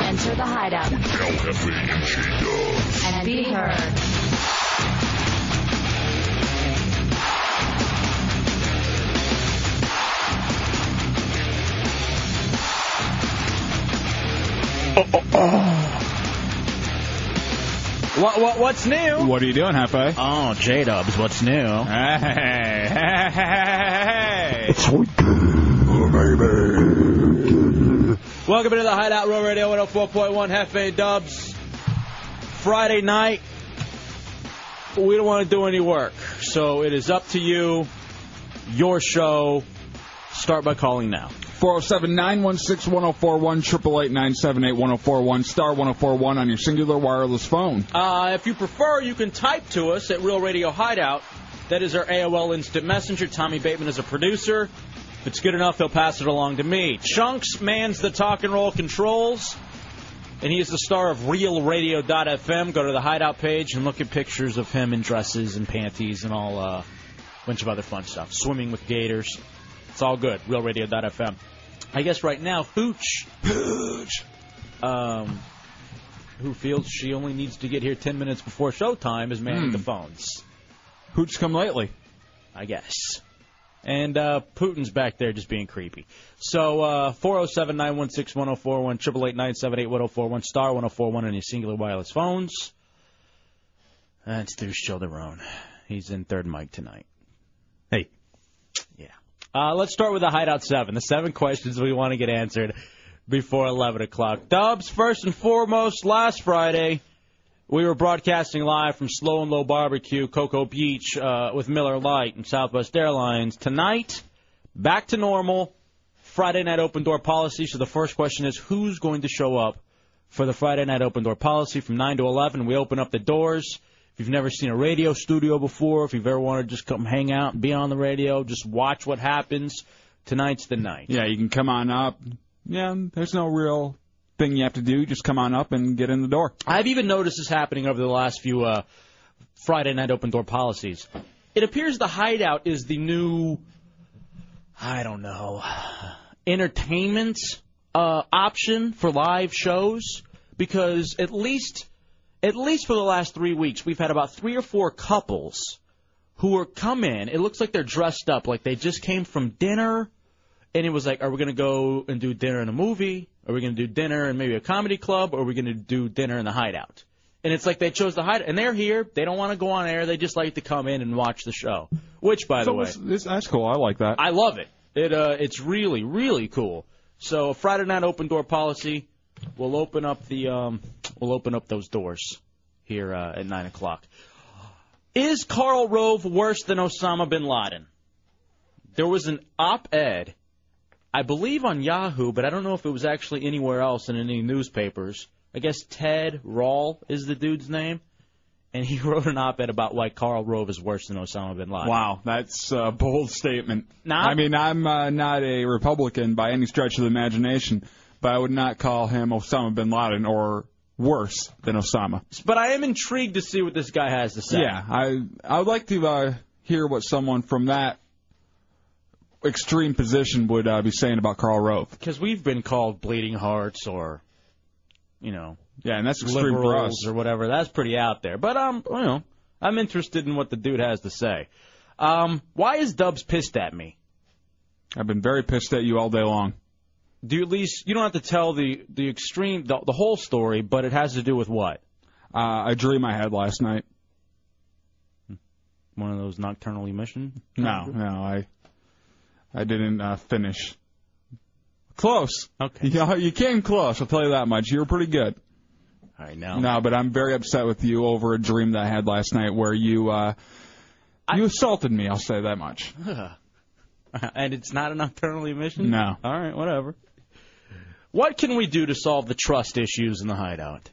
Enter the hideout and be heard. What, what what's new? What are you doing, Hefe? Oh, J Dubs, what's new? Hey, hey, hey, hey. Welcome into the Hideout Row Radio 104.1 Hefe Dubs. Friday night. We don't want to do any work, so it is up to you. Your show. Start by calling now. 407 916 1041, 888 978 1041, star 1041 on your Cingular wireless phone. Uh, if you prefer, you can type to us at Real Radio Hideout. That is our AOL Instant Messenger. Tommy Bateman is a producer. If it's good enough, he'll pass it along to me. Chunks mans the talk and roll controls, and he is the star of RealRadio.fm. Go to the Hideout page and look at pictures of him in dresses and panties and all uh, a bunch of other fun stuff. Swimming with gators. It's all good. RealRadio.fm. I guess right now, Hooch. Hooch. Um, who feels she only needs to get here 10 minutes before showtime is manning Hmm. the phones. Hooch come lately. I guess. And uh, Putin's back there just being creepy. So uh, 407 916 1041, 888 1041, star 1041 on your Cingular wireless phones. That's Deuce Childerone. He's in third mic tonight. Hey. Yeah. Uh, let's start with the Hideout 7. The seven questions we want to get answered before 11 o'clock. Dubs, first and foremost, last Friday, we were broadcasting live from Slow and Low Barbecue, Cocoa Beach, uh, with Miller Lite and Southwest Airlines. Tonight, back to normal, Friday night open door policy. So the first question is who's going to show up for the Friday night open door policy from 9 to 11? We open up the doors. If you've never seen a radio studio before, if you've ever wanted to just come hang out and be on the radio, just watch what happens, tonight's the night. Yeah, you can come on up. Yeah, there's no real thing you have to do. Just come on up and get in the door. I've even noticed this happening over the last few uh, Friday night open door policies. It appears the hideout is the new, I don't know, entertainment uh, option for live shows because at least, at least for the last three weeks, we've had about three or four couples who are come in. It looks like they're dressed up like they just came from dinner, and it was like, are we to go and do dinner in a movie? Are we going to do dinner in maybe a comedy club? Or are we going to do dinner in the hideout? And it's like they chose the hideout, and they're here. They don't want to go on air. They just like to come in and watch the show. Which, by the way, this- this- that's cool. I like that. I love it. It uh, it's really really cool. So Friday night open door policy. We'll open up the um, we'll open up those doors here uh, at nine o'clock. Is Karl Rove worse than Osama bin Laden? There was an op-ed, I believe on Yahoo, but I don't know if it was actually anywhere else in any newspapers. I guess Ted Rall is the dude's name, and he wrote an op-ed about why Karl Rove is worse than Osama bin Laden. Wow, that's a bold statement. Now- I mean, I'm uh, not a Republican by any stretch of the imagination, but I would not call him Osama bin Laden or worse than Osama. But I am intrigued to see what this guy has to say. Yeah, I I would like to uh, hear what someone from that extreme position would uh, be saying about Karl Rove. Because we've been called bleeding hearts or, you know, Yeah, and that's extreme for us. or whatever. That's pretty out there. But um, you know, I'm interested in what the dude has to say. Um, why is Dubs pissed at me? I've been very pissed at you all day long. Do you at least you don't have to tell the the extreme the, the whole story, but it has to do with what? Uh, a dream I had last night. One of those nocturnal emission? No, no, I I didn't uh, finish. Close. Okay. You, you came close. I'll tell you that much. You were pretty good. All right, now. No, but I'm very upset with you over a dream that I had last night where you uh, you assaulted me. I'll say that much. and it's not a nocturnal emission. No. All right, whatever. What can we do to solve the trust issues in the hideout?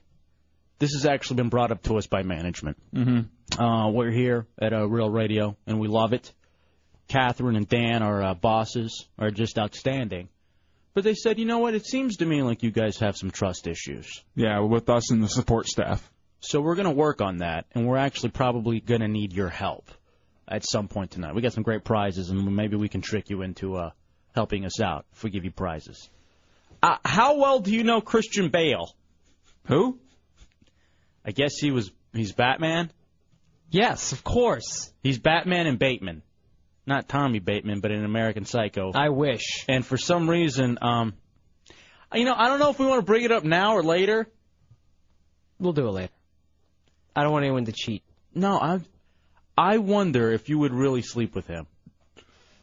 This has actually been brought up to us by management. Mm-hmm. Uh, we're here at uh, Real Radio, and we love it. Catherine and Dan, our uh, bosses, are just outstanding. But they said, you know what? It seems to me like you guys have some trust issues. Yeah, with us and the support staff. So we're going to work on that, and we're actually probably going to need your help at some point tonight. We got some great prizes, and maybe we can trick you into uh, helping us out if we give you prizes. Uh, how well do you know Christian Bale? Who? I guess he was he's Batman. Yes, of course. He's Batman and Bateman, not Tommy Bateman, but in American Psycho. I wish. And for some reason, um, you know, I don't know if we want to bring it up now or later. We'll do it later. I don't want anyone to cheat. No, I, I wonder if you would really sleep with him.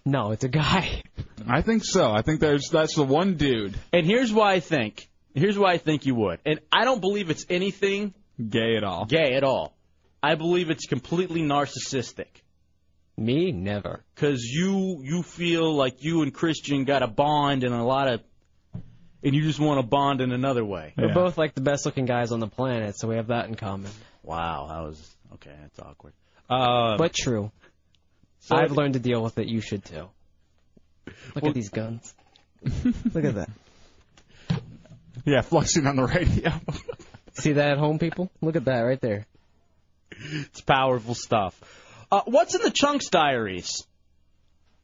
No, it's a guy. I think so. I think there's that's the one dude. And here's why I think. Here's why I think you would. And I don't believe it's anything Gay at all. gay at all. I believe it's completely narcissistic. Me, never. Cause you you feel like you and Christian got a bond and a lot of, and you just want to bond in another way. We're both like the best looking guys on the planet, so we have that in common. Wow, that was okay. That's awkward. Uh, But true. so I've learned to deal with it. You should too. Look Well- at these guns. Look at that. Yeah, flexing on the radio. See that at home, people? Look at that right there. It's powerful stuff. Uh, what's in the Chunks diaries?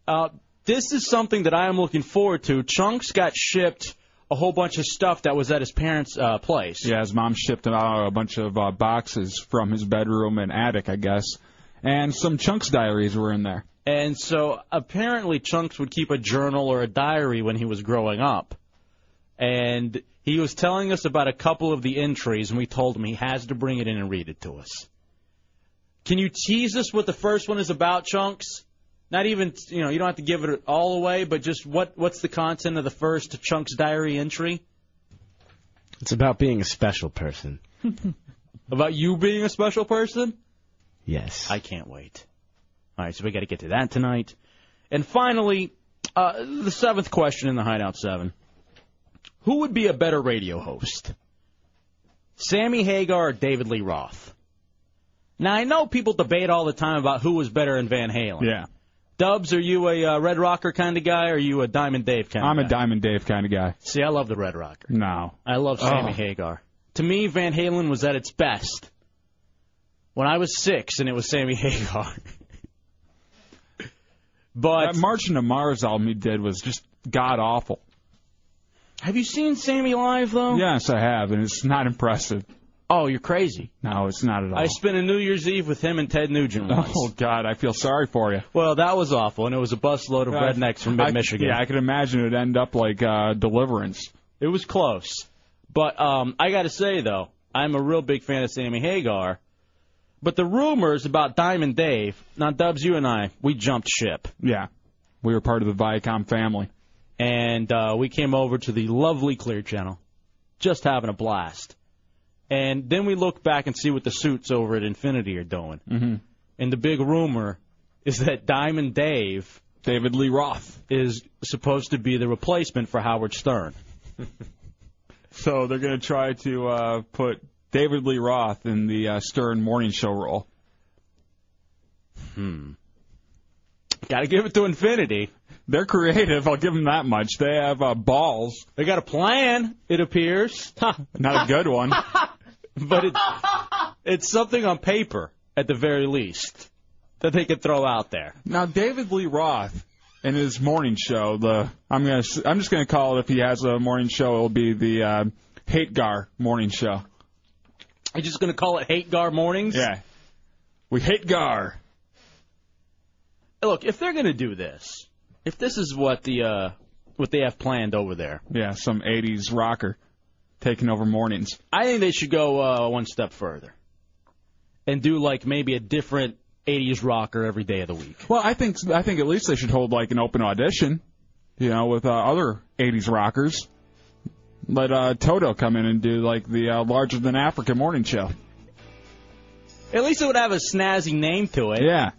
Uh, this is something that I am looking forward to. Chunks got shipped a whole bunch of stuff that was at his parents' uh, place. yeah, his mom shipped out a bunch of uh, boxes from his bedroom and attic, I guess. And some Chunks diaries were in there. And so apparently Chunks would keep a journal or a diary when he was growing up. And he was telling us about a couple of the entries, and we told him he has to bring it in and read it to us. Can you tease us what the first one is about, Chunks? Not even, you know, you don't have to give it all away, but just what what's the content of the first Chunks diary entry? It's about being a special person. About you being a special person? Yes. I can't wait. All right, so we got to get to that tonight. And finally, uh, the seventh question in the Hideout 7. Who would be a better radio host? Sammy Hagar or David Lee Roth? Now, I know people debate all the time about who was better in Van Halen. Yeah. Dubs, are you a uh, Red Rocker kind of guy or are you a Diamond Dave kind of? Guy? I'm of a guy? Diamond Dave kind of guy. See, I love the Red Rocker. No. I love Sammy Oh. Hagar. To me, Van Halen was at its best when I was six, and it was Sammy Hagar. but That Marching to Mars album he did was just god awful. have you seen Sammy live though? Yes, I have, and it's not impressive. Oh, you're crazy. No, it's not at all. I spent a New Year's Eve with him and Ted Nugent once. Oh God, I feel sorry for you. Well, that was awful, and it was a busload of rednecks from I- mid Michigan. Yeah, I can imagine it'd end up like uh, Deliverance. It was close. But um, I got to say, though, I'm a real big fan of Sammy Hagar. But the rumors about Diamond Dave, now, Dubs, you and I, we jumped ship. Yeah, we were part of the Viacom family. And uh, we came over to the lovely Clear Channel, just having a blast. And then we look back and see what the suits over at Infinity are doing. Mm-hmm. And the big rumor is that Diamond Dave, David Lee Roth, is supposed to be the replacement for Howard Stern. So they're going to try to uh, put David Lee Roth in the uh, Stern morning show role. Hmm. Got to give it to Infinity. They're creative. I'll give them that much. They have uh, balls. They got a plan, it appears. Not a good one. but it, it's something on paper, at the very least, that they could throw out there. Now David Lee Roth in his morning show, the I'm gonna s- I'm just gonna call it if he has a morning show, it'll be the uh, Hate Gar morning show. You're just going to call it Hate Gar Mornings? Yeah, we hate Gar. Look, if they're going to do this, if this is what the uh, what they have planned over there, Yeah, some '80s rocker taking over mornings. I think they should go uh, one step further and do like maybe a different 80s rocker every day of the week. Well, I think I think at least they should hold like an open audition, you know, with uh, other '80s rockers. Let uh, Toto come in and do like the uh, larger than Africa morning show. At least it would have a snazzy name to it. Yeah,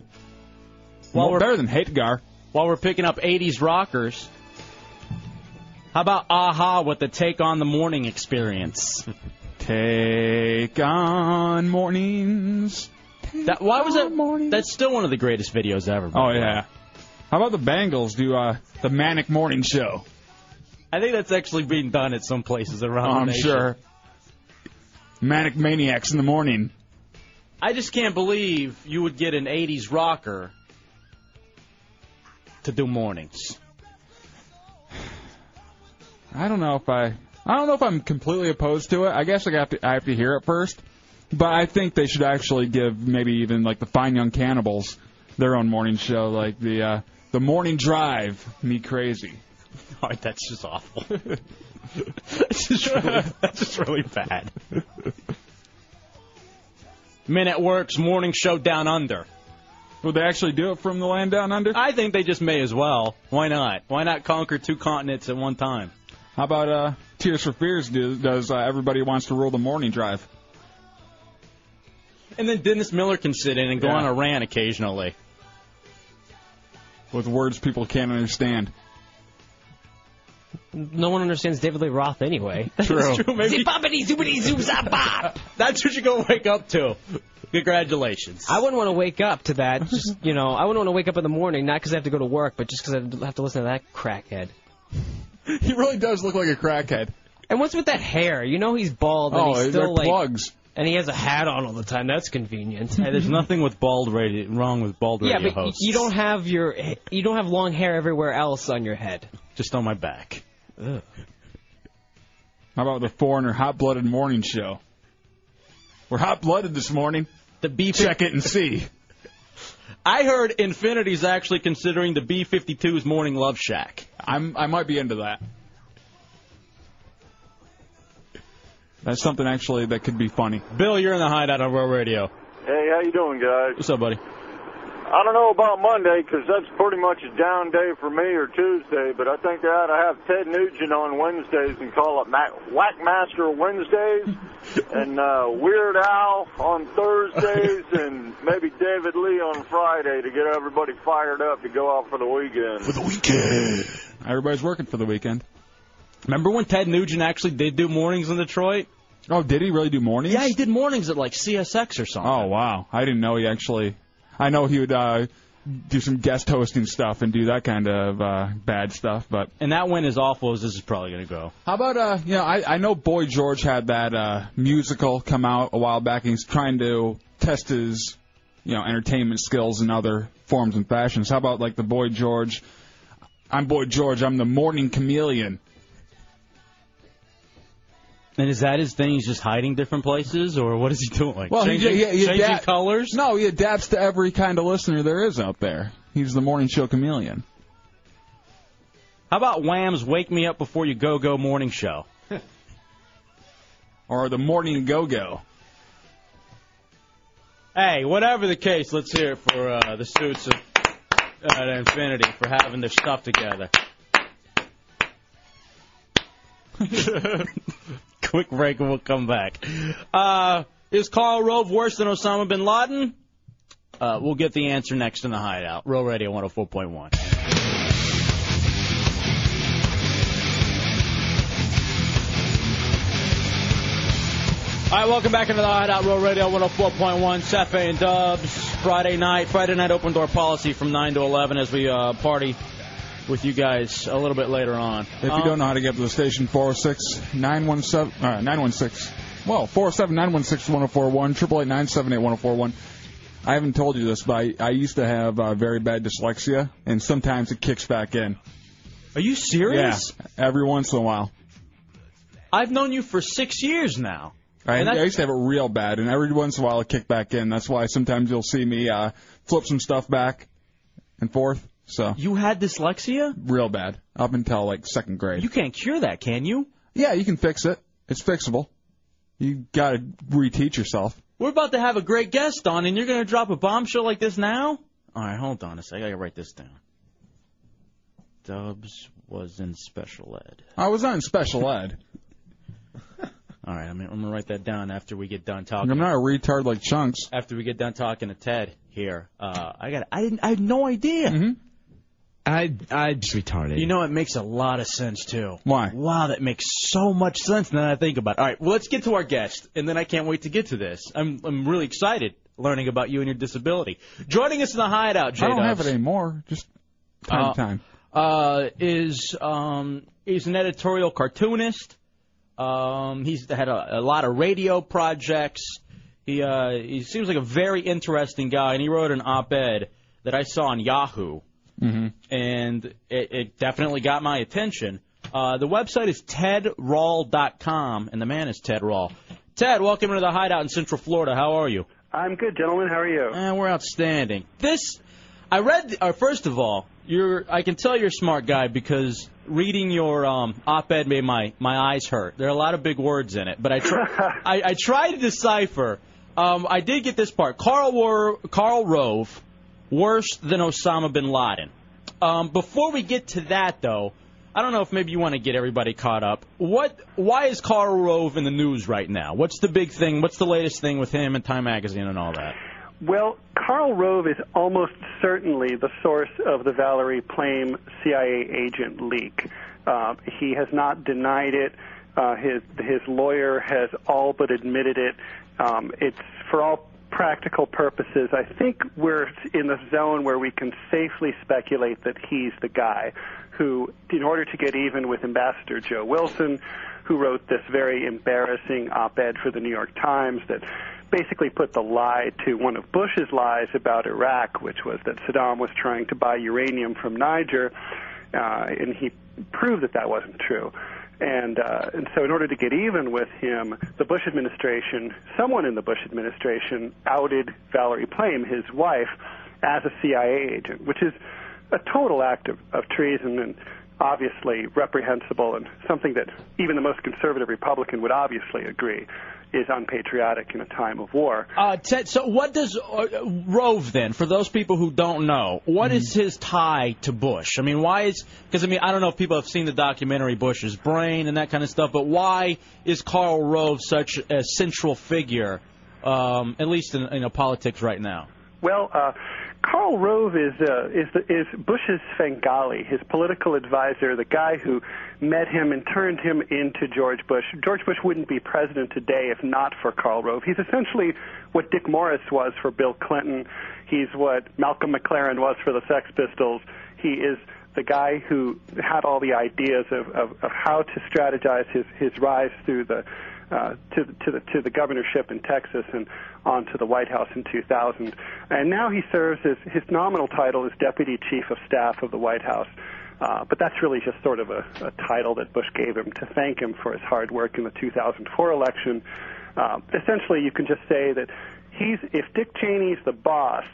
While well, we're better than Hate Gar. while we're picking up 80s rockers. How about A-ha with the Take on the Morning experience? Take on mornings. That, why was that? That's still one of the greatest videos ever. by Oh the way. yeah. How about the Bangles do uh, the Manic Morning Show? I think that's actually being done at some places around Oh, the I'm nation. sure. Manic Maniacs in the morning. I just can't believe you would get an 80s rocker to do mornings. I don't know if I. I don't know if I'm completely opposed to it. I guess I have to. I have to hear it first. But I think they should actually give maybe even like the Fine Young Cannibals their own morning show, like the uh, the Morning Drive. Me crazy. All right, that's just awful. that's, just really, that's just really bad. Men at Work's morning show down under. Would they actually do it from the land down under? I think they just may as well. Why not? Why not conquer two continents at one time? How about uh, Tears for Fears do, does uh, Everybody Wants to Rule the Morning Drive? And then Dennis Miller can sit in and go Yeah. on a rant occasionally. With words people can't understand. No one understands David Lee Roth anyway. That's true. Maybe Zippity zoopity zoop zap bop. that's what you go wake up to. Congratulations. I wouldn't want to wake up to that. Just you know, I wouldn't want to wake up in the morning, not because I have to go to work, but just because I have to listen to that crackhead. He really does look like a crackhead. And what's with that hair? You know he's bald and Oh, he's they're still like, plugs. and he has a hat on all the time. That's convenient. Hey, there's nothing with bald radio wrong with bald yeah, radio but y- hosts. you don't have your you don't have long hair everywhere else on your head. just on my back. How about the Foreigner Hot Blooded Morning Show? We're hot blooded this morning. The B Check it and see. I heard Infinity's actually considering the B-52's Morning Love Shack. I'm I might be into that. That's something actually that could be funny. Bill, you're in the hideout on Row Radio. Hey, how you doing, guys? What's up, buddy? I don't know about Monday 'cause that's pretty much a down day for me, or Tuesday. But I think they ought to have Ted Nugent on Wednesdays and call it Ma- Whackmaster Wednesdays, and uh, Weird Al on Thursdays, and maybe David Lee on Friday to get everybody fired up to go out for the weekend. For the weekend. Everybody's working for the weekend. Remember when Ted Nugent actually did do mornings in Detroit? Oh, did he really do mornings? Yeah, he did mornings at like CSX or something. Oh wow, I didn't know he actually. I know he would uh, do some guest hosting stuff and do that kind of uh, bad stuff, but And that went as awful as this is probably going to go. How about uh you know, I, I know Boy George had that uh musical come out a while back and he's trying to test his you know, entertainment skills in other forms and fashions. How about like the Boy George I'm Boy George, I'm the morning chameleon. And is that his thing? He's just hiding different places, or what is he doing? Well, changing, he, he, he changing adapt- colors. No, he adapts to every kind of listener there is out there. He's the morning show chameleon. How about Wham's "Wake Me Up Before You Go Go" morning show? Or the morning go go. Hey, whatever the case, let's hear it for uh, the suits of uh, Infinity for having their stuff together. Quick break and we'll come back. Uh, is Karl Rove worse than Osama bin Laden? Uh, we'll get the answer next in the Hideout. Real Radio 104.1. All right, welcome back into the Hideout Row Radio 104.1. Seth and Dubs. Friday night, Friday night open door policy from 9 to 11 as we uh, party with you guys a little bit later on. If you Um, don't know how to get to the station, 406 917 uh, 916. Well, 407 916 1041, 888 978 1041. I haven't told you this, but I, I used to have uh, very bad dyslexia, and sometimes it kicks back in. Are you serious? Yeah, every once in a while. I've known you for six years now. I, And I used to have it real bad, and every once in a while it kicked back in. That's why sometimes you'll see me uh, flip some stuff back and forth. So You had dyslexia? real bad up until like second grade. You can't cure that, can you? yeah, you can fix it. It's fixable. You got to reteach yourself. We're about to have a great guest on, and you're going to drop a bombshell like this now? All right, hold on a second. I got to write this down. Dubs was in special ed. I was not in special ed. All right, I'm, I'm going to write that down after we get done talking. I'm not a retard like Chunks. After we get done talking to Ted here, uh, I got I didn't I had no idea. Mm-hmm. I I just retarded. You know, it makes a lot of sense too. Why? Wow, that makes so much sense now that I think about it. All right, well, let's get to our guest, and then I can't wait to get to this. I'm I'm really excited learning about you and your disability. Joining us in the hideout, J I don't have it anymore. Just time Uh, to time. uh, is um, is an editorial cartoonist. Um, he's had a, a lot of radio projects. He uh, he seems like a very interesting guy, and he wrote an op-ed that I saw on Yahoo, And it, it definitely got my attention. Uh, the website is tedrall.com, and the man is Ted Rall. Ted, welcome to the hideout in Central Florida. How are you? I'm good, gentlemen. How are you? Eh, we're outstanding. This, I read. Uh, first of all, you're. I can tell you're a smart guy because reading your um, op-ed made my my eyes hurt. There are a lot of big words in it, but I try. I, I tried to decipher. Um, I did get this part. Carl War, Karl Rove, worse than Osama bin Laden. Um, before we get to that, though, I don't know if maybe you want to get everybody caught up. What? Why is Karl Rove in the news right now? What's the big thing? What's the latest thing with him and Time Magazine and all that? Well, Karl Rove is almost certainly the source of the Valerie Plame CIA agent leak. Uh, he has not denied it. Uh, his his lawyer has all but admitted it. Um, it's for all practical purposes. I think we're in the zone where we can safely speculate that he's the guy who, in order to get even with Ambassador Joe Wilson, who wrote this very embarrassing op-ed for the New York Times that basically put the lie to one of Bush's lies about Iraq, which was that Saddam was trying to buy uranium from Niger, uh, and he proved that that wasn't true. And uh, and so, in order to get even with him, the Bush administration, someone in the Bush administration, outed Valerie Plame, his wife, as a CIA agent, which is a total act of, of treason and obviously reprehensible and something that even the most conservative Republican would obviously agree is unpatriotic in a time of war. Uh, Ted, so what does uh, Rove then? For those people who don't know, what is his tie to Bush? I mean, why is? Because I mean, I don't know if people have seen the documentary Bush's Brain and that kind of stuff, but why is Karl Rove such a central figure, um, at least in, in politics right now? Well, uh, Karl Rove is uh, is the, is Bush's Svengali, his political advisor, the guy who met him and turned him into George Bush. George Bush wouldn't be president today if not for Karl Rove. He's essentially what Dick Morris was for Bill Clinton. He's what Malcolm McLaren was for the Sex Pistols. He is the guy who had all the ideas of, of, of how to strategize his, his rise through the uh, to, to the to the governorship in Texas and on to the White House in 2000. And now he serves as his nominal title is Deputy Chief of Staff of the White House. Uh, but that's really just sort of a, a title that Bush gave him to thank him for his hard work in the 2004 election. Uh, essentially, you can just say that he's if Dick Cheney's the boss,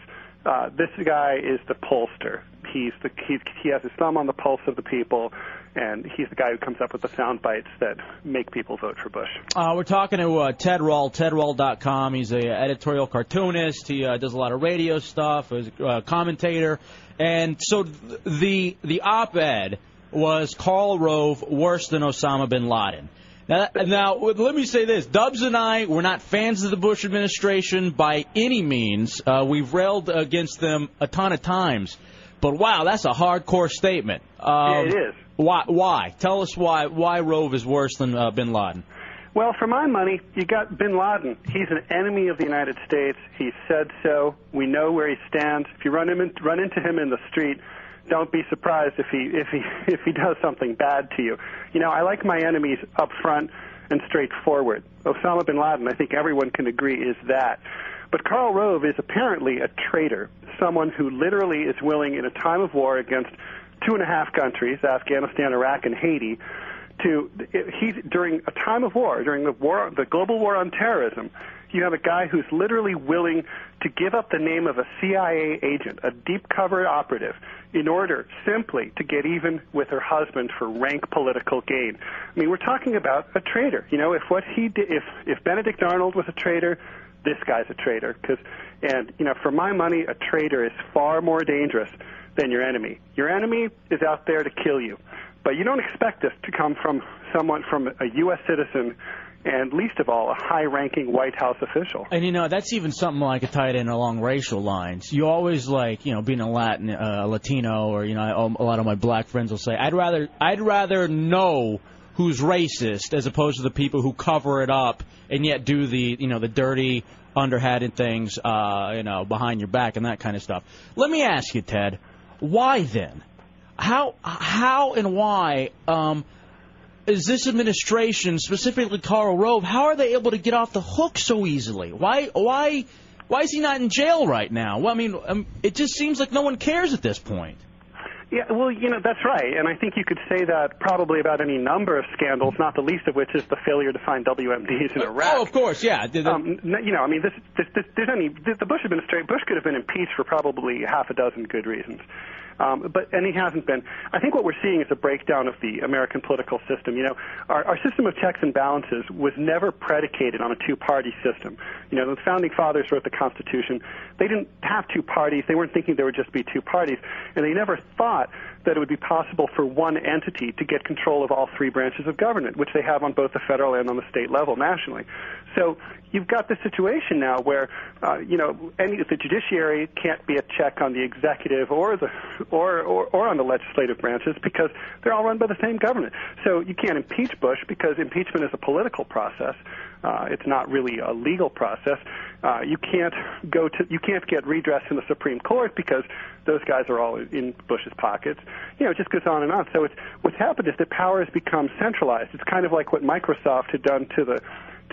uh, this guy is the pollster. He's the he's, he has his thumb on the pulse of the people, and he's the guy who comes up with the sound bites that make people vote for Bush. Uh, we're talking to uh, Ted Rall, TedRall.com. He's a editorial cartoonist. He uh, does a lot of radio stuff. He's a uh, commentator, and so the the op-ed was Karl Rove worse than Osama bin Laden. Now, now, let me say this: Dubs and I were not fans of the Bush administration by any means. Uh, we've railed against them a ton of times, but wow, that's a hardcore statement. Um, Yeah, it is. Why? Why? Tell us why. Why Rove is worse than uh, Bin Laden? Well, for my money, you got Bin Laden. He's an enemy of the United States. He said so. We know where he stands. If you run him in, run into him in the street, don't be surprised if he if he if he does something bad to you. You know, I like my enemies up front and straightforward. Osama bin Laden, I think everyone can agree, is that. But Karl Rove is apparently a traitor, someone who literally is willing, in a time of war against two and a half countries, Afghanistan, Iraq, and Haiti, to he during a time of war, during the war, the global war on terrorism, you have a guy who's literally willing to give up the name of a CIA agent, a deep cover operative, in order simply to get even with her husband for rank political gain. I mean, we're talking about a traitor. You know, if what he did, if if Benedict Arnold was a traitor, this guy's a traitor. Because, and you know, for my money, a traitor is far more dangerous than your enemy. Your enemy is out there to kill you, but you don't expect this to come from someone from a U.S. citizen and least of all, a high-ranking White House official. And you know that's even something like a tied in along racial lines. You always like you know being a Latin, uh, Latino, or you know a lot of my black friends will say I'd rather I'd rather know who's racist as opposed to the people who cover it up and yet do the you know the dirty underhanded things uh, you know behind your back and that kind of stuff. Let me ask you, Ted, why then? How how and why? Um, is this administration, specifically Karl Rove, how are they able to get off the hook so easily? Why why why is he not in jail right now? Well, I mean, um, it just seems like no one cares at this point. Yeah, well, you know, that's right. And I think you could say that probably about any number of scandals, not the least of which is the failure to find WMDs in Iraq. Oh, of course, yeah. The- Um, you know, I mean, this, this, this, there's any, the Bush administration, Bush could have been impeached for probably half a dozen good reasons. Um, but and he hasn't been. I think what we're seeing is a breakdown of the American political system. You know, our, our system of checks and balances was never predicated on a two-party system. You know, the founding fathers wrote the Constitution. They didn't have two parties. They weren't thinking there would just be two parties, and they never thought that it would be possible for one entity to get control of all three branches of government, which they have on both the federal and on the state level nationally. So you've got this situation now where, uh, you know, any, the judiciary can't be a check on the executive or the or, or or on the legislative branches because they're all run by the same government. So you can't impeach Bush because impeachment is a political process. Uh, it's not really a legal process. Uh, you can't go to you can't get redress in the Supreme Court because those guys are all in Bush's pockets. You know, it just goes on and on. So it's what's happened is that power has become centralized. It's kind of like what Microsoft had done to the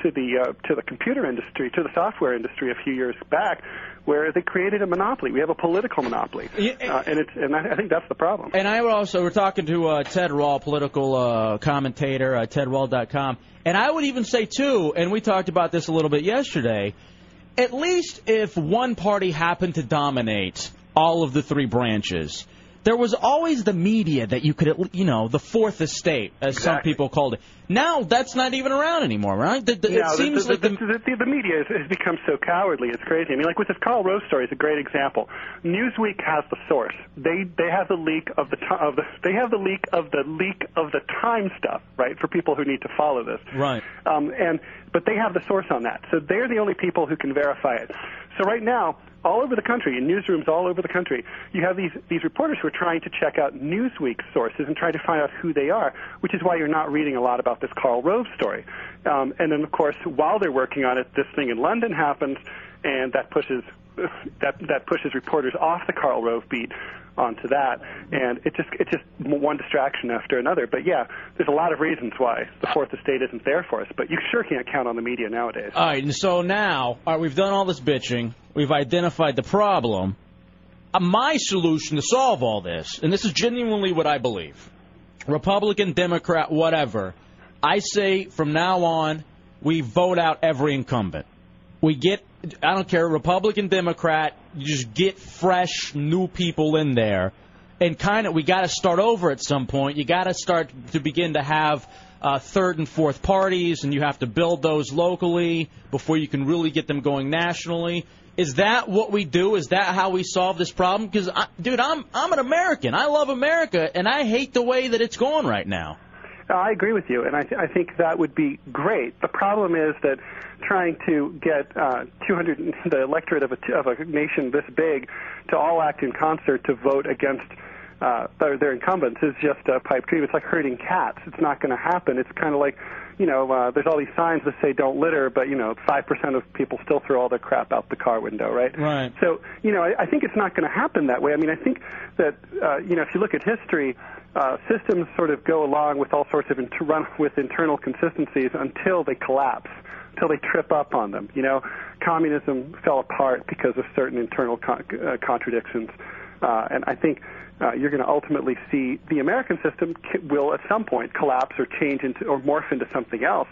to the uh, to the computer industry, to the software industry a few years back, where they created a monopoly. We have a political monopoly, uh, and it's and I I think that's the problem. And I would also, we're talking to uh, Ted Rall, political uh, commentator, uh, TedRall.com. And I would even say, too, and we talked about this a little bit yesterday, at least if one party happened to dominate all of the three branches, there was always the media that you could, at le- you know, the fourth estate, as some people called it. Now that's not even around anymore, right? The, the, Yeah, it the- seems the, like the, the, the, the media has, has become so cowardly. It's crazy. I mean, like with this Karl Rove story, is a great example. Newsweek has the source. They they have the leak of the ti- of the they have the leak of the leak of the time stuff, right? For people who need to follow this. right. Um, and but they have the source on that, so they're the only people who can verify it. So right now, all over the country, in newsrooms all over the country, you have these these reporters who are trying to check out Newsweek's sources and trying to find out who they are, which is why you're not reading a lot about this Karl Rove story. Um, and then, of course, while they're working on it, this thing in London happens, and that pushes that that pushes reporters off the Karl Rove beat onto that, and it just it's just one distraction after another. But yeah, there's a lot of reasons why the fourth estate isn't there for us. But you sure can't count on the media nowadays. All right, and so now, all right, we've done all this bitching. We've identified the problem. Uh, my solution to solve all this, and this is genuinely what I believe Republican, Democrat, whatever, I say from now on, we vote out every incumbent. We get, I don't care, Republican, Democrat, you just get fresh, new people in there. And kind of, we got to start over at some point. You got to start to begin to have uh, third and fourth parties, and you have to build those locally before you can really get them going nationally. Is that what we do? Is that how we solve this problem? Because, dude, I'm I'm an American. I love America, and I hate the way that it's going right now. I agree with you, and I, th- I think that would be great. The problem is that trying to get uh, 200 the electorate of a, of a nation this big to all act in concert to vote against uh, their, their incumbents is just a pipe dream. It's like herding cats. It's not going to happen. It's kind of like, you know, uh, there's all these signs that say don't litter, but you know, five percent of people still throw all their crap out the car window, right? Right. So, you know, I, I think it's not going to happen that way. I mean, I think that, uh, you know, if you look at history, uh, systems sort of go along with all sorts of inter- run with internal consistencies until they collapse, until they trip up on them. You know, communism fell apart because of certain internal con- uh, contradictions, uh, and I think. Uh, you're going to ultimately see the American system c- will at some point collapse or change into or morph into something else.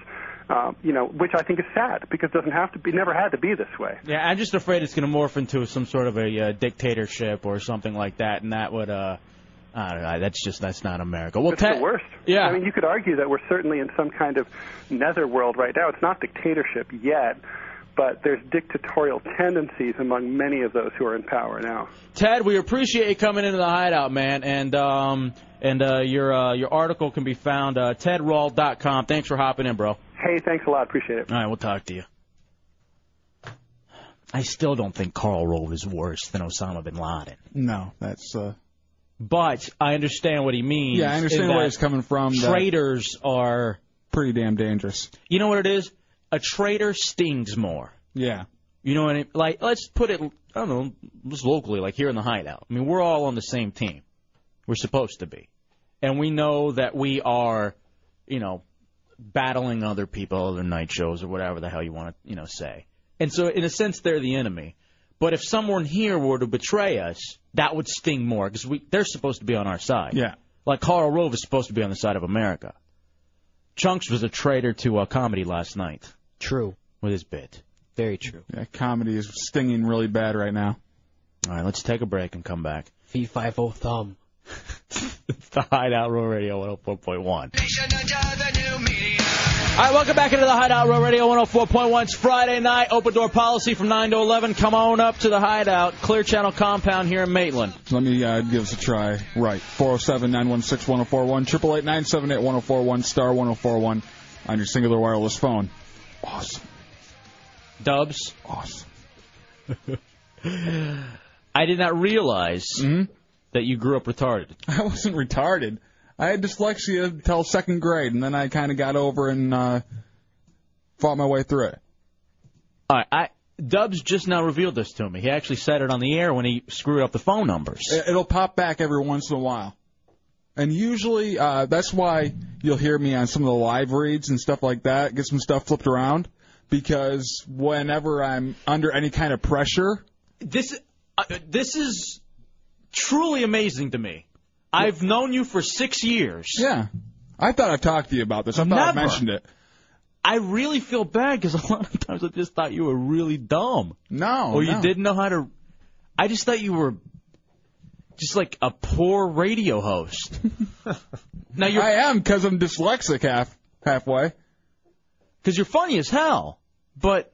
Uh, you know, which I think is sad because it doesn't have to be, never had to be this way. Yeah, I'm just afraid it's going to morph into some sort of a uh, dictatorship or something like that, and that would, uh, I don't know, that's just that's not America. Well, it's Ted- the worst. Yeah. I mean, you could argue that we're certainly in some kind of netherworld right now. It's not dictatorship yet, but there's dictatorial tendencies among many of those who are in power now. Ted, we appreciate you coming into the hideout, man, and um, and uh, your uh, your article can be found uh, tedrall.com. Thanks for hopping in, bro. Hey, thanks a lot. Appreciate it. All right, we'll talk to you. I still don't think Karl Rove is worse than Osama bin Laden. No, that's. uh But I understand what he means. Yeah, I understand where he's coming from. that Traitors are. pretty damn dangerous. You know what it is? A traitor stings more. Yeah. You know what I mean? Like, let's put it, I don't know, just locally, like here in the hideout. I mean, we're all on the same team. We're supposed to be. And we know that we are, you know, battling other people, other night shows, or whatever the hell you want to, you know, say. And so, in a sense, they're the enemy. But if someone here were to betray us, that would sting more because we they're supposed to be on our side. Yeah. Like Karl Rove is supposed to be on the side of America. Chunks was a traitor to uh, comedy last night. True. With his bit. Very true. Yeah, comedy is stinging really bad right now. All right, let's take a break and come back. Fee fi fo thumb. It's the Hideout Row Radio 104.1. All right, welcome back into the Hideout Row Radio 104.1. It's Friday night. Open door policy from 9 to 11. Come on up to the Hideout, Clear Channel Compound here in Maitland. Let me uh, give us a try. Right. 407 916 1041, 888 978 1041, star 1041 on your Cingular wireless phone. Awesome. Dubs. Awesome. I did not realize that you grew up retarded. I wasn't retarded. I had dyslexia until second grade, and then I kind of got over and uh, fought my way through it. All right, I, Dubs just now revealed this to me. He actually said it on the air when he screwed up the phone numbers. It- It'll pop back every once in a while. And usually, uh, that's why you'll hear me on some of the live reads and stuff like that, get some stuff flipped around, because whenever I'm under any kind of pressure, This uh, this is truly amazing to me. I've known you for six years. Yeah. I thought I talked to you about this. I thought I Never. mentioned it. I really feel bad because a lot of times I just thought you were really dumb. No. or you no. didn't know how to. I just thought you were just like a poor radio host. now you're I am because I'm dyslexic half halfway. because you're funny as hell, but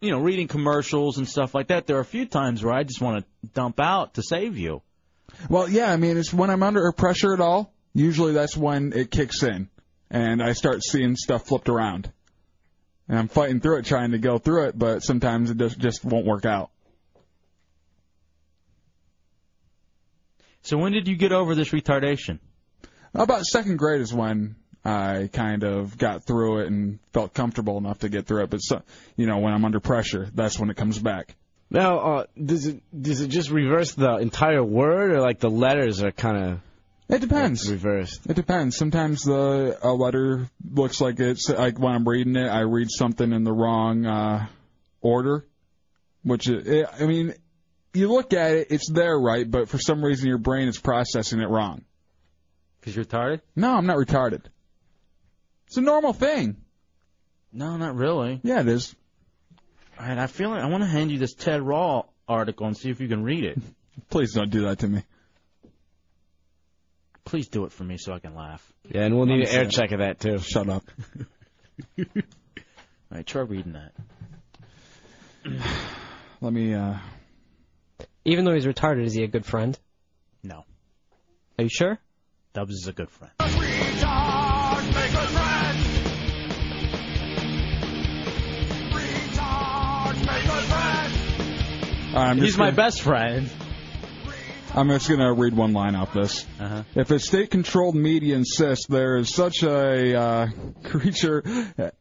you know, reading commercials and stuff like that. There are a few times where I just want to dump out to save you. Well, yeah, I mean, it's when I'm under pressure at all. Usually that's when it kicks in, and I start seeing stuff flipped around. And I'm fighting through it, trying to go through it, but sometimes it just just won't work out. So when did you get over this retardation? About second grade is when I kind of got through it and felt comfortable enough to get through it. But so, you know, when I'm under pressure, that's when it comes back. Now, uh, does it does it just reverse the entire word, or like the letters are kind of It depends. reversed? It depends. Sometimes the a letter looks like it's like when I'm reading it, I read something in the wrong uh, order, which is, it, I mean, you look at it, it's there right, but for some reason your brain is processing it wrong. Because you're retarded? No, I'm not retarded. It's a normal thing. No, not really. Yeah, it is. All right, I feel like I want to hand you this Ted Rall article and see if you can read it. Please don't do that to me. Please do it for me so I can laugh. Yeah, and we'll need an air check of that too. Shut up. All right, try reading that. Let me. uh Even though he's retarded, is he a good friend? No. Are you sure? Dubs is a good friend. I'm He's just my gonna- best friend. I'm just going to read one line off this. Uh-huh. If a state-controlled media insists there is such a uh, creature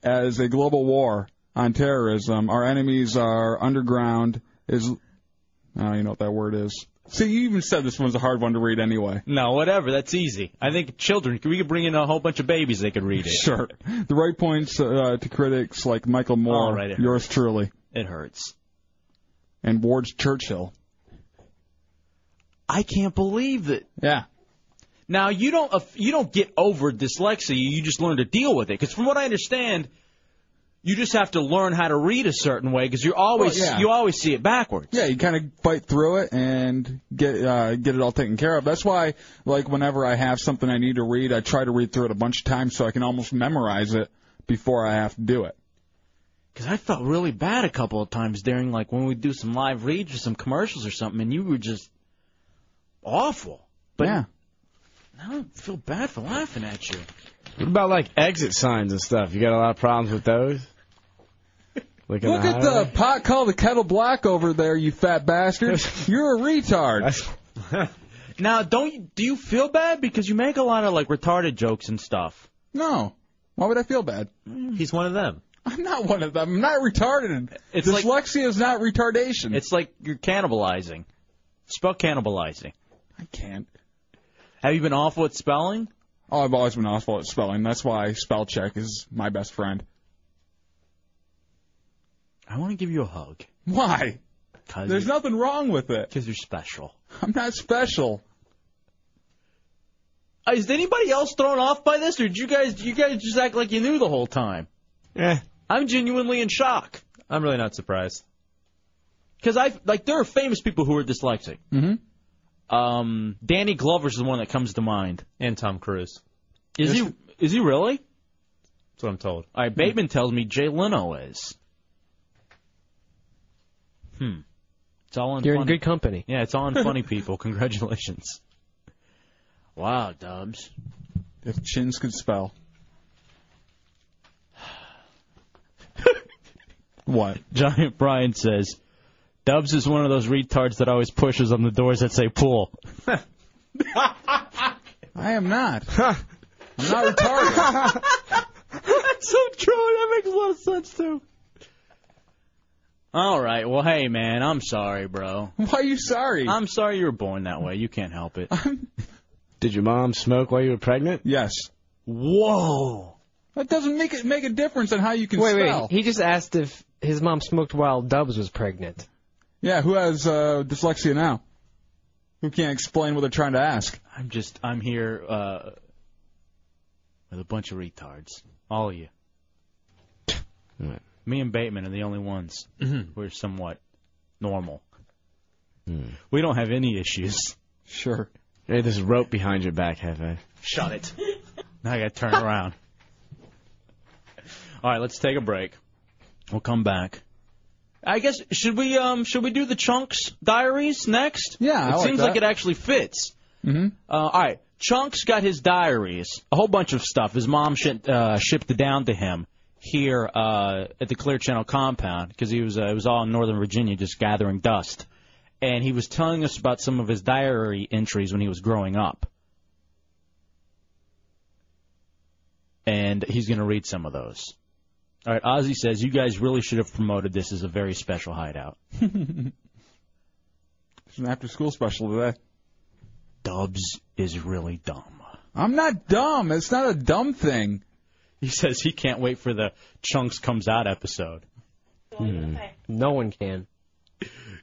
as a global war on terrorism, our enemies are underground. Is oh, you know what that word is? See, you even said this one's a hard one to read anyway. No, whatever. That's easy. I think children. We could bring in a whole bunch of babies. They could read it. Sure. The right points uh, to critics like Michael Moore, All right, it yours truly, It hurts. And Ward Churchill. I can't believe that. Yeah. Now you don't uh, you don't get over dyslexia. You just learn to deal with it. Because from what I understand, you just have to learn how to read a certain way. Because you always Well, yeah. you always see it backwards. Yeah, you kind of fight through it and get uh, get it all taken care of. That's why, like, whenever I have something I need to read, I try to read through it a bunch of times so I can almost memorize it before I have to do it. Because I felt really bad a couple of times during like when we do some live reads or some commercials or something, and you were just awful. But yeah. I don't feel bad for laughing at you. What about like exit signs and stuff? You got a lot of problems with those? Like in Look at highway? the pot called the kettle black over there, you fat bastard. You're a retard. Now, don't you, do you feel bad because you make a lot of like retarded jokes and stuff? No. Why would I feel bad? Mm. He's one of them. I'm not one of them. I'm not retarded. It's like- Dyslexia is not retardation. It's like you're cannibalizing. Spell cannibalizing. I can't. Have you been awful at spelling? Oh, I've always been awful at spelling. That's why spell check is my best friend. I want to give you a hug. Why? Cause There's nothing wrong with it. Because you're special. I'm not special. Uh, Is anybody else thrown off by this, or did you guys you guys just act like you knew the whole time? Yeah. I'm genuinely in shock. I'm really not surprised. Because I like there are famous people who are dyslexic. Mm-hmm. Um, Danny Glover's the one that comes to mind. And Tom Cruise. Is he? Is he really? That's what I'm told. All right, Bateman tells me Jay Leno is. Hmm. It's all on. You're in good company. Yeah, it's all on funny people. Congratulations. Wow, Dubs. If chins could spell. What? Giant Brian says, Dubs is one of those retards that always pushes on the doors that say pool. I am not. I'm not retarded. That's so true. That makes a lot of sense too. All right. Well, hey, man, I'm sorry, bro. Why are you sorry? I'm sorry you were born that way. You can't help it. Did your mom smoke while you were pregnant? Yes. Whoa. That doesn't make it make a difference in how you can Wait, spell. wait. He just asked if his mom smoked while Dubs was pregnant. Yeah, who has uh, dyslexia now? Who can't explain what they're trying to ask? I'm just, I'm here uh, with a bunch of retards. All of you. Right. Me and Bateman are the only ones who are somewhat normal. Hmm. We don't have any issues. Sure. Hey, there's a rope behind your back, Hefe. Shut it. Now I got to turn around. All right, let's take a break. We'll come back. I guess should we um should we do the chunks diaries next? Yeah, I it like seems like it actually fits. Mm-hmm. Uh, all right, Chunks got his diaries, a whole bunch of stuff. His mom shipped, uh, shipped it down to him here uh, at the Clear Channel compound because he was uh, it was all in Northern Virginia, just gathering dust. And he was telling us about some of his diary entries when he was growing up. And he's going to read some of those. All right, Ozzy says you guys really should have promoted this as a very special hideout. It's an after school special today. Dubs is really dumb. I'm not dumb. It's not a dumb thing. He says he can't wait for the Chunks comes out episode. No one can.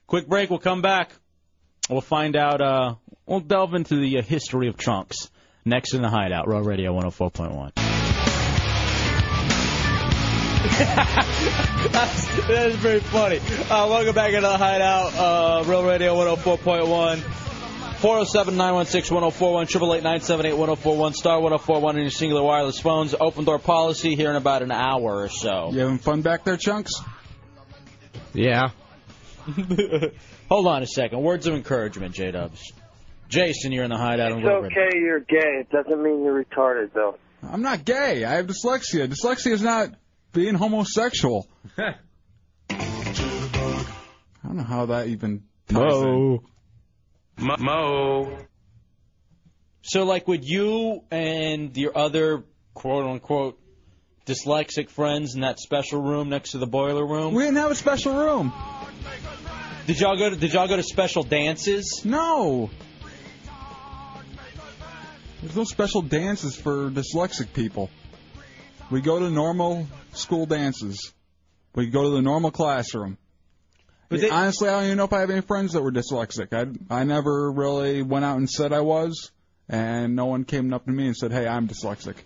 Quick break. We'll come back. We'll find out. Uh, we'll delve into the uh, history of Chunks next in the Hideout. Real Radio 104.1. That's, that is very funny. Uh, welcome back into the Hideout. Uh, Real Radio 104.1. 407 916 1041, 888 1041, star 1041 on your Cingular wireless phones. Open door policy here in about an hour or so. You having fun back there, Chunks? Yeah. Hold on a second. Words of encouragement, J Dubs. Jason, you're in the hideout. It's Real Radio. okay you're gay. It doesn't mean you're retarded, though. I'm not gay. I have dyslexia. Dyslexia is not being homosexual. I don't know how that even ties in. Mo. Mo. So, like, would you and your other quote unquote dyslexic friends in that special room next to the boiler room? We didn't have a special room. Did y'all go to Did y'all go to special dances? No. There's no special dances for dyslexic people. We go to normal school dances. We go to the normal classroom. But they- Honestly, I don't even know if I have any friends that were dyslexic. I I never really went out and said I was, and no one came up to me and said, "Hey, I'm dyslexic."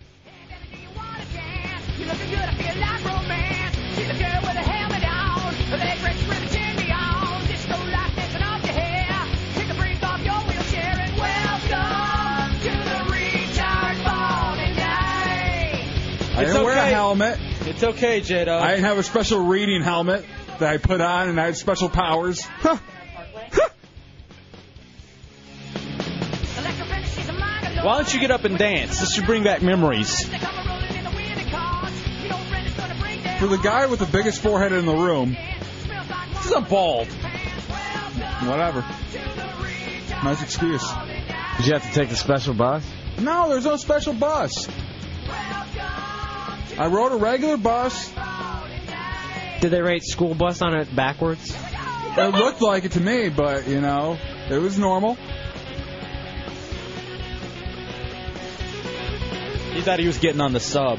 I It's didn't wear a okay. helmet. It's okay, J Dub. I have a special reading helmet that I put on, and I had special powers. Huh. Why don't you get up and dance? This should bring back memories. For the guy with the biggest forehead in the room, He's not bald. whatever. Nice excuse. Did you have to take the special bus? No, there's no special bus. I rode a regular bus. Did they write school bus on it backwards? It looked like it to me, but you know, it was normal. He thought he was getting on the sub.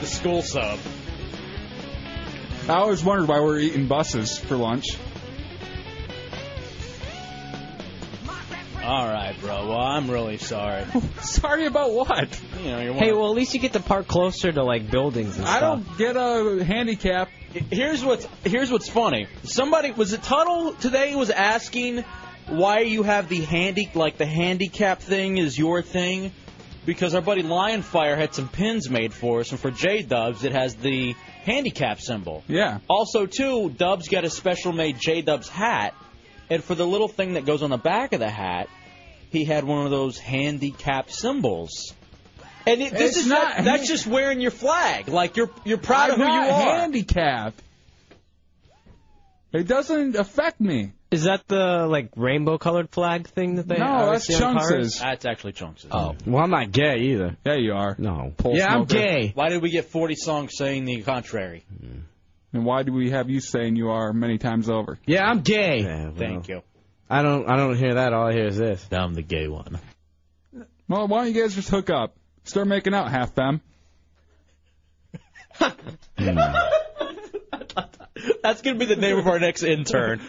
The school sub. I always wondered why we were eating buses for lunch. All right, bro. Well, I'm really sorry. Sorry about what? You know, you're Hey, well, at least you get to park closer to like buildings and stuff. I stuff. don't get a handicap. Here's what's here's what's funny. Somebody was it Tuttle today was asking why you have the handy like the handicap thing is your thing because our buddy Lionfire had some pins made for us and for J Dubs it has the handicap symbol. Yeah. Also too, Dubs got a special made J Dubs hat and for the little thing that goes on the back of the hat, he had one of those handicap symbols. And it, this It's is not not, that's just wearing your flag. Like you're you're proud I'm of who you are. handicapped. It doesn't affect me. Is that the like rainbow colored flag thing that they? No, always that's see on cars? That's actually Chunks. Oh, well, I'm not gay either. Yeah, you are. No. Pole yeah, I'm gay. Why did we get 40 songs saying the contrary? Hmm. And why do we have you saying you are many times over? Yeah, I'm gay. Thank you. I don't. I don't hear that. All I hear is this. I'm the gay one. Well, why don't you guys just hook up? Start making out, half femme. Hmm. That's gonna be the name of our next intern.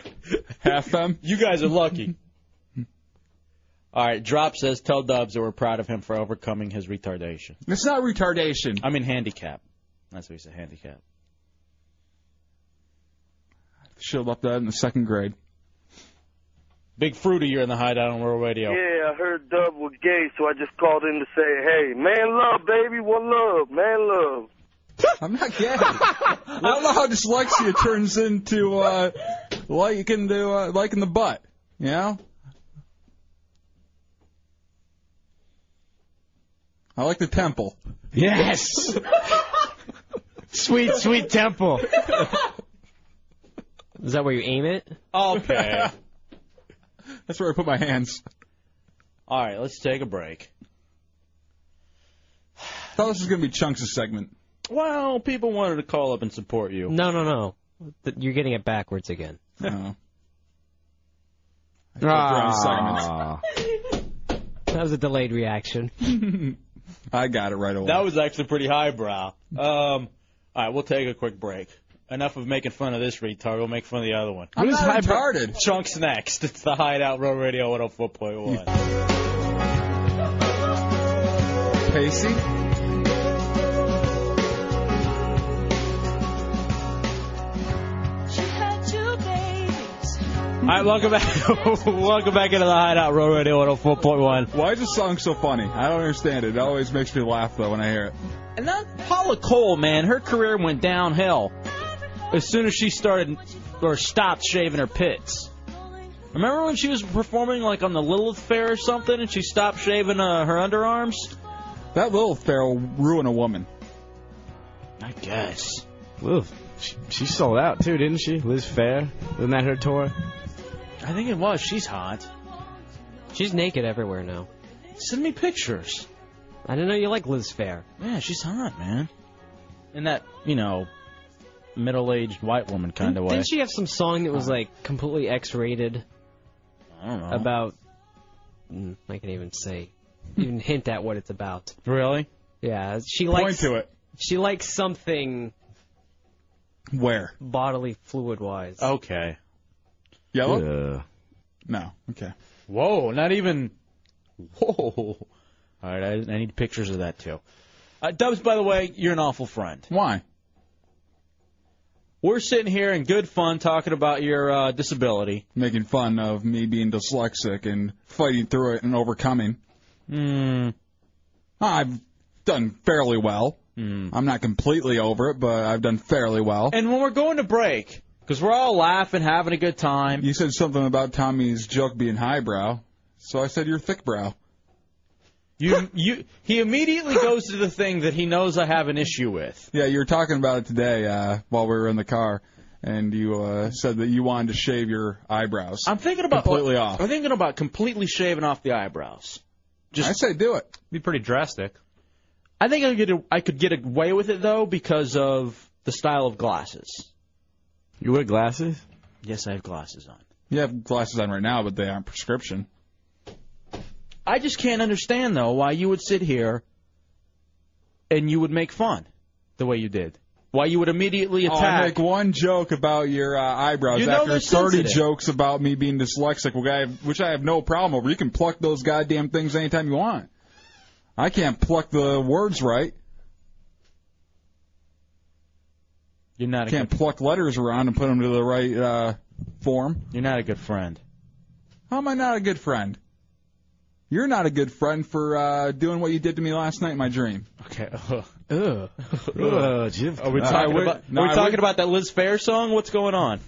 Half femme. You guys are lucky. All right, Drop says tell Dubs that we're proud of him for overcoming his retardation. It's not retardation. I mean handicap. That's what he said, handicap. Should have left that in the second grade. Big Fruity, you're in the hideout on Real Radio. Yeah, I heard Dub was gay, so I just called in to say, hey, man love, baby, one love, man love. I'm not gay. I don't know how dyslexia turns into uh, liking to uh, liking the butt. You know. I like the temple. Yes. sweet, sweet temple. Is that where you aim it? Okay. That's where I put my hands. All right, let's take a break. thought this was gonna be Chunks' segment. Well, people wanted to call up and support you. No, no, no. Th- You're getting it backwards again. Oh. Ah. That was a delayed reaction. I got it right away. That was actually pretty highbrow. Um, all right, we'll take a quick break. Enough of making fun of this retard. We'll make fun of the other one. I'm not retarded. Chunks next. It's the Hideout Real Radio 104.1. Pacey. All right, welcome back. welcome back into the Hideout Real Radio 104.1. Why is this song so funny? I don't understand it. It always makes me laugh though when I hear it. And that Paula Cole, man, her career went downhill as soon as she started or stopped shaving her pits. Remember when she was performing like on the Lilith Fair or something, and she stopped shaving uh, her underarms? That little fair will ruin a woman. I guess. Ooh, she, she sold out too, didn't she? Liz Phair, wasn't that her tour? I think it was. She's hot. She's naked everywhere now. Send me pictures. I didn't know you like Liz Phair. Yeah, she's hot, man. And that, you know, middle-aged white woman kind of way. Didn't she have some song that was like completely X-rated I don't know. about? Mm, I can even say, even hint at what it's about. Really? Yeah, she Point likes. to it. She likes something Where? bodily fluid-wise. Okay. Yellow? Uh, No. Okay. Whoa, not even. Whoa. All right, I, I need pictures of that too. Uh, Dubs, by the way, you're an awful friend. Why? We're sitting here in good fun talking about your uh, disability. Making fun of me being dyslexic and fighting through it and overcoming. Hmm. I've done fairly well. Hmm. I'm not completely over it, but I've done fairly well. And when we're going to break, because we're all laughing, having a good time. You said something about Tommy's joke being highbrow. So I said you're thick brow. You you he immediately goes to the thing that he knows I have an issue with. Yeah, you were talking about it today uh, while we were in the car, and you uh, said that you wanted to shave your eyebrows. I'm thinking about completely off. I'm thinking about completely shaving off the eyebrows. Just I say do it. Be pretty drastic. I think I could get I could get away with it though because of the style of glasses. You wear glasses? Yes, I have glasses on. You have glasses on right now, but they aren't prescription. I just can't understand though why you would sit here and you would make fun the way you did. Why you would immediately Oh, I attack. make one joke about your uh, eyebrows You know after they're 30 sensitive. jokes about me being dyslexic, which I, have, which I have no problem over. You can pluck those goddamn things anytime you want. I can't pluck the words right. You're not a Can't pluck letters around and put them to the right uh, form. You're not a good friend. How am I not a good friend? You're not a good friend for uh, doing what you did to me last night in my dream. Okay. Ugh. Ugh, Jim. Are we Uh, talking would- about no, are we I talking would- about that Liz Phair song? What's going on?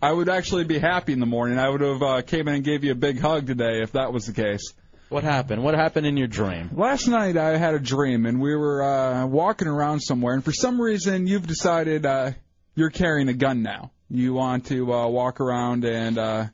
I would actually be happy in the morning. I would have uh, came in and gave you a big hug today if that was the case. What happened? What happened in your dream? Last night I had a dream and we were uh, walking around somewhere, and for some reason you've decided uh, you're carrying a gun now. You want to uh, walk around and uh,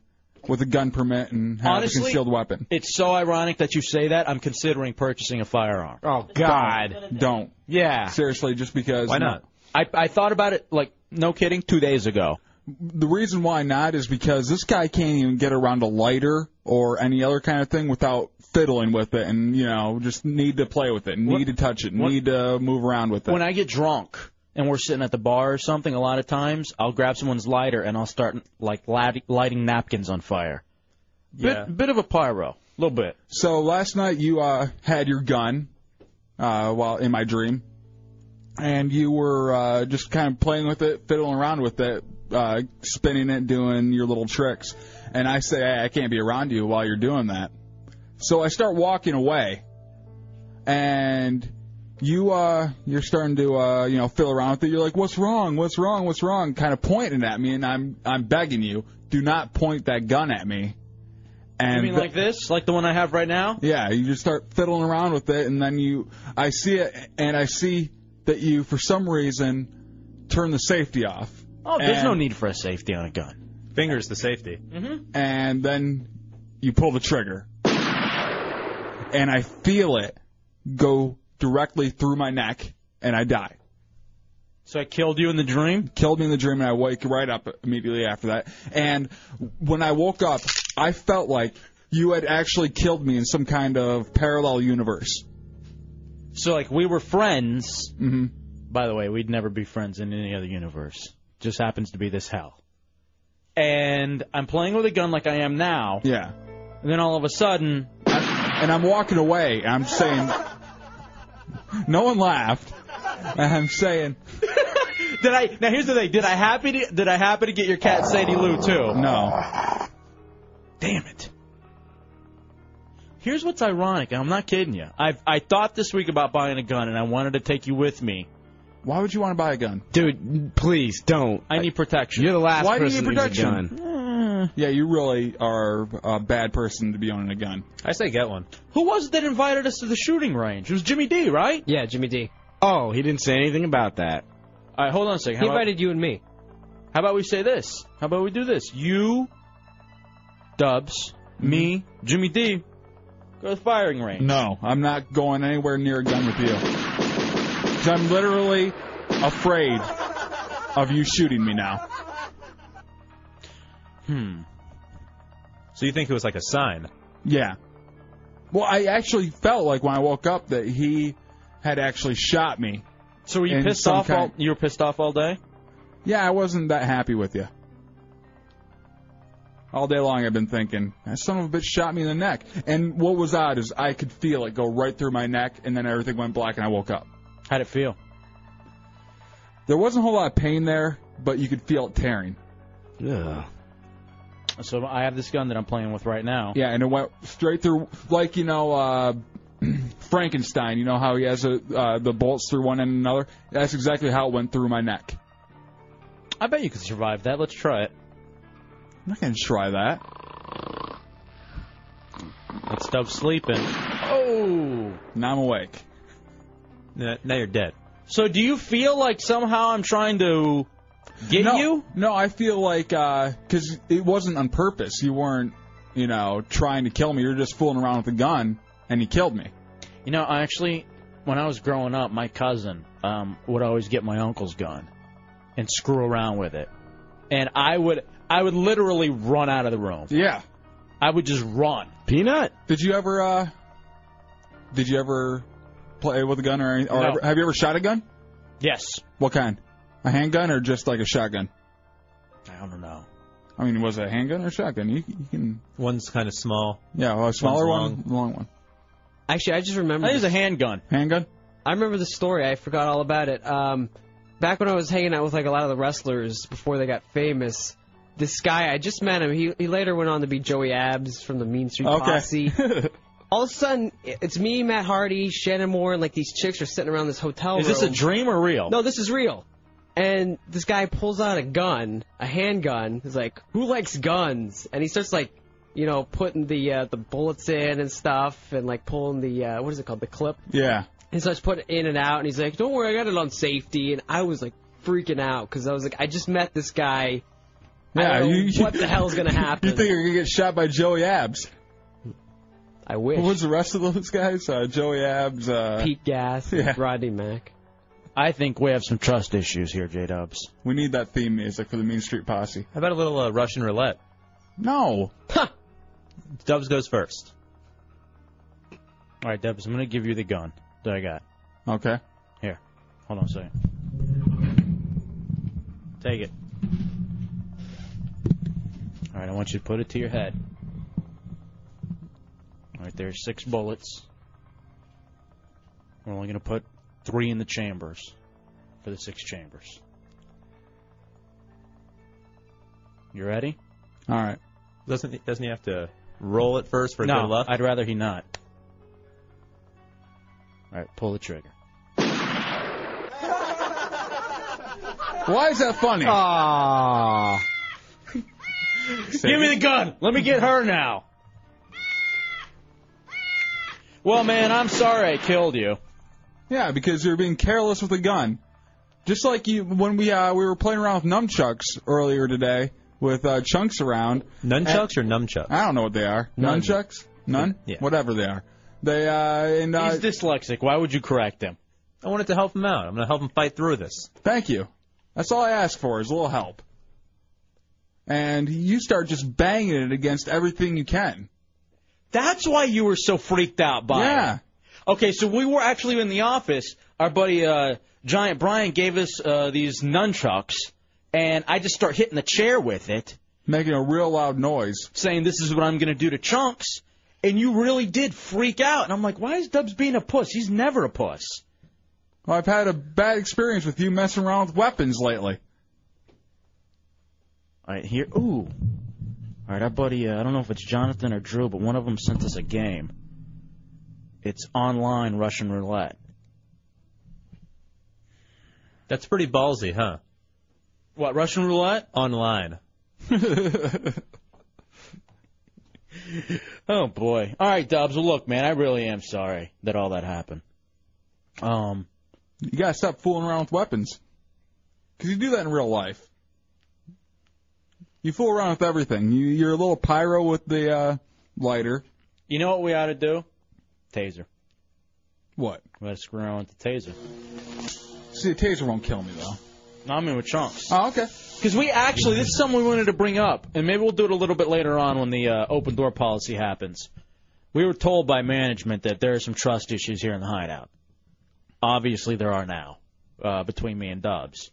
with a gun permit and have Honestly, a concealed weapon. It's so ironic that you say that. I'm considering purchasing a firearm. Oh God. Don't. Yeah. Seriously, just because. Why not? I I thought about it like no kidding two days ago. The reason why not is because this guy can't even get around a lighter or any other kind of thing without fiddling with it, and you know, just need to play with it, need What- to touch it, what- need to move around with it. When I get drunk and we're sitting at the bar or something, a lot of times I'll grab someone's lighter and I'll start like light- lighting napkins on fire. Bit Yeah. bit of a pyro, a little bit. So last night you uh, had your gun uh, while in my dream, and you were uh, just kind of playing with it, fiddling around with it, uh, spinning it, doing your little tricks. And I say, hey, I can't be around you while you're doing that. So I start walking away, and you uh, you're starting to uh, you know fiddle around with it. You're like, what's wrong? What's wrong? What's wrong? Kind of pointing at me, and I'm I'm begging you, do not point that gun at me. And You mean like this, like the one I have right now? yeah, you just start fiddling around with it, and then you, I see it, and I see that you, for some reason, turn the safety off. Oh, there's And- no need for a safety on a gun. Fingers the safety. Mm-hmm. And then you pull the trigger, and I feel it go directly through my neck, and I die. So I killed you in the dream. Killed me in the dream, and I wake right up immediately after that. And when I woke up, I felt like you had actually killed me in some kind of parallel universe. So like we were friends. hmm By the way, we'd never be friends in any other universe. Just happens to be this hell. And I'm playing with a gun like I am now. Yeah. And then all of a sudden, and I'm walking away. And I'm saying, no one laughed. And I'm saying, did I? Now here's the thing. Did I happy to? Did I happen to get your cat Sadie Lou too? no. Damn it. Here's what's ironic, and I'm not kidding you. I I thought this week about buying a gun, and I wanted to take you with me. Why would you want to buy a gun? Dude, please don't. I need protection. You're the last Why do you person need who a protection? Eh, gun. Yeah, you really are a bad person to be owning a gun. I say get one. Who was it that invited us to the shooting range? It was Jimmy D, right? Yeah, Jimmy D. Oh, he didn't say anything about that. All right, hold on a second. He How about, invited you and me. how about we say this? How about we do this? You, Dubs, mm-hmm. me, Jimmy D, go to the firing range. No, I'm not going anywhere near a gun with you. 'Cause I'm literally afraid of you shooting me now. Hmm. So you think it was like a sign? Yeah. Well, I actually felt like when I woke up that he had actually shot me. So were you in pissed some off? All, kind- you were pissed off all day. Yeah, I wasn't that happy with you. All day long I've been thinking, that son of a bitch shot me in the neck. And what was odd is I could feel it go right through my neck, and then everything went black, and I woke up. How'd it feel? There wasn't a whole lot of pain there, but you could feel it tearing. Ugh. So I have this gun that I'm playing with right now. Yeah, and it went straight through, like you know, uh, Frankenstein. You know how he has a, uh, the bolts through one end and another. That's exactly how it went through my neck. I bet you could survive that. Let's try it. I'm not gonna try that. It's Dub sleeping. Oh. Now I'm awake. Now you're dead. So do you feel like somehow I'm trying to get no, you? No, I feel like because it wasn't on purpose. You weren't, you know, trying to kill me. You're just fooling around with a gun, and you killed me. You know, I actually, when I was growing up, my cousin um, would always get my uncle's gun and screw around with it, and I would, I would literally run out of the room. Yeah. I would just run. Peanut. Did you ever? uh Did you ever play with a gun or, any, or No. ever, have you ever shot a gun? Yes. What kind? A handgun or just like a shotgun? I don't know. I mean, was it a handgun or a shotgun? You, you can. One's kind of small. Yeah, well, a smaller One's one, long one. Actually, I just remember. I think it's a handgun. Handgun? I remember the story. I forgot all about it. Um, back when I was hanging out with like a lot of the wrestlers before they got famous, this guy I just met him. He he later went on to be Joey Abs from the Mean Street Okay. Posse. all of a sudden, it's me, Matt Hardy, Shannon Moore, and like these chicks are sitting around this hotel Is this a dream or real? No, this is real. And this guy pulls out a gun, a handgun. He's like, "Who likes guns?" And he starts like, you know, putting the uh, the bullets in and stuff, and like pulling the uh, what is it called, the clip. Yeah. And starts putting it in and out, and he's like, "Don't worry, I got it on safety." And I was like freaking out because I was like, I just met this guy. Yeah, you- what the hell's gonna happen? You think you're gonna get shot by Joey Abs? I wish. What was the rest of those guys? Uh, Joey Abs. Uh, Pete Gas, Yeah. Rodney Mack. I think we have some trust issues here, J Dubs. We need that theme music for the Mean Street Posse. How about a little uh, Russian roulette? No. Dubs goes first. All right, Dubs, I'm gonna give you the gun that I got. Okay. Here, hold on a second. Take it. All right, I want you to put it to your head. All right, there's six bullets. We're only gonna put three in the chambers for the six chambers. You ready? All right. Doesn't he, doesn't he have to roll it first for no, good luck? I'd rather he not. All right, pull the trigger. Why is that funny? Ah. Give me the gun. Let me get her now. Well, man, I'm sorry I killed you. Yeah, because you're being careless with a gun. Just like you when we uh, we were playing around with nunchucks earlier today with uh, chunks around. Nunchucks or numchucks? I don't know what they are. None. Nunchucks? None? Yeah. Whatever they are. They uh and uh, He's dyslexic. Why would you correct him? I wanted to help him out. I'm going to help him fight through this. Thank you. That's all I ask for is a little help. And you start just banging it against everything you can. That's why you were so freaked out by Yeah. it. Okay, so we were actually in the office. Our buddy uh, Giant Brian gave us uh, these nunchucks, and I just start hitting the chair with it, Making a real loud noise. saying this is what I'm going to do to Chunks. And you really did freak out. And I'm like, why is Dubs being a puss? He's never a puss. Well, I've had a bad experience with you messing around with weapons lately. All right, here. Ooh. All right, our buddy, uh, I don't know if it's Jonathan or Drew, but one of them sent us a game. It's online Russian roulette. That's pretty ballsy, huh? What, Russian roulette? Online. Oh boy. All right, Dubs. Well, look, man, I really am sorry that all that happened. Um, You gotta stop fooling around with weapons. 'Cause you do that in real life. You fool around with everything. You, you're a little pyro with the uh, lighter. you know what we ought to do? Taser. What? Ought to screw around with the taser. See, the taser won't kill me though. No, I'm in with chunks. Oh, okay. Because we actually, this is something we wanted to bring up, and maybe we'll do it a little bit later on when the uh, open door policy happens. We were told by management that there are some trust issues here in the hideout. Obviously, there are now uh, between me and Dubs,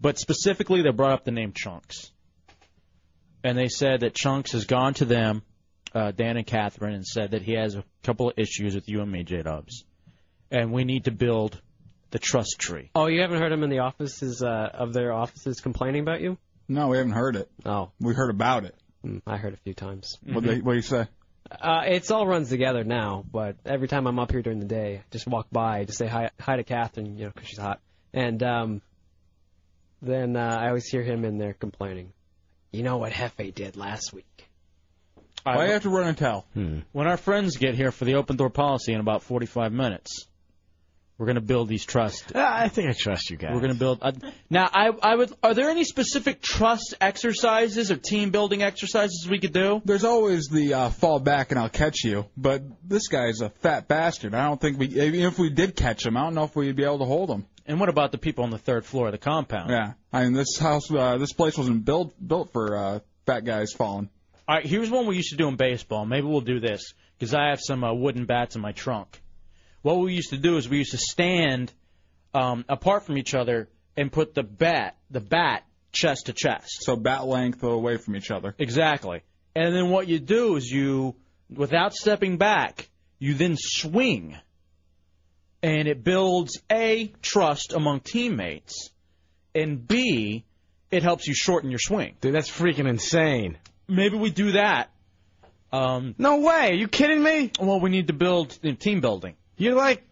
but specifically, they brought up the name Chunks, and they said that Chunks has gone to them, uh, Dan and Catherine, and said that he has a couple of issues with you and me, J Dubs, and we need to build the trust tree. Oh, you haven't heard him in the offices uh, of their offices complaining about you? No, we haven't heard it. Oh, We heard about it. mm, I heard a few times. What they, what do you say? Uh, it's all runs together now, but every time I'm up here during the day, just walk by, just say hi, hi to Catherine, you know, 'cause she's hot, and um, then uh, I always hear him in there complaining. You know what Hefe did last week? Why do you have to run and tell? When our friends get here for the open door policy in about 45 minutes, we're going to build these trusts. I think I trust you guys. We're going to build. Uh, now, I, I would. Are there any specific trust exercises or team building exercises we could do? There's always the uh, fall back and I'll catch you, but this guy's a fat bastard. I don't think we, even if we did catch him, I don't know if we'd be able to hold him. And what about the people on the third floor of the compound? Yeah, I mean this house, uh, this place wasn't built built for uh, fat guys falling. All right, here's one we used to do in baseball. Maybe we'll do this because I have some uh, wooden bats in my trunk. What we used to do is we used to stand um, apart from each other and put the bat, the bat, chest to chest. So bat length away from each other. Exactly. And then what you do is you, without stepping back, you then swing, and it builds a trust among teammates, and b, it helps you shorten your swing. Dude, that's freaking insane. Maybe we do that. Um, no way. Are you kidding me? Well, we need to build uh, team building. You're like,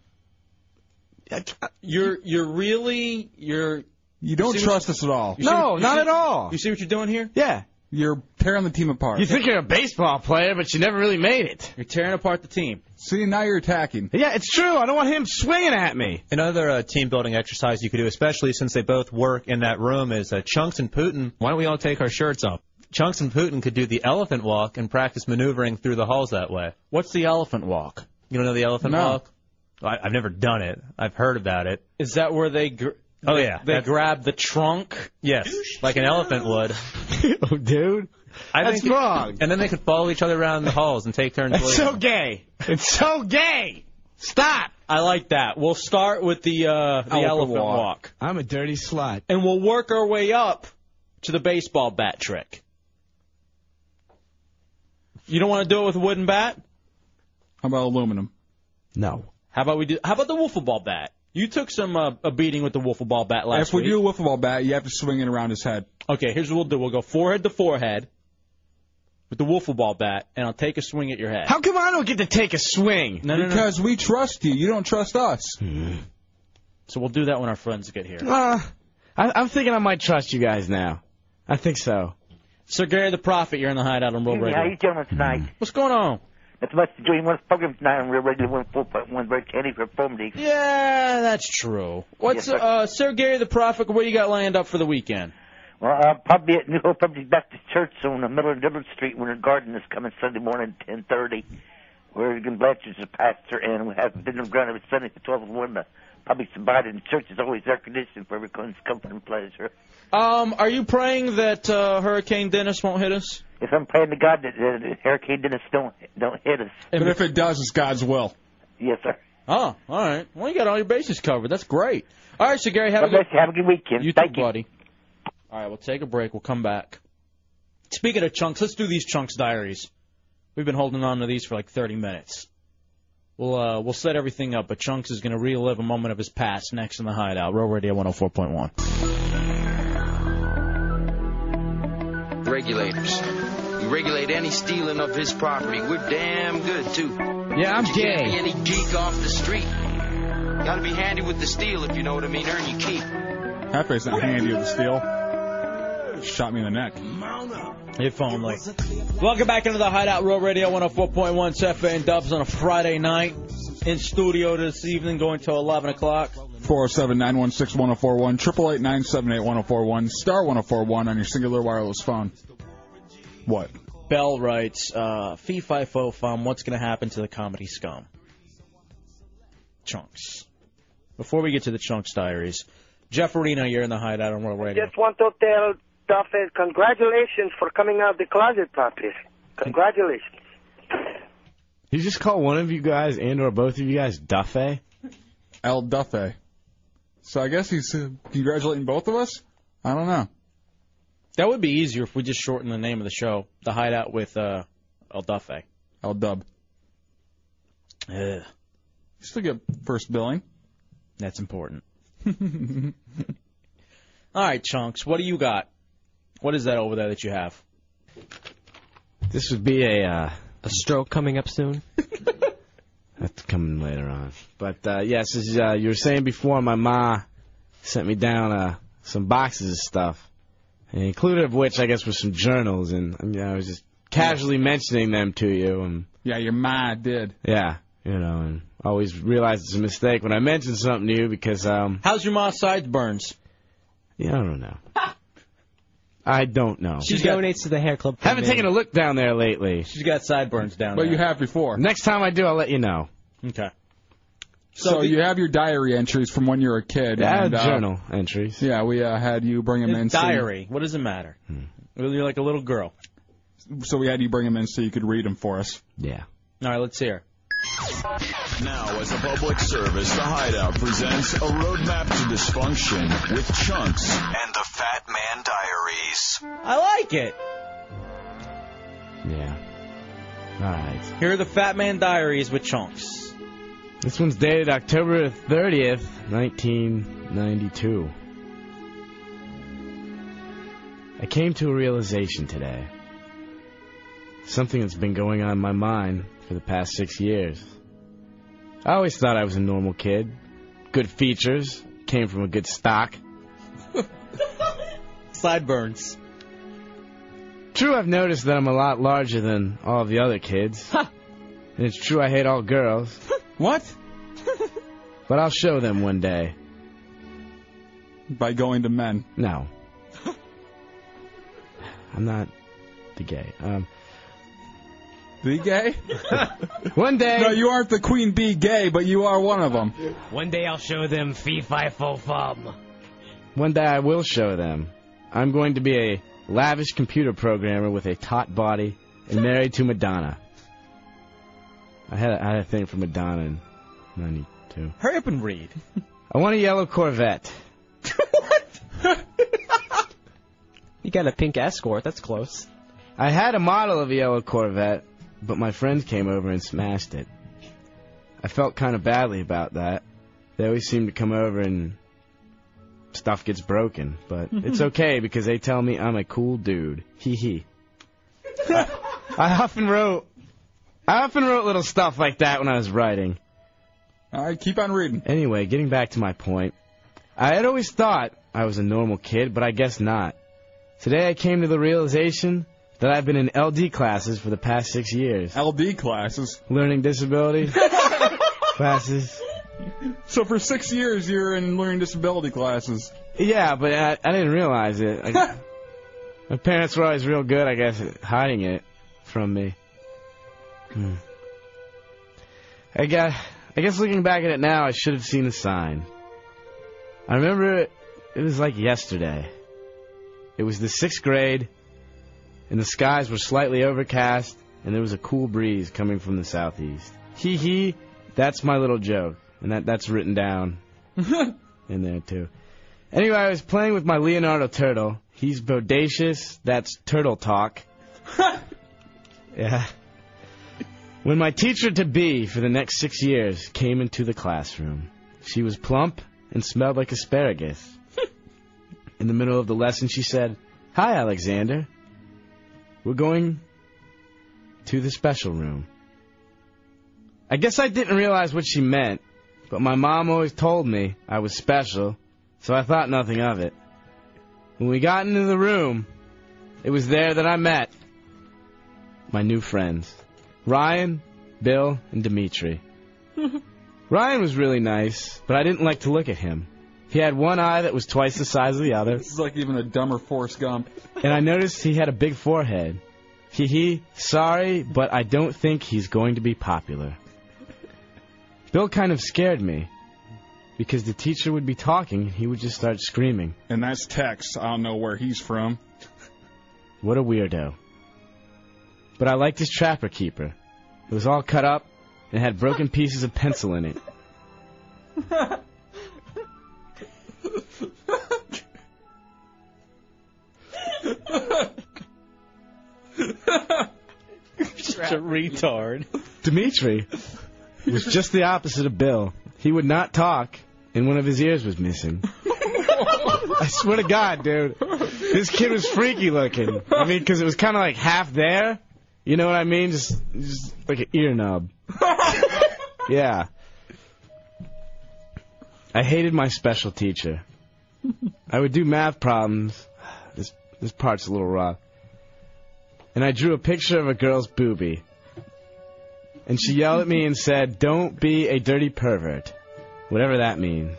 you're you're really you're. You don't see what- trust us at all. you see No, what- you not see- at all. You see what you're doing here? Yeah. You're tearing the team apart. You think you're a baseball player, but you never really made it. You're tearing apart the team. See, now you're attacking. Yeah, it's true. I don't want him swinging at me. Another uh, team building exercise you could do, especially since they both work in that room, is uh, Chunks and Putin. Why don't we all take our shirts off? Chunks and Putin could do the elephant walk and practice maneuvering through the halls that way. What's the elephant walk? You don't know the elephant No. walk? I, I've never done it. I've heard about it. Is that where they? Gr- Oh they, yeah, They That's- grab the trunk. yes, like an elephant would. oh, dude. I That's think it- wrong. And then they could follow each other around the halls and take turns. That's leading. so gay. It's so gay. Stop. I like that. We'll start with the uh, the Elephant elephant walk. walk. I'm a dirty slut. and we'll work our way up to the baseball bat trick. You don't want to do it with a wooden bat? How about aluminum? No. How about we do? How about the wiffle ball bat? You took some uh, a beating with the wiffle ball bat last night. if we week. do a wiffle ball bat, you have to swing it around his head. Okay, here's what we'll do. We'll go forehead to forehead with the wiffle ball bat, and I'll take a swing at your head. How come I don't get to take a swing? No, no, no. because we trust you. You don't trust us. So we'll do that when our friends get here. Uh, I, I'm thinking I might trust you guys now. I think so. Sir Gary the Prophet, you're in the hideout on Hey, Radio. how you doing tonight? What's going on? Not much to do. You want to program tonight on Real Radio 104.1 Very Candy for Phone Yeah, that's true. What's Yes, sir. uh, Sir Gary the Prophet? What you got lined up for the weekend? Well, I'll probably be at New Hope Baptist Church on the middle of Dillard Street, Winter Garden, this coming Sunday morning at 10.30. Where Blanchard's the pastor, and we have dinner ground every Sunday for 12 and 1. The public's invited, and the church is always air conditioned for everyone's comfort and pleasure. Um, are you praying that uh, Hurricane Dennis won't hit us? If I'm praying to God that uh, Hurricane Dennis don't, don't hit us. But if it does, it's God's will. Yes, sir. Oh, all right. Well, you got all your bases covered. That's great. All right, so Gary, have God a good. Have a good weekend. You Thank too, buddy. All right, we'll take a break. We'll come back. Speaking of chunks, let's do these chunks diaries. We've been holding on to these for like 30 minutes. We'll uh, we'll set everything up, but Chunks is going to relive a moment of his past next in the Hideout. Real Radio 104.1. Regulators. We regulate any stealing of his property. We're damn good, too. Yeah, I'm you Can't be gay. any geek off the street. Gotta be handy with the steel, if you know what I mean. Earn your keep. That face not handy with the steel. Shot me in the neck. If only. Welcome back into the Hideout Real Radio 104.1 Hefe and Dubs on a Friday night. In studio this evening, going till 11 o'clock. 407 916 1041, 888 978 1041, star 1041 on your Cingular wireless phone. What? Bell writes, uh, Fee Fi Fo Fum, what's going to happen to the comedy scum? Chunks. Before we get to the Chunks diaries, Jeff Arena, you're in the Hideout on Real Radio. Just want to tell Duffy congratulations for coming out of the closet, Papi. Congratulations. You just call one of you guys and or both of you guys Duffy? El Duffy. So I guess he's uh, congratulating both of us? I don't know. That would be easier if we just shortened the name of the show, The Hideout with uh, El Duffy. El Dub. Ugh. You still get first billing. That's important. All right, Chunks, what do you got? What is that over there that you have? This would be a uh, A stroke coming up soon. That's coming later on. But uh, yes, as uh, you were saying before, my ma sent me down uh, some boxes of stuff, and included of which I guess was some journals, and I, mean, I was just casually mentioning them to you, and Yeah, your ma did. yeah, you know, and always realize it's a mistake when I mention something to you because um. How's your ma's sideburns? Yeah, I don't know. I don't know. She donates to the hair club. Haven't taken a look down there lately. She's got sideburns down But there. you have before. Next time I do, I'll let you know. Okay. So, you have your diary entries from when you were a kid. Yeah, and, uh, journal entries. Yeah, we uh, had you bring them in. His so- diary. What does it matter? Well, You're like a little girl. So we had you bring them in so you could read them for us. Yeah. All right, let's hear. Now, as a public service, the Hideout presents a roadmap to dysfunction with Chunks and the Fat Man Diaries. I like it. Yeah. All right. Here are the Fat Man Diaries with Chunks. This one's dated October 30th, 1992. I came to a realization today. Something that's been going on in my mind for the past six years. I always thought I was a normal kid. Good features, came from a good stock. Sideburns. True, I've noticed that I'm a lot larger than all the other kids. and it's true I hate all girls. what? But I'll show them one day. By going to men. No. I'm not the gay. Um, the gay? one day. No, you aren't the queen bee gay, but you are one of them. One day I'll show them fee fi fo fum. One day I will show them. I'm going to be a lavish computer programmer with a taut body and married to Madonna. I had a, I had a thing for Madonna in '92. Hurry up and read. I want a yellow Corvette. You got a pink escort. That's close. I had a model of a yellow Corvette, but my friends came over and smashed it. I felt kind of badly about that. They always seem to come over and stuff gets broken, but it's okay because they tell me I'm a cool dude. Hee hee. I often wrote, I often wrote little stuff like that when I was writing. All right, keep on reading. Anyway, getting back to my point, I had always thought I was a normal kid, but I guess not. Today I came to the realization that I've been in LD classes for the past six years. LD classes? Learning disability classes. So for six years, you're in learning disability classes. Yeah, but I, I didn't realize it. My parents were always real good, I guess, at hiding it from me. Hmm. I got. I guess looking back at it now, I should have seen the sign. I remember it. It was like yesterday. It was the sixth grade, and the skies were slightly overcast, and there was a cool breeze coming from the southeast. Hee hee. That's my little joke, and that that's written down in there too. Anyway, I was playing with my Leonardo turtle. He's bodacious. That's turtle talk. yeah. When my teacher to be for the next six years came into the classroom, she was plump and smelled like asparagus. In the middle of the lesson, she said, Hi, Alexander. We're going to the special room. I guess I didn't realize what she meant, but my mom always told me I was special, so I thought nothing of it. When we got into the room, it was there that I met my new friends Ryan, Bill, and Dimitri. Ryan was really nice, but I didn't like to look at him. He had one eye that was twice the size of the other, This is like even a dumber Forrest Gump. and I noticed he had a big forehead. Hee hee, sorry, but I don't think he's going to be popular. Bill kind of scared me because the teacher would be talking and he would just start screaming. And that's Tex. I don't know where he's from. What a weirdo. But I liked his trapper keeper. It was all cut up and had broken pieces of pencil in it. Such a retard. Dimitri was just the opposite of Bill. He would not talk, and one of his ears was missing. I swear to God, dude, this kid was freaky looking. I mean, because it was kind of like half there. You know what I mean? Just, just like an ear nub. Yeah. I hated my special teacher. I would do math problems. This this part's a little rough. and I drew a picture of a girl's boobie. And she yelled at me and said, Don't be a dirty pervert. Whatever that means.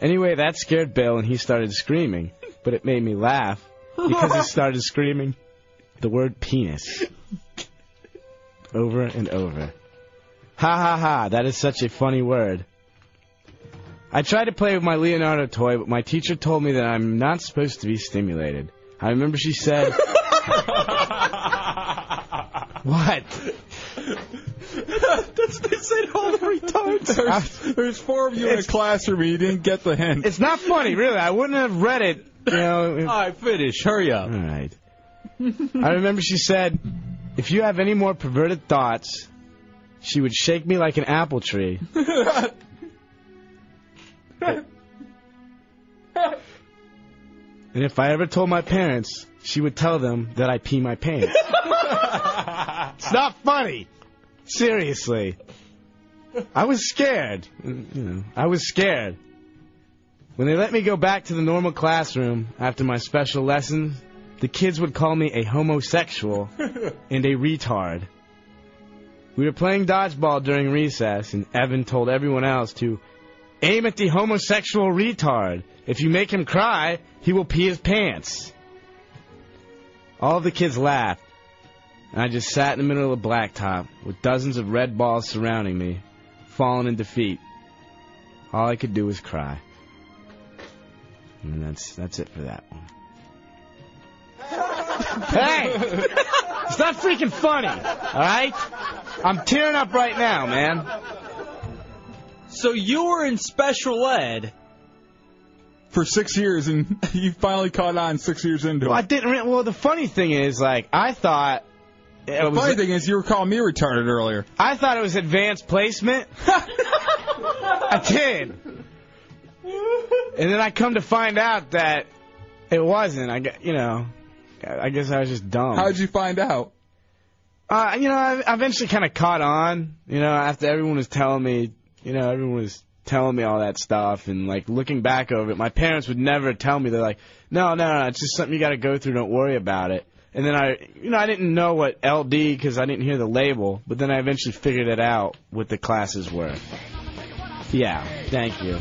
Anyway, that scared Bill and he started screaming, but it made me laugh because he started screaming the word penis over and over. Ha ha ha, that is such a funny word. I tried to play with my Leonardo toy, but my teacher told me that I'm not supposed to be stimulated. I remember she said, What? That's they say to all the retards. There's, there's four of you in a classroom and you didn't get the hint. It's not funny, really. I wouldn't have read it, you know. All right, finish. Hurry up. All right. I remember she said, if you have any more perverted thoughts, she would shake me like an apple tree. And if I ever told my parents, she would tell them that I pee my pants. it's not funny. Seriously. I was scared. You know, I was scared. When they let me go back to the normal classroom after my special lessons, the kids would call me a homosexual and a retard. We were playing dodgeball during recess, and Evan told everyone else to aim at the homosexual retard. If you make him cry, he will pee his pants. All of the kids laughed, and I just sat in the middle of the blacktop with dozens of red balls surrounding me, falling in defeat. All I could do was cry. And that's that's it for that one. hey! It's not freaking funny, alright? I'm tearing up right now, man. So you were in special ed for six years, and you finally caught on six years into Well, I it. didn't. Re- well, the funny thing is, like, I thought. The was, funny thing is, you were calling me retarded earlier. I thought it was advanced placement. I did. And then I come to find out that it wasn't. I gue- you know, I guess I was just dumb. How'd you find out? Uh, you know, I I eventually kind of caught on. You know, after everyone was telling me, you know, everyone was telling me all that stuff, and like looking back over it, my parents would never tell me. They're like, "No, no, no, it's just something you got to go through. Don't worry about it." And then I, you know, I didn't know what LD because I didn't hear the label, but then I eventually figured it out what the classes were. Yeah, thank you.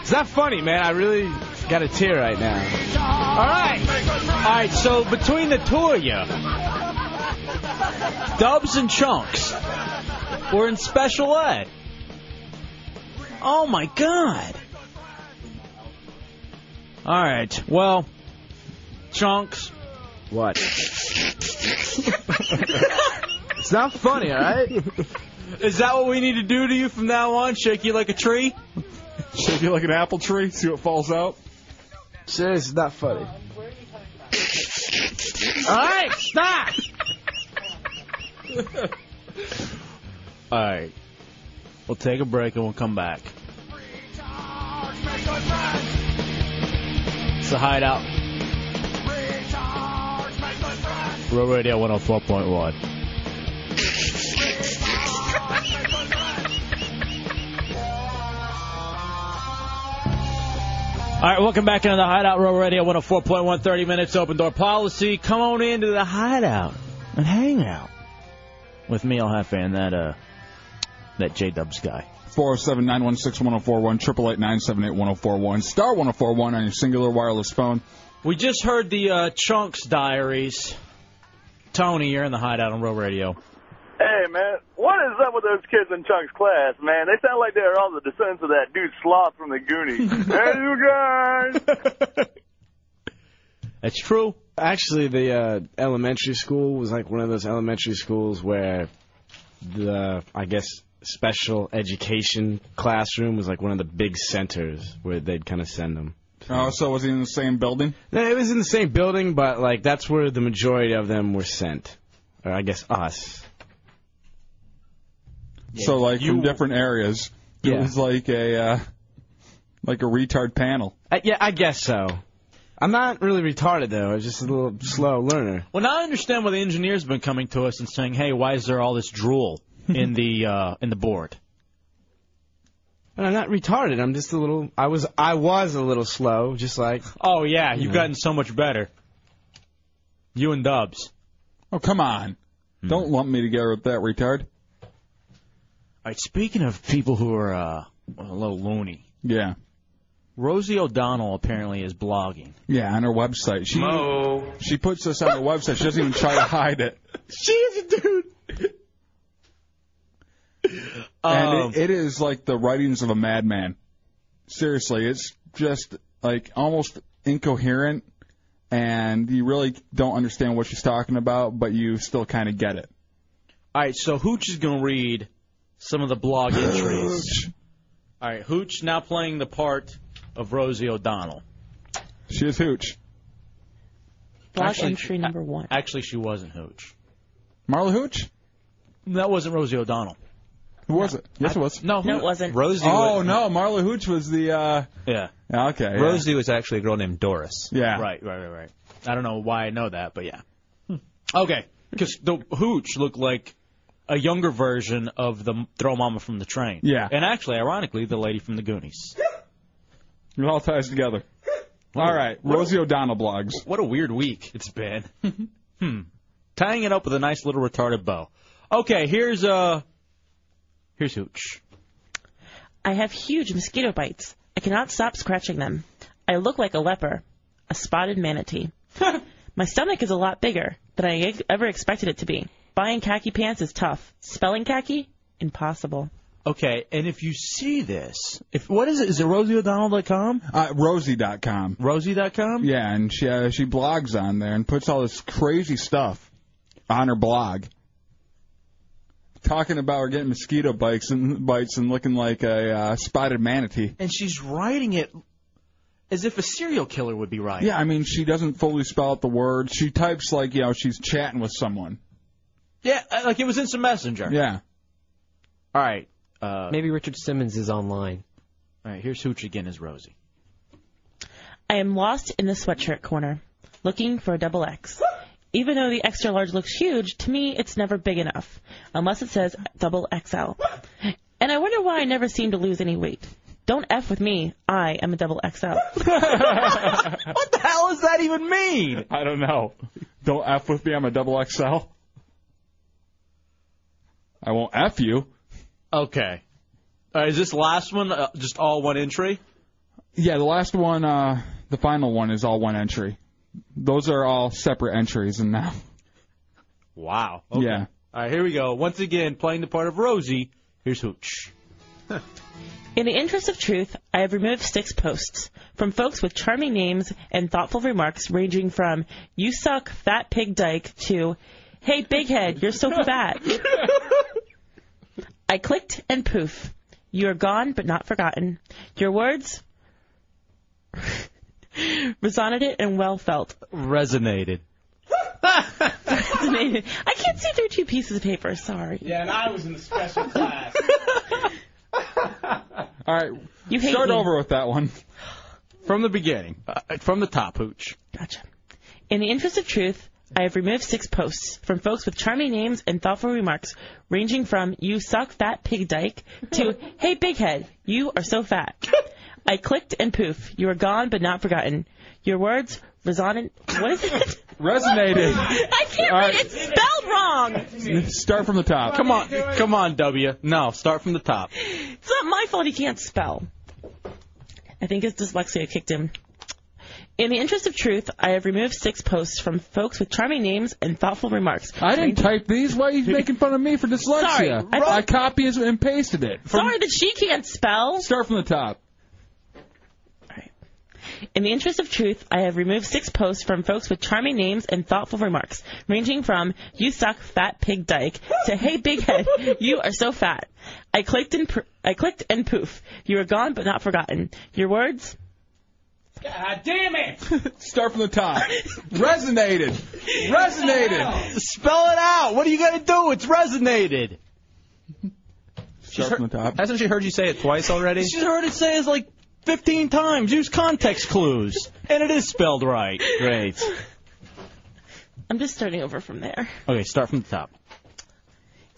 It's not funny, man. I really got a tear right now. All right. All right, so between the two of you, Dubs and Chunks, were in special ed. Oh, my God. All right, well, Chunks. What? it's not funny, all right? Is that what we need to do to you from now on? Shake you like a tree? Shake you like an apple tree, see what falls out. Serious, it's not funny. All right, stop. All right. We'll take a break and we'll come back. It's the Hideout. Real Radio 104.1. All right, welcome back into the Hideout Real Radio 104.1, 30 minutes open door policy. Come on into the Hideout and hang out with me, I'll have fan that uh that J Dubs guy. 407 916 1041, 888 978 1041, star 1041 on your Cingular wireless phone. We just heard the uh, Chunks Diaries. Tony, you're in the Hideout on Real Radio. Hey, man, what is up with those kids in Chunk's class, man? They sound like they're all the descendants of that dude Sloth from the Goonies. hey, you guys! That's true. Actually, the uh, elementary school was like one of those elementary schools where the, I guess, special education classroom was like one of the big centers where they'd kind of send them. Oh, so was he in the same building? No, it was in the same building, but like that's where the majority of them were sent, or I guess us. so like from different areas. It Yeah. was like a uh, like a retard panel. I, yeah, I guess so. I'm not really retarded though. I'm just a little slow learner. Well, now I understand why the engineers have been coming to us and saying, "Hey, why is there all this drool in the uh, in the board?" And I'm not retarded. I'm just a little. I was. I was a little slow, just like. Oh yeah, you've Yeah. gotten so much better. You and Dubs. Oh, come on. Hmm. Don't lump me together with that retard. All right, speaking of people who are uh, a little loony, Yeah. Rosie O'Donnell apparently is blogging. Yeah, on her website. She Mo. she puts this on her website. She doesn't even try to hide it. She is a dude. And Um, it, it is like the writings of a madman. Seriously, it's just like almost incoherent, and you really don't understand what she's talking about, but you still kind of get it. All right, so Hooch is going to read some of the blog entries. All right, Hooch now playing the part of Rosie O'Donnell. She is Hooch. Blog entry number one. Actually, she wasn't Hooch. Marla Hooch? That wasn't Rosie O'Donnell. Who was it? Yes, it was. No, No, it wasn't. Rosie. Oh was, no, Marla Hooch was the. uh Yeah. yeah, Okay. yeah. Rosie was actually a girl named Doris. Yeah. Right, right, right, right. I don't know why I know that, but yeah. Okay, because the Hooch looked like a younger version of the Throw Momma from the Train. Yeah. And actually, ironically, the lady from the Goonies. It all ties together. All right, Rosie O'Donnell blogs. What a weird week it's been. hmm. Tying it up with a nice little retarded bow. Okay, here's uh here's Hooch. I have huge mosquito bites. I cannot stop scratching them. I look like a leper, a spotted manatee. My stomach is a lot bigger than I ever expected it to be. Buying khaki pants is tough. Spelling khaki? Impossible. Okay, and if you see this, if what is it? Is it RosieO'Donnell.com? Uh, Rosie.com. Rosie.com? Yeah, and she uh, she blogs on there and puts all this crazy stuff on her blog, talking about her getting mosquito bites and bites and looking like a uh, spotted manatee. And she's writing it as if a serial killer would be writing. Yeah, I mean she doesn't fully spell out the words. She types like you know she's chatting with someone. Yeah, uh, like it was instant messenger. Yeah. All right. Uh, Maybe Richard Simmons is online. all right, here's Hooch again as Rosie. I am lost in the sweatshirt corner, looking for a double X. Even though the extra large looks huge, to me it's never big enough, unless it says double XL. And I wonder why I never seem to lose any weight. Don't F with me. I am a double XL. what the hell does that even mean? I don't know. Don't f with me. I'm a double XL. I won't f you. Okay. Uh, is this last one uh, just all one entry? Yeah, the last one, uh, the final one is all one entry. Those are all separate entries, and now. Wow. Okay. Yeah. All right, here we go. Once again, playing the part of Rosie. Here's Hooch. In the interest of truth, I have removed six posts from folks with charming names and thoughtful remarks ranging from "You suck, fat pig dyke" to "Hey, big head, you're so fat." I clicked and poof, you are gone but not forgotten. Your words resonated and well felt. Resonated. Resonated. I can't see through two pieces of paper. Sorry. Yeah, and I was in the special class. All right. You hate Start me. over with that one. From the beginning. Uh, from the top, Hooch. Gotcha. In the interest of truth, I have removed six posts from folks with charming names and thoughtful remarks, ranging from "You suck, fat pig dyke" to "Hey, big head, you are so fat." I clicked and poof, you are gone but not forgotten. Your words resonant. What is it? Resonated. I can't All read right. it. It's spelled wrong. Start from the top. Come on, come on, W. No, start from the top. It's not my fault he can't spell. I think his dyslexia kicked him. In the interest of truth, I have removed six posts from folks with charming names and thoughtful remarks. I didn't type these. Why are you making fun of me for dyslexia? Sorry, I thought- I copy and pasted it. From- Sorry that she can't spell. Start from the top. In the interest of truth, I have removed six posts from folks with charming names and thoughtful remarks, ranging from "You suck, fat pig dyke" to "Hey, big head, you are so fat." I clicked and pr- I clicked and poof, you are gone but not forgotten. Your words God damn it! Start from the top. Resonated. Resonated. Spell it out. What are you gonna do? It's resonated. Start from the top. Hasn't she heard you say it twice already? She's heard it say it like 15 times. Use context clues, and it is spelled right. Great. I'm just starting over from there. Okay, start from the top.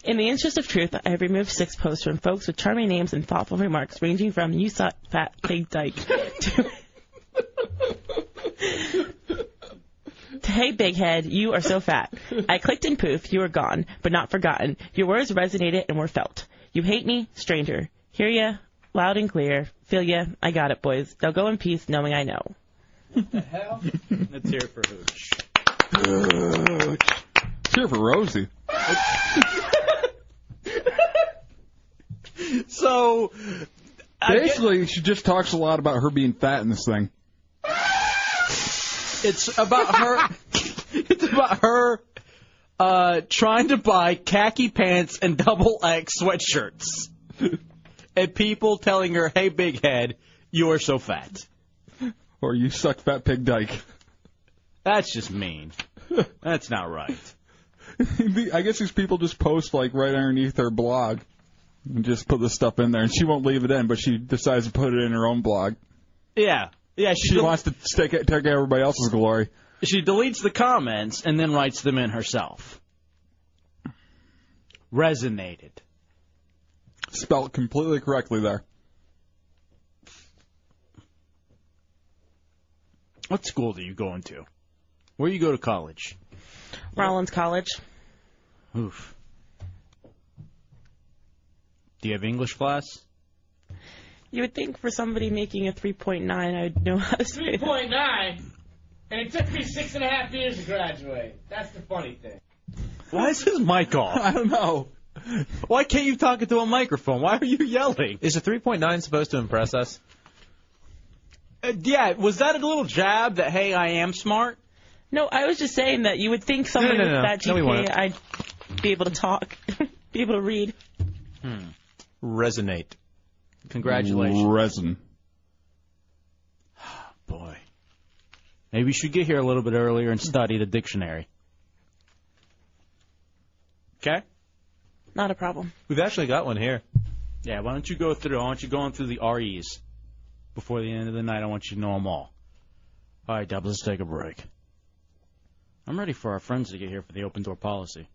In the interest of truth, I have removed six posts from folks with charming names and thoughtful remarks, ranging from "You suck, fat pig dyke" to, to Hey, big head, you are so fat. I clicked and poof, you are gone, but not forgotten. Your words resonated and were felt. You hate me, stranger. Hear ya, loud and clear. Feel ya, I got it, boys. Now go in peace, knowing I know. What the hell? Let's hear it for Hooch. Cheer for Rosie. So basically, she just talks a lot about her being fat in this thing. It's about her. it's about her uh, trying to buy khaki pants and double X sweatshirts, and people telling her, "Hey, big head, you are so fat." Or you suck fat pig dyke. That's just mean. That's not right. I guess these people just post like right underneath her blog and just put this stuff in there, and she won't leave it in, but she decides to put it in her own blog. Yeah, yeah. She, She wants to take, take everybody else's glory. She deletes the comments and then writes them in herself. Resonated. Spelled completely correctly there. What school do you go into? Where you go to college? Rollins College. Oof. Do you have English class? You would think for somebody making a 3.9, I would know how to say that. 3.9, and it took me six and a half years to graduate. That's the funny thing. Why is his mic off? I don't know. Why can't you talk into a microphone? Why are you yelling? Is a 3.9 supposed to impress us? Uh, yeah, was that a little jab that hey, I am smart? No, I was just saying that you would think somebody No, no, no, with that no, we GPA, won't. I'd be able to talk, be able to read. Hmm. Resonate. Congratulations. Resin. Boy. Maybe you should get here a little bit earlier and study the dictionary. Okay? Not a problem. We've actually got one here. Yeah, why don't you go through? I want you going through the REs before the end of the night. I want you to know them all. All right, Dubs, let's take a break. I'm ready for our friends to get here for the open door policy.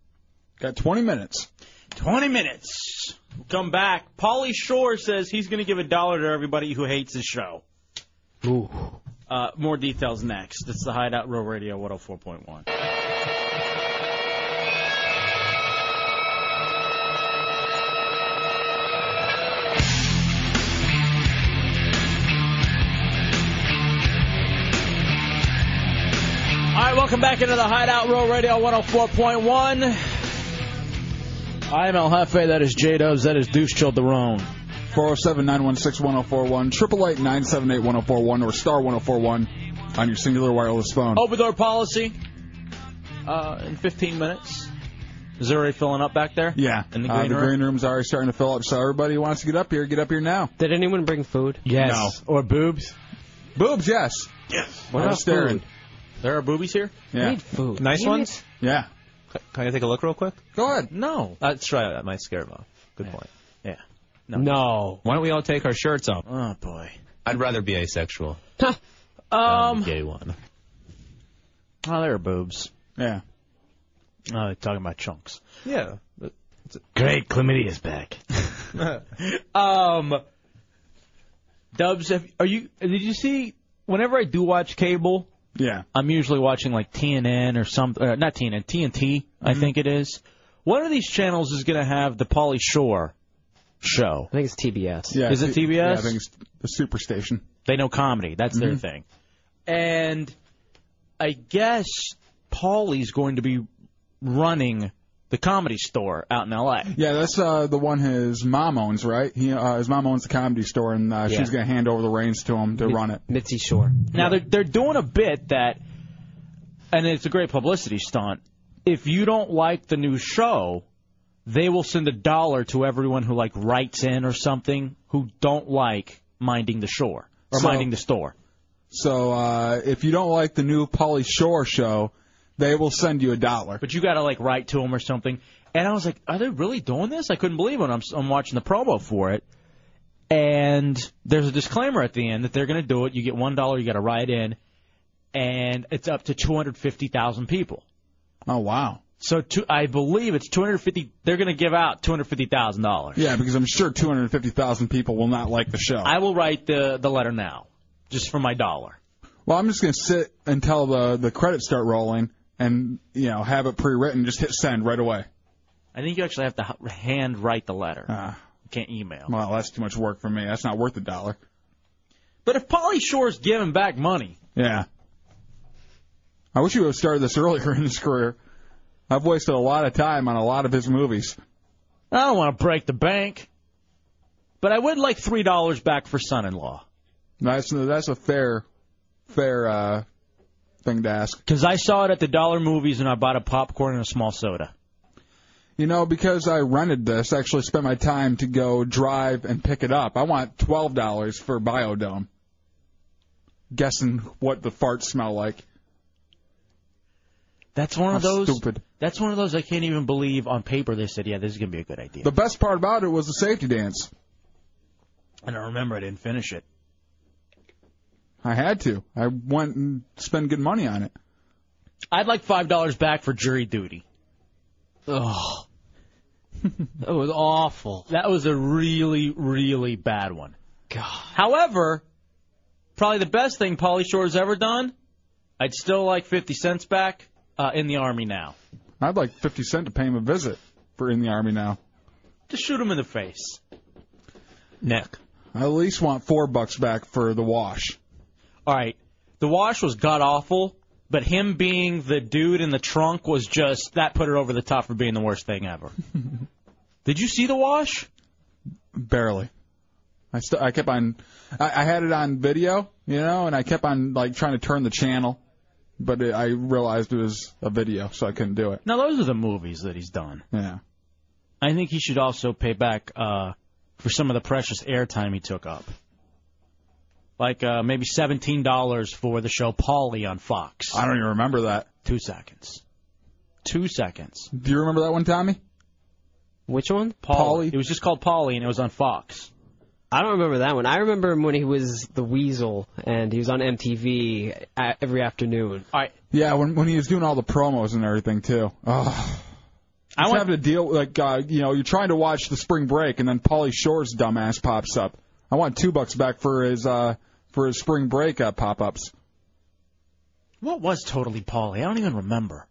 Got 20 minutes. 20 minutes. Come back. Pauly Shore says he's going to give a dollar to everybody who hates his show. Ooh. Uh, more details next. It's the Hideout Real Radio 104.1. welcome back into the Hideout Real Radio 104.1. I am El Hefe. That is J Dubs. That is Deuce Childerone. 407 916 1041, 888 978 1041, or star 1041 on your Cingular wireless phone. Open door policy uh, in 15 minutes. Is it already filling up back there? Yeah. In the Uh, green the room? green room's already starting to fill up, so everybody who wants to get up here, get up here now. Did anyone bring food? Yes. Or boobs. Boobs, yes. Yes. What I about was staring. food? There are boobies here? Yeah. I need food. Nice Damn ones? Yeah. Can I take a look real quick? Go ahead. No. Let's try it. That might scare them off. Good point. Yeah. No. no. Why don't we all take our shirts off? Oh, boy. I'd rather be asexual. Um, Gay one. oh, there are boobs. Yeah. Oh, they're talking about chunks. Yeah. but- Great, chlamydia's back. Um, Dubs, have, are you? Did you see? Whenever I do watch cable, Yeah. I'm usually watching like TNN or something. Uh, not TNN, TNT, I Mm-hmm. think it is. One of these channels is going to have the Pauly Shore show. I think it's TBS. Yeah. Is it T- TBS? Yeah, I think it's the Superstation. They know comedy. That's their Mhm. thing. And I guess Pauly's going to be running the comedy store out in L.A. Yeah, that's uh, the one his mom owns, right? He, uh, his mom owns the comedy store, and uh, Yeah. she's going to hand over the reins to him to run it. Mitzi Shore. Now they're they're doing a bit that, and it's a great publicity stunt. If you don't like the new show, they will send a dollar to everyone who like writes in or something who don't like minding the shore or So- minding the store. So uh, if you don't like the new Pauly Shore show, they will send you a dollar. But you got to like write to them or something. And I was like, are they really doing this? I couldn't believe it. I'm I'm watching the promo for it. And there's a disclaimer at the end that they're going to do it. You get one dollar. You got to write in, and it's up to 250,000 people. Oh wow. So to, I believe it's 250. They're going to give out 250 thousand dollars. Yeah, because I'm sure 250,000 people will not like the show. I will write the the letter now, just for my dollar. Well, I'm just gonna sit until the the credits start rolling, and you know have it pre-written. Just hit send right away. I think you actually have to h- hand write the letter. Ah. You can't email. Well, that's too much work for me. That's not worth a dollar. But if Pauly Shore's giving back money, Yeah. I wish you would have started this earlier in his career. I've wasted a lot of time on a lot of his movies. I don't want to break the bank. But I would like three dollars back for son-in-law. That's that's a fair, fair uh, thing to ask. Because I saw it at the dollar movies and I bought a popcorn and a small soda. You know, because I rented this, I actually spent my time to go drive and pick it up. I want twelve dollars for Bio-Dome. Guessing what the farts smell like. That's one of How those. stupid. That's one of those I can't even believe on paper they said, yeah, this is gonna be a good idea. The best part about it was the safety dance. And I remember I didn't finish it. I had to. I went and spent good money on it. I'd like five dollars back for jury duty. Oh, that was awful. That was a really, really bad one. God. However, probably the best thing Pauly Shore's ever done. I'd still like fifty cents back uh, in the army now. I'd like fifty cent to pay him a visit for in the army now. Just shoot him in the face. Nick. I at least want four bucks back for the wash. All right, the wash was god awful, but him being the dude in the trunk was just that put it over the top for being the worst thing ever. Did you see the wash? Barely. I st- I kept on. I, I had it on video, you know, and I kept on like trying to turn the channel, but it, I realized it was a video, so I couldn't do it. Now those are the movies that he's done. Yeah. I think he should also pay back uh, for some of the precious airtime he took up. Like uh, maybe seventeen dollars for the show Pauly on Fox. I don't even remember that. Two seconds. Two seconds. Do you remember that one, Tommy? Which one? Pauly. It was just called Pauly, and it was on Fox. I don't remember that one. I remember him when he was the Weasel and he was on MTV a- every afternoon. All right. Yeah, when when he was doing all the promos and everything too. Oh. I was having to deal like uh, you know you're trying to watch the spring break and then Pauly Shore's dumbass pops up. I want two bucks back for his uh for his spring break uh, pop ups. What was totally Pauly? I don't even remember.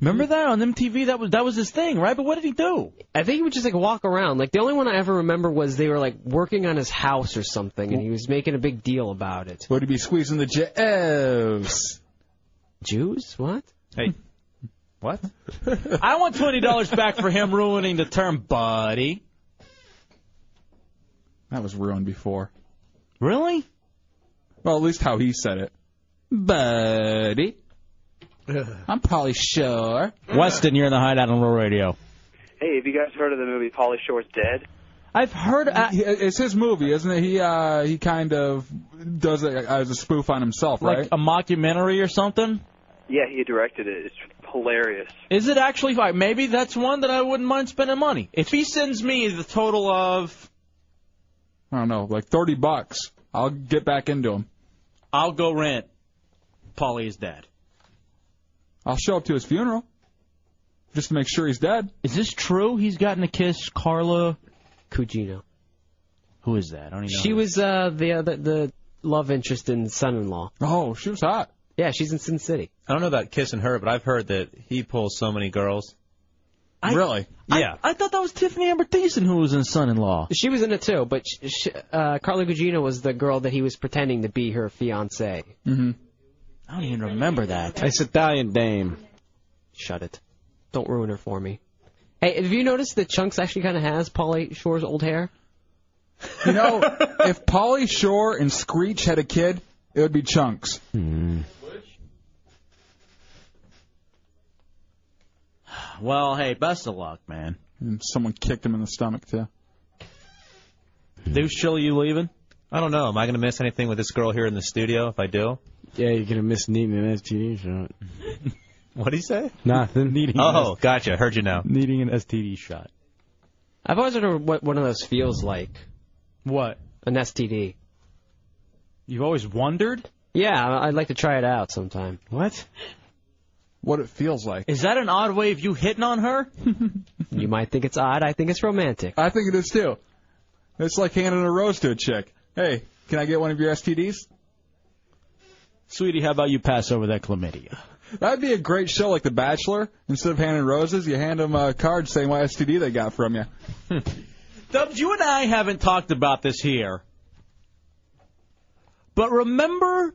Remember that on MTV? That was that was his thing, right? But what did he do? I think he would just like walk around. Like the only one I ever remember was they were like working on his house or something, and he was making a big deal about it. Would he be squeezing the Jews? Jews? What? Hey. What? I want twenty dollars back for him ruining the term buddy. That was ruined before. Really? Well, at least how he said it. Buddy. I'm Pauly Shore. Weston, you're in the hideout on Real Radio. Hey, have you guys heard of the movie Pauly Shore's Dead? I've heard. Uh, it's his movie, isn't it? He uh he kind of does it as a spoof on himself, right? Like a mockumentary or something? Yeah, he directed it. It's hilarious. Is it actually fine? Maybe that's one that I wouldn't mind spending money. If he sends me the total of, I don't know, like thirty bucks, I'll get back into him. I'll go rent. Pauly is dead. I'll show up to his funeral just to make sure he's dead. Is this true? He's gotten to kiss Carla Gugino. Who is that? I don't even know. She was uh, the, uh, the the love interest in Son-in-Law. Oh, she was hot. Yeah, she's in Sin City. I don't know about kissing her, but I've heard that he pulls so many girls. I- really? Yeah. I thought that was Tiffani Amber Thiessen who was in Son-in-Law. She was in it too, but sh sh uh, Carla Gugino was the girl that he was pretending to be her fiance. Mm-hmm. I don't even remember that. It's Italian dame. Shut it. Don't ruin her for me. Hey, have you noticed that Chunks actually kind of has Pauly Shore's old hair? You know, if Pauly Shore and Screech had a kid, it would be Chunks. Well, hey, best of luck, man. And someone kicked him in the stomach too. Hmm. Deuce Chili, you leaving? I don't know. Am I going to miss anything with this girl here in the studio if I do? Yeah, you're gonna miss needing an STD shot. What did he say? Nothing. Needing Oh, gotcha. Heard you now. needing an STD shot. I've always wondered what one of those feels like. What? An STD. You've always wondered? Yeah, I'd like to try it out sometime. What? What it feels like. Is that an odd way of you hitting on her? You might think it's odd. I think it's romantic. I think it is too. It's like handing a rose to a chick. Hey, can I get one of your STDs? Sweetie, how about you pass over that chlamydia? That'd be a great show like The Bachelor. Instead of handing roses, you hand them a card saying what STD they got from you. Dubs, you and I haven't talked about this here, but remember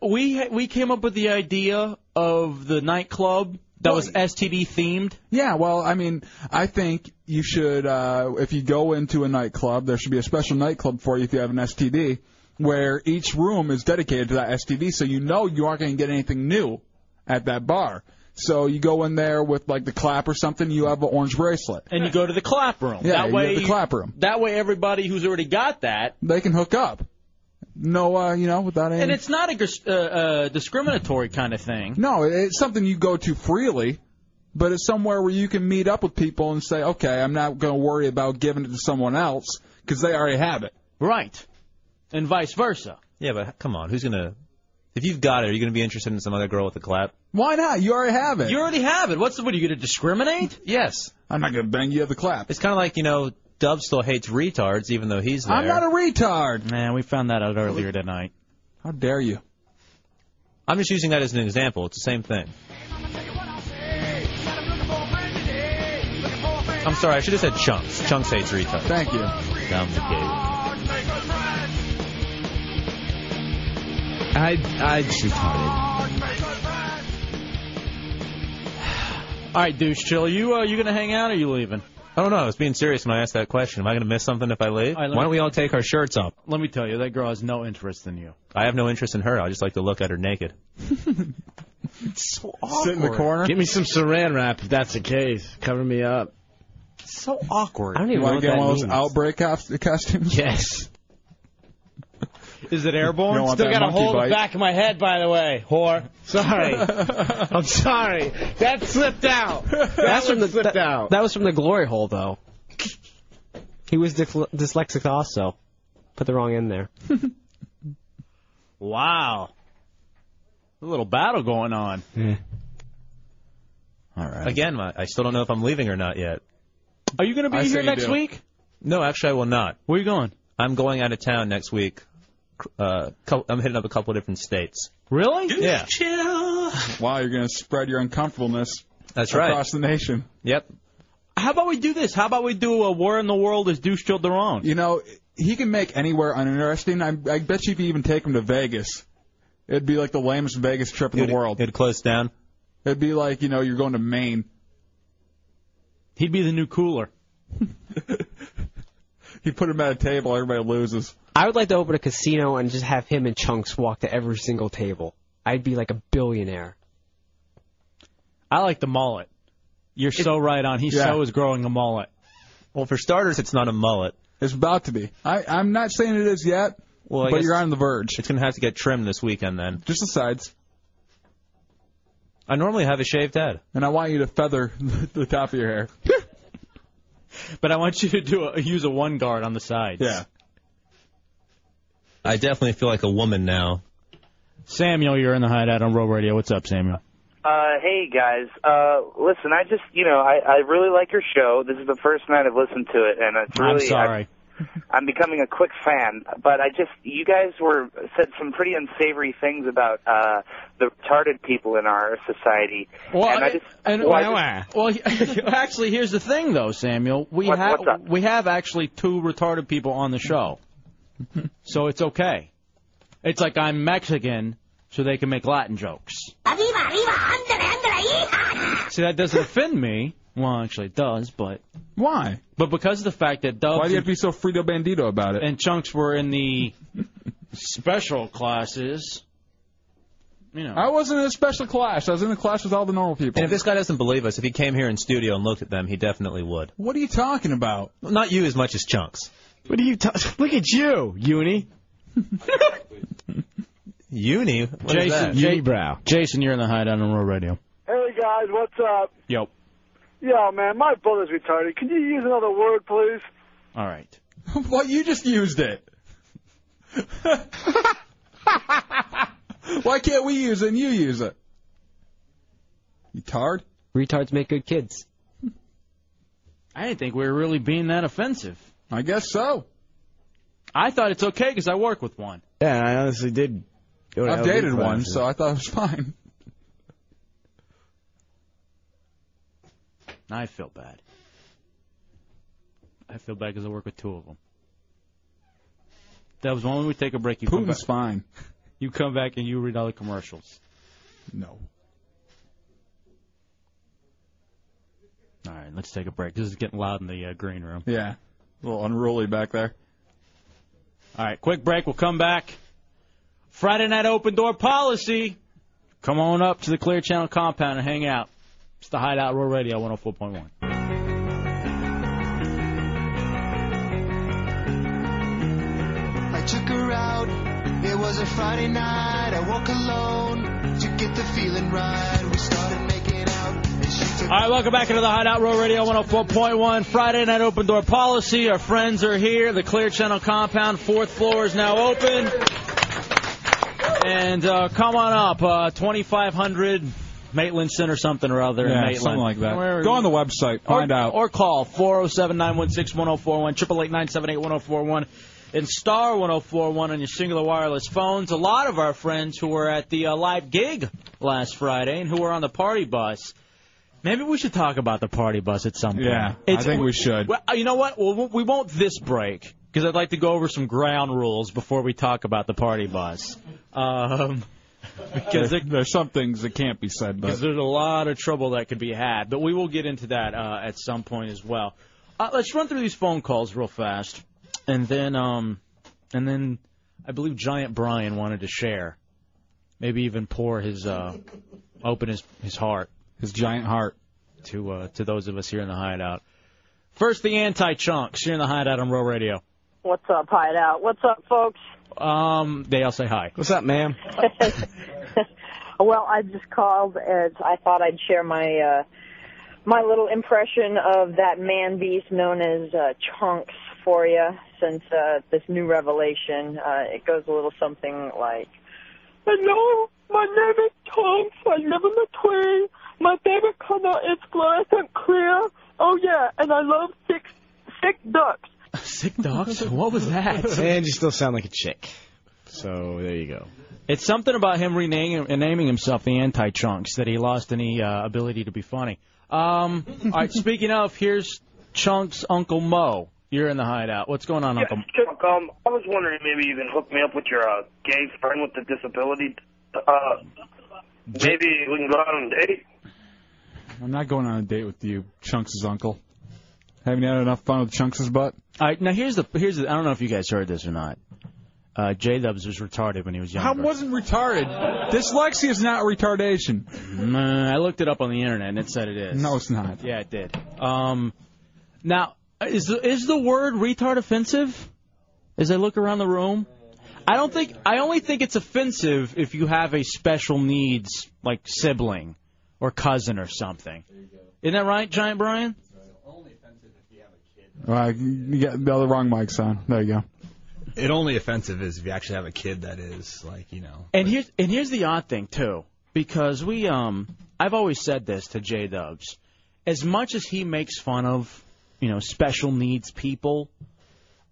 we we came up with the idea of the nightclub that was STD themed. Yeah, well, I mean, I think you should, uh, if you go into a nightclub, there should be a special nightclub for you if you have an STD, where each room is dedicated to that STD, so you know you aren't going to get anything new at that bar. So you go in there with like the clap or something, you have an orange bracelet. And you go to the clap room. Yeah, that you way have the clap room. That way, everybody who's already got that, They can hook up. No, uh, you know, without any. and it's not a gris- uh, uh, discriminatory kind of thing. No, it's something you go to freely, but it's somewhere where you can meet up with people and say, okay, I'm not going to worry about giving it to someone else because they already have it. Right. And vice versa. Yeah, but come on, who's gonna? If you've got it, are you gonna be interested in some other girl with a clap? Why not? You already have it. You already have it. What's the, what, are you going to discriminate? Yes. I'm not going to bang you at the clap. It's kind of like you know, Dub still hates retards, even though he's there. I'm not a retard. Man, we found that out earlier tonight. How dare you? I'm just using that as an example. It's the same thing. I'm sorry, I should have said Chunks. Chunks hates retards. Thank you. Dumb gay. I I just retarded. All right, douche chill. You uh, you going to hang out or you leaving? I don't know. I was being serious when I asked that question. Am I going to miss something if I leave? All right, let Why me- don't we all take our shirts off? Let me tell you, that girl has no interest in you. I have no interest in her. I just like to look at her naked. so awkward. Sit in the corner. Give me some saran wrap if that's the case. Cover me up. So awkward. I don't You even know want what to get that one of those means. outbreak cos- costumes? Yes. Is it airborne? don't Still that got a monkey hold of the back of my head, by the way, whore. Sorry. I'm sorry. That slipped out. That That's from the slipped that, out. that was from the glory hole though. He was dysle- dyslexic also. Put the wrong end there. Wow. A little battle going on. Yeah. All right. Again, my, I still don't know if I'm leaving or not yet. Are you going to be I say here you next do. week? No, actually, I will not. Where are you going? I'm going out of town next week. Uh, I'm hitting up a couple of different states. Really? Yeah, Wow, you're going to spread your uncomfortableness that's right. across the nation. Yep. How about we do this? How about we do a War in the World as douche chill their own? You know, he can make anywhere uninteresting. I, I bet you if you even take him to Vegas, it'd be like the lamest Vegas trip in It'd, the world. it'd close down. It'd be like, you know, you're going to Maine. He'd be the new cooler. You put him at a table, everybody loses. I would like to open a casino and just have him and Chunks walk to every single table. I'd be like a billionaire. I like the mullet. You're so right on. He Yeah. so is growing a mullet. Well, for starters, it's not a mullet. It's about to be. I, I'm not saying it is yet, Well, I but guess you're on the verge. It's going to have to get trimmed this weekend then. Just the sides. I normally have a shaved head. And I want you to feather the top of your hair. But I want you to do a, use a one guard on the sides. Yeah. I definitely feel like a woman now. Samuel, you're in the hideout on Real Radio. What's up, Samuel? Uh, hey guys. Uh, listen, I just, you know, I, I really like your show. This is the first night I've listened to it, and it's really. I'm sorry. I'm becoming a quick fan, but I just, you guys were said some pretty unsavory things about uh the retarded people in our society, Well, and I just, and, well, I just- well, actually, here's the thing, though, Samuel. We What- have we have actually two retarded people on the show, so it's okay. It's like I'm Mexican, so they can make Latin jokes. See, that doesn't offend me. Well, actually, it does, but Why? but because of the fact that Dubs Why do you have to be so Frito Bandito about it? and Chunks were in the special classes, you know. I wasn't in a special class. I was in a class with all the normal people. And if this guy doesn't believe us, if he came here in studio and looked at them, he definitely would. What are you talking about? Not you as much as Chunks. What are you? ta- Look at you, Uni. Uni? What is Jason, that? Unibrow. Jason, you're in the hideout on Real Radio. Hey guys, what's up? Yep. Yo. Yeah, man, my brother's retarded. Can you use another word, please? All right. well, you just used it. Why can't we use it and you use it? You tard? Retards make good kids. I didn't think we were really being that offensive. I guess so. I thought it's okay because I work with one. Yeah, I honestly did I've dated one, so I thought it was fine. I feel bad. I feel bad because I work with two of them. That was when we take a break. You come Putin's back. fine. You come back and you read all the commercials. No. All right, let's take a break. This is getting loud in the uh, green room. Yeah. A little unruly back there. All right, quick break. We'll come back. Friday night open door policy. Come on up to the Clear Channel compound and hang out. It's the Hideout Real Radio 104.1. I took her out. It was a Friday night. I woke alone to get the feeling right. All right, welcome back into the Hideout Real Radio 104.1 Friday night open door policy. Our friends are here. The Clear Channel compound, fourth floor is now open. And uh, come on up, uh, 2500 Maitland Center something or other in Yeah, Maitland. something like that. Where- Go on the website, find or, out. Or call 407 916 1041, 888 978 1041, and star 1041 on your Cingular wireless phones. A lot of our friends who were at the uh, live gig last Friday and who were on the party bus. Maybe we should talk about the party bus at some point. Yeah, I think we should. Well, uh, you know what? Well, we won't this break because I'd like to go over some ground rules before we talk about the party bus. Um, because There- there's some things that can't be said, because there's a lot of trouble that could be had. But we will get into that uh, at some point as well. Uh, let's run through these phone calls real fast, and then um, and then I believe Giant Brian wanted to share, maybe even pour his uh, open his his heart, his giant heart, to uh, to those of us here in the hideout. First, the anti chunks here in the hideout on Real Radio. What's up, Hideout? What's up, folks? Um, they all say hi. What's up, ma'am? well, I just called as I thought I'd share my uh, my little impression of that man beast known as uh, Chunks for you. Since uh, this new revelation, uh, it goes a little something like, Hello, my name is Chunks. I live in the twin. My favorite color is fluorescent clear. Oh yeah, and I love sick, sick ducks. Sick dogs? What was that? And you still sound like a chick. So there you go. It's something about him renaming naming himself the Anti Chunks that he lost any uh, ability to be funny. Um, all right, speaking of, here's Chunks' Uncle Mo. You're in the hideout. What's going on, Uncle? Chuck, um, I was wondering maybe you can hook me up with your uh, gay friend with the disability. Uh, maybe we can go out on a date. I'm not going on a date with you, Chunks' uncle. Haven't you had enough fun with Chunks' butt? All right, now here's the here's the, I don't know if you guys heard this or not. Uh, J Dubs was retarded when he was younger. wasn't retarded? Dyslexia is not retardation. Nah, I looked it up on the internet and it said it is. No, it's not. Yeah, it did. Um, now is the, is the word retard offensive? As I look around the room, I don't think. I only think it's offensive if you have a special needs like sibling or cousin or something. Isn't that right, Giant Brian? Uh, you got the other wrong mics on. There you go. It only offensive is if you actually have a kid that is like you know. And here's and here's the odd thing too, because we um I've always said this to J Dubs. As much as he makes fun of, you know, special needs people,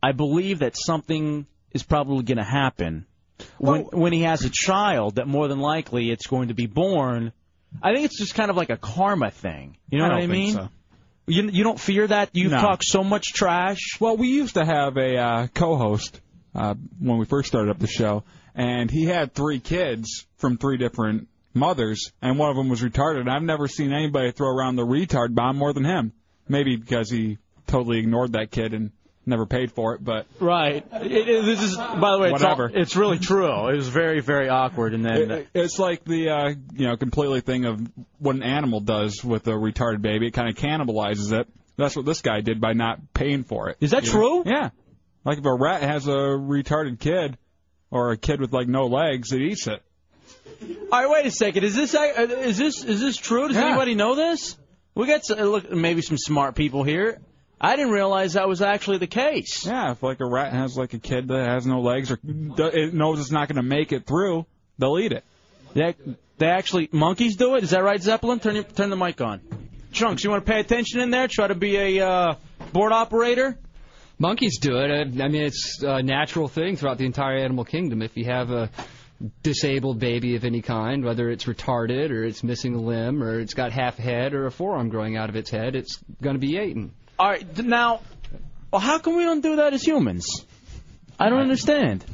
I believe that something is probably going to happen when when he has a child that more than likely it's going to be born. I think it's just kind of like a karma thing. You know I what don't I think mean? so. You you don't fear that? You've No. talked so much trash. Well, we used to have a uh, co-host uh, when we first started up the show, and he had three kids from three different mothers, and one of them was retarded. And I've never seen anybody throw around the retard bomb more than him. Maybe because he totally ignored that kid and never paid for it, but Right. It, it, this is, by the way, it's, all- it's really true. It was very, very awkward, and then It- it's like the uh, you know completely thing of what an animal does with a retarded baby. It kind of cannibalizes it. That's what this guy did by not paying for it. Is that true? know? Yeah. Like if a rat has a retarded kid or a kid with like no legs, it eats it. All right, wait a second. Is this uh, is this is this true? Does Yeah. anybody know this? We got some, look maybe some smart people here. I didn't realize that was actually the case. Yeah, if like a rat has like a kid that has no legs or do- it knows it's not going to make it through, they'll eat it. They, they actually monkeys do it. Is that right, Zeppelin? Turn your, turn the mic on. Chunks, you want to pay attention in there? Try to be a uh, board operator. Monkeys do it. I I mean, it's a natural thing throughout the entire animal kingdom. If you have a disabled baby of any kind, whether it's retarded or it's missing a limb or it's got half a head or a forearm growing out of its head, it's going to be eaten. All right, now, well, how can we don't do that as humans? I don't understand.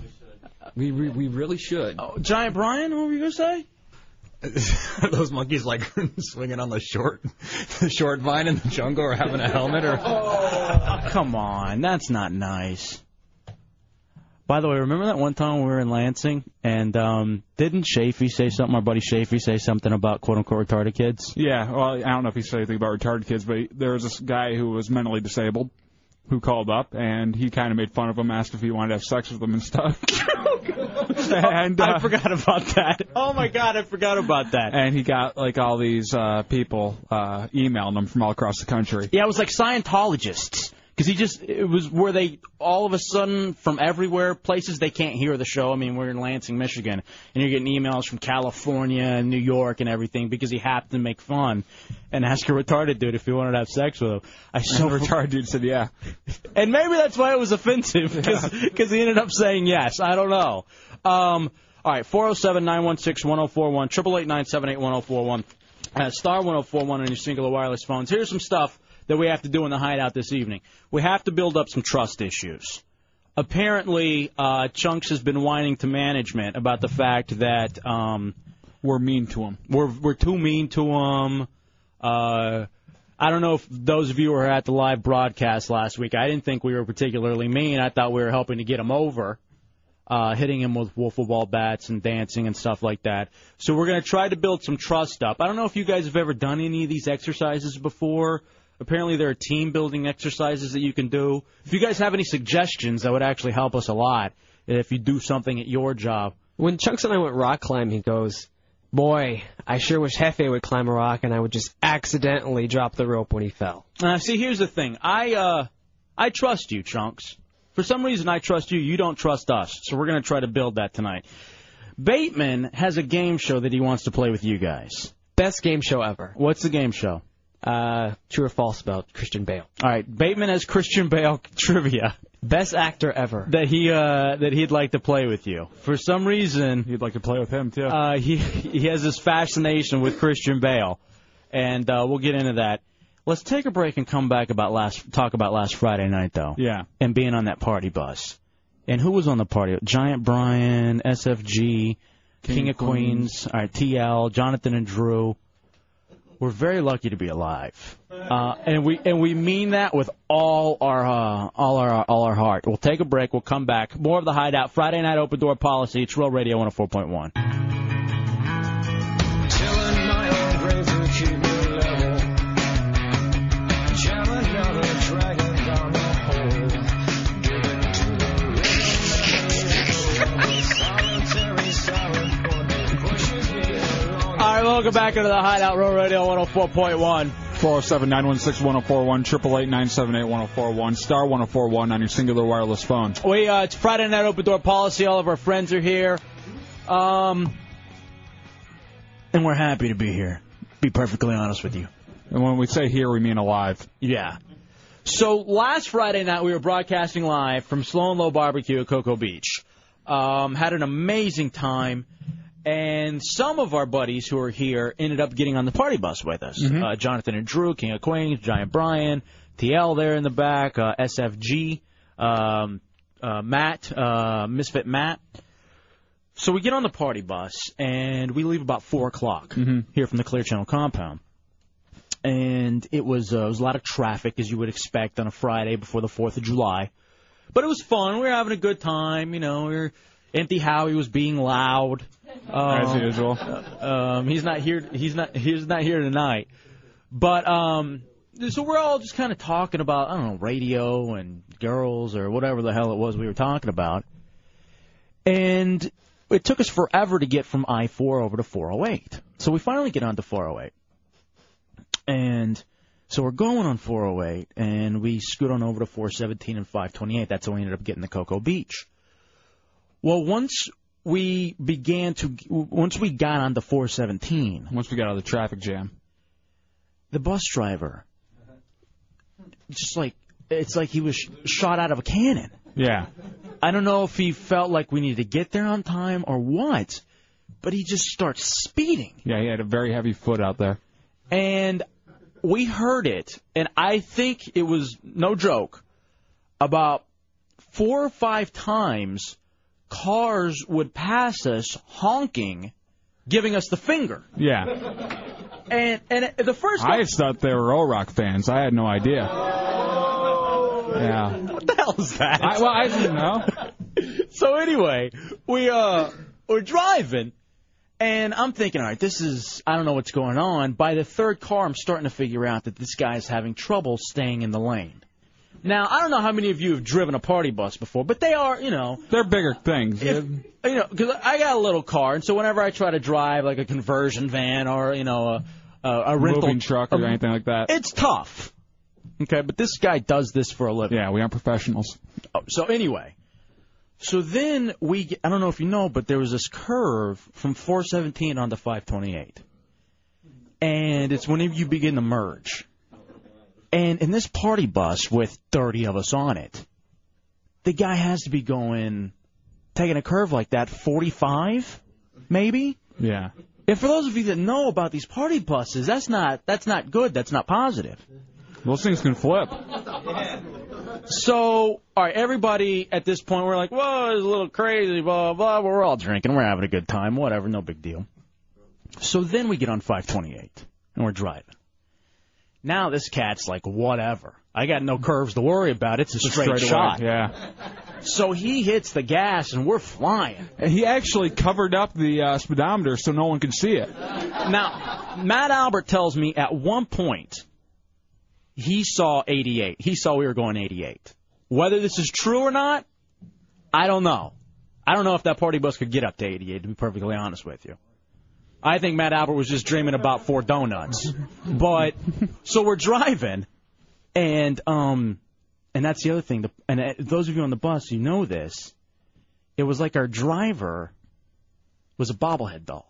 We we, we really should. Oh, Giant Brian, what were you gonna say? Those monkeys like swinging on the short, the short vine in the jungle, or having a helmet, or Oh, come on, that's not nice. By the way, remember that one time we were in Lansing and um didn't Shafee say something? Our buddy Shafee say something about quote unquote retarded kids? Yeah, well, I don't know if he said anything about retarded kids, but he, there was this guy who was mentally disabled who called up, and he kind of made fun of him, asked if he wanted to have sex with him and stuff. and uh, I forgot about that. Oh my god, I forgot about that. And he got like all these uh, people uh, emailing him from all across the country. Yeah, it was like Scientologists. Because he just, it was where they, all of a sudden, from everywhere, places they can't hear the show. I mean, we're in Lansing, Michigan, and you're getting emails from California and New York and everything because he happened to make fun and ask a retarded dude if he wanted to have sex with him. I so And retarded dude said, yeah. And maybe that's why it was offensive because he ended up saying yes. I don't know. Um, all right, 407 916 1041, 888 978 1041, uh, star 1041 on your Cingular wireless phones. Here's some stuff that we have to do in the hideout this evening. We have to build up some trust issues. Apparently, uh, Chunks has been whining to management about the fact that um, we're mean to him. We're we're too mean to him. Uh, I don't know if those of you who were at the live broadcast last week. I didn't think we were particularly mean. I thought we were helping to get him over, uh, hitting him with wiffle ball bats and dancing and stuff like that. So we're going to try to build some trust up. I don't know if you guys have ever done any of these exercises before. Apparently, there are team building exercises that you can do. If you guys have any suggestions, that would actually help us a lot. If you do something at your job. When Chunks and I went rock climbing, he goes, Boy, I sure wish Hefe would climb a rock and I would just accidentally drop the rope when he fell. Uh, see, here's the thing. I uh, I trust you, Chunks. For some reason, I trust you. You don't trust us. So we're going to try to build that tonight. Bateman has a game show that he wants to play with you guys. Best game show ever. What's the game show? Uh, true or false about Christian Bale. All right, Bateman as Christian Bale trivia. Best actor ever. That he uh that he'd like to play with you. For some reason, you'd like to play with him too. Uh, he he has this fascination with Christian Bale, and uh, we'll get into that. Let's take a break and come back about last talk about last Friday night though. Yeah. And being on that party bus. And who was on the party? Giant Brian, SFG, King, of Queens, all right, TL, Jonathan and Drew. We're very lucky to be alive, uh, and we and we mean that with all our uh, all our all our heart. We'll take a break. We'll come back. More of the Hideout Friday night open door policy. It's Real Radio 104.1. welcome back into the Hideout Real Radio 104.1. 407 916 1041, 888 978 1041, star 1041 on your Cingular wireless phone. We uh, it's Friday night open door policy. All of our friends are here, um, and we're happy to be here. Be perfectly honest with you. And when we say here, we mean alive. Yeah. So last Friday night we were broadcasting live from Slow and Low Barbecue at Cocoa Beach. Um, had an amazing time, and some of our buddies who are here ended up getting on the party bus with us. Mhm. Uh, Jonathan and Drew, King of Queens, Giant Brian, TL there in the back, uh, SFG, um, uh, Matt, uh, Misfit Matt. So we get on the party bus and we leave about four o'clock here from the Clear Channel compound and it was uh, it was a lot of traffic as you would expect on a Friday before the Fourth of July. But it was fun. We were having a good time. You know, we were Empty Howie was being loud. Um, As usual. Um, he's not here. He's not. He's not here tonight. But um, so we're all just kind of talking about I don't know radio and girls or whatever the hell it was we were talking about. And it took us forever to get from I four over to 408. So we finally get onto 408. And so we're going on 408, and we scoot on over to 417 and 528. That's how we ended up getting to Cocoa Beach. Well, once we began to, once we got onto 417, once we got out of the traffic jam, the bus driver, just like it's like he was sh- shot out of a cannon. Yeah. I don't know if he felt like we needed to get there on time or what, but he just starts speeding. Yeah, he had a very heavy foot out there. And we heard it, and I think it was no joke. About four or five times, cars would pass us honking, giving us the finger. Yeah. And and the first I just thought they were O Rock fans. I had no idea. Yeah. What the hell is that? I, well, I didn't know. so anyway, we uh we're driving, and I'm thinking, all right, this is I don't know what's going on. By the third car, I'm starting to figure out that this guy's having trouble staying in the lane. Now I don't know how many of you have driven a party bus before, but they are, you know, They're bigger things. if, you know, because I got a little car, and so whenever I try to drive like a conversion van or you know a a, a rental Moving truck or a- anything like that. it's tough. Okay, but this guy does this for a living. Yeah, we aren't professionals. Oh, so anyway, so then we, get, I don't know if you know, but there was this curve from 417 onto 528, and it's whenever you begin to merge. And in this party bus with 30 of us on it, the guy has to be going, taking a curve like that, 45, maybe. Yeah. And for those of you that know about these party buses, that's not that's not good. That's not positive. Those things can flip. So, all right, everybody at this point, we're like, whoa, it's a little crazy, blah, blah, blah. We're all drinking. We're having a good time. Whatever, no big deal. So then we get on 528, and we're driving. Now this cat's like, whatever. I got no curves to worry about. It's a straight, Straight away, shot. Yeah. So he hits the gas, and we're flying. And he actually covered up the uh, speedometer so no one could see it. Now, Matt Albert tells me at one point he saw 88. He saw we were going 88. Whether this is true or not, I don't know. I don't know if that party bus could get up to 88, to be perfectly honest with you. I think Matt Albert was just dreaming about four donuts. But, so we're driving, and, um, and that's the other thing. The, and uh, those of you on the bus, you know this. It was like our driver was a bobblehead doll.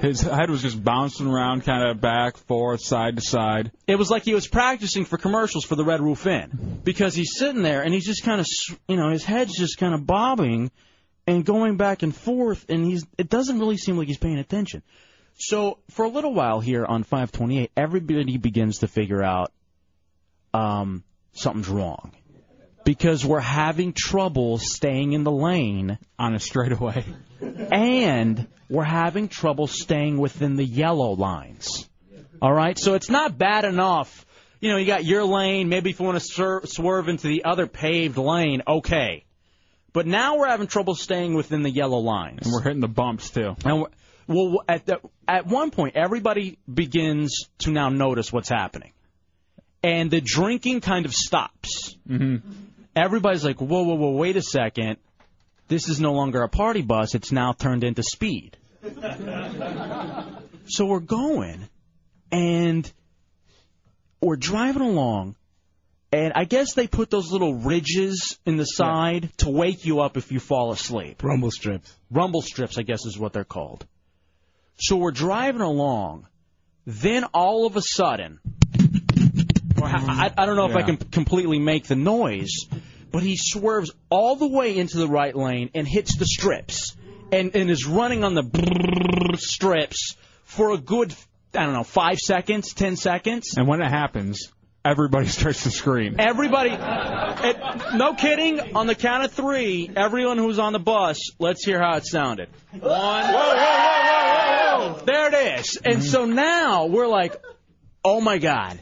His head was just bouncing around, kind of back, forth, side to side. It was like he was practicing for commercials for the Red Roof Inn because he's sitting there and he's just kind of, you know, his head's just kind of bobbing and going back and forth, and he's. It doesn't really seem like he's paying attention. So for a little while here on 528, everybody begins to figure out um, something's wrong because we're having trouble staying in the lane on a straightaway, and we're having trouble staying within the yellow lines. All right, so it's not bad enough. You know, you got your lane. Maybe if you want to swerve into the other paved lane, okay. But now we're having trouble staying within the yellow lines. And we're hitting the bumps too. And we're, well, at the, at one point, everybody begins to now notice what's happening, and the drinking kind of stops. Mm-hmm. Everybody's like, "Whoa, whoa, whoa! Wait a second! This is no longer a party bus. It's now turned into speed." so we're going, and we're driving along, and I guess they put those little ridges in the side to wake you up if you fall asleep. Rumble strips. Rumble strips, I guess, is what they're called. So we're driving along. Then all of a sudden, or I, I don't know if I can completely make the noise, but he swerves all the way into the right lane and hits the strips, and and is running on the strips for a good, I don't know, five seconds, ten seconds. And when it happens, everybody starts to scream. Everybody, it, no kidding, on the count of three, everyone who's on the bus, let's hear how it sounded. One, whoa, whoa, whoa, whoa, whoa. There it is. And so mm-hmm. now we're like, oh my God,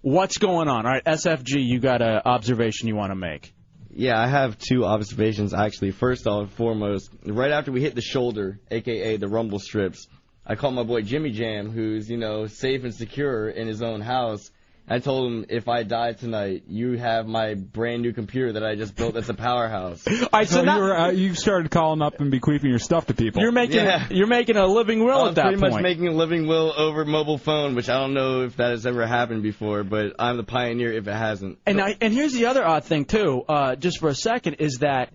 what's going on? All right, SFG, you got an observation you want to make. Yeah, I have two observations actually. First and foremost, right after we hit the shoulder, aka the rumble strips, I called my boy Jimmy Jam, who's, you know, safe and secure in his own house. I told him if I die tonight, you have my brand new computer that I just built that's a powerhouse. I so you, were, uh, you started calling up and bequeathing your stuff to people. You're making you're making a living will I'm at that pretty point. much making a living will over mobile phone, which I don't know if that has ever happened before, but I'm the pioneer if it hasn't. And I, and here's the other odd thing too, uh, just for a second, is that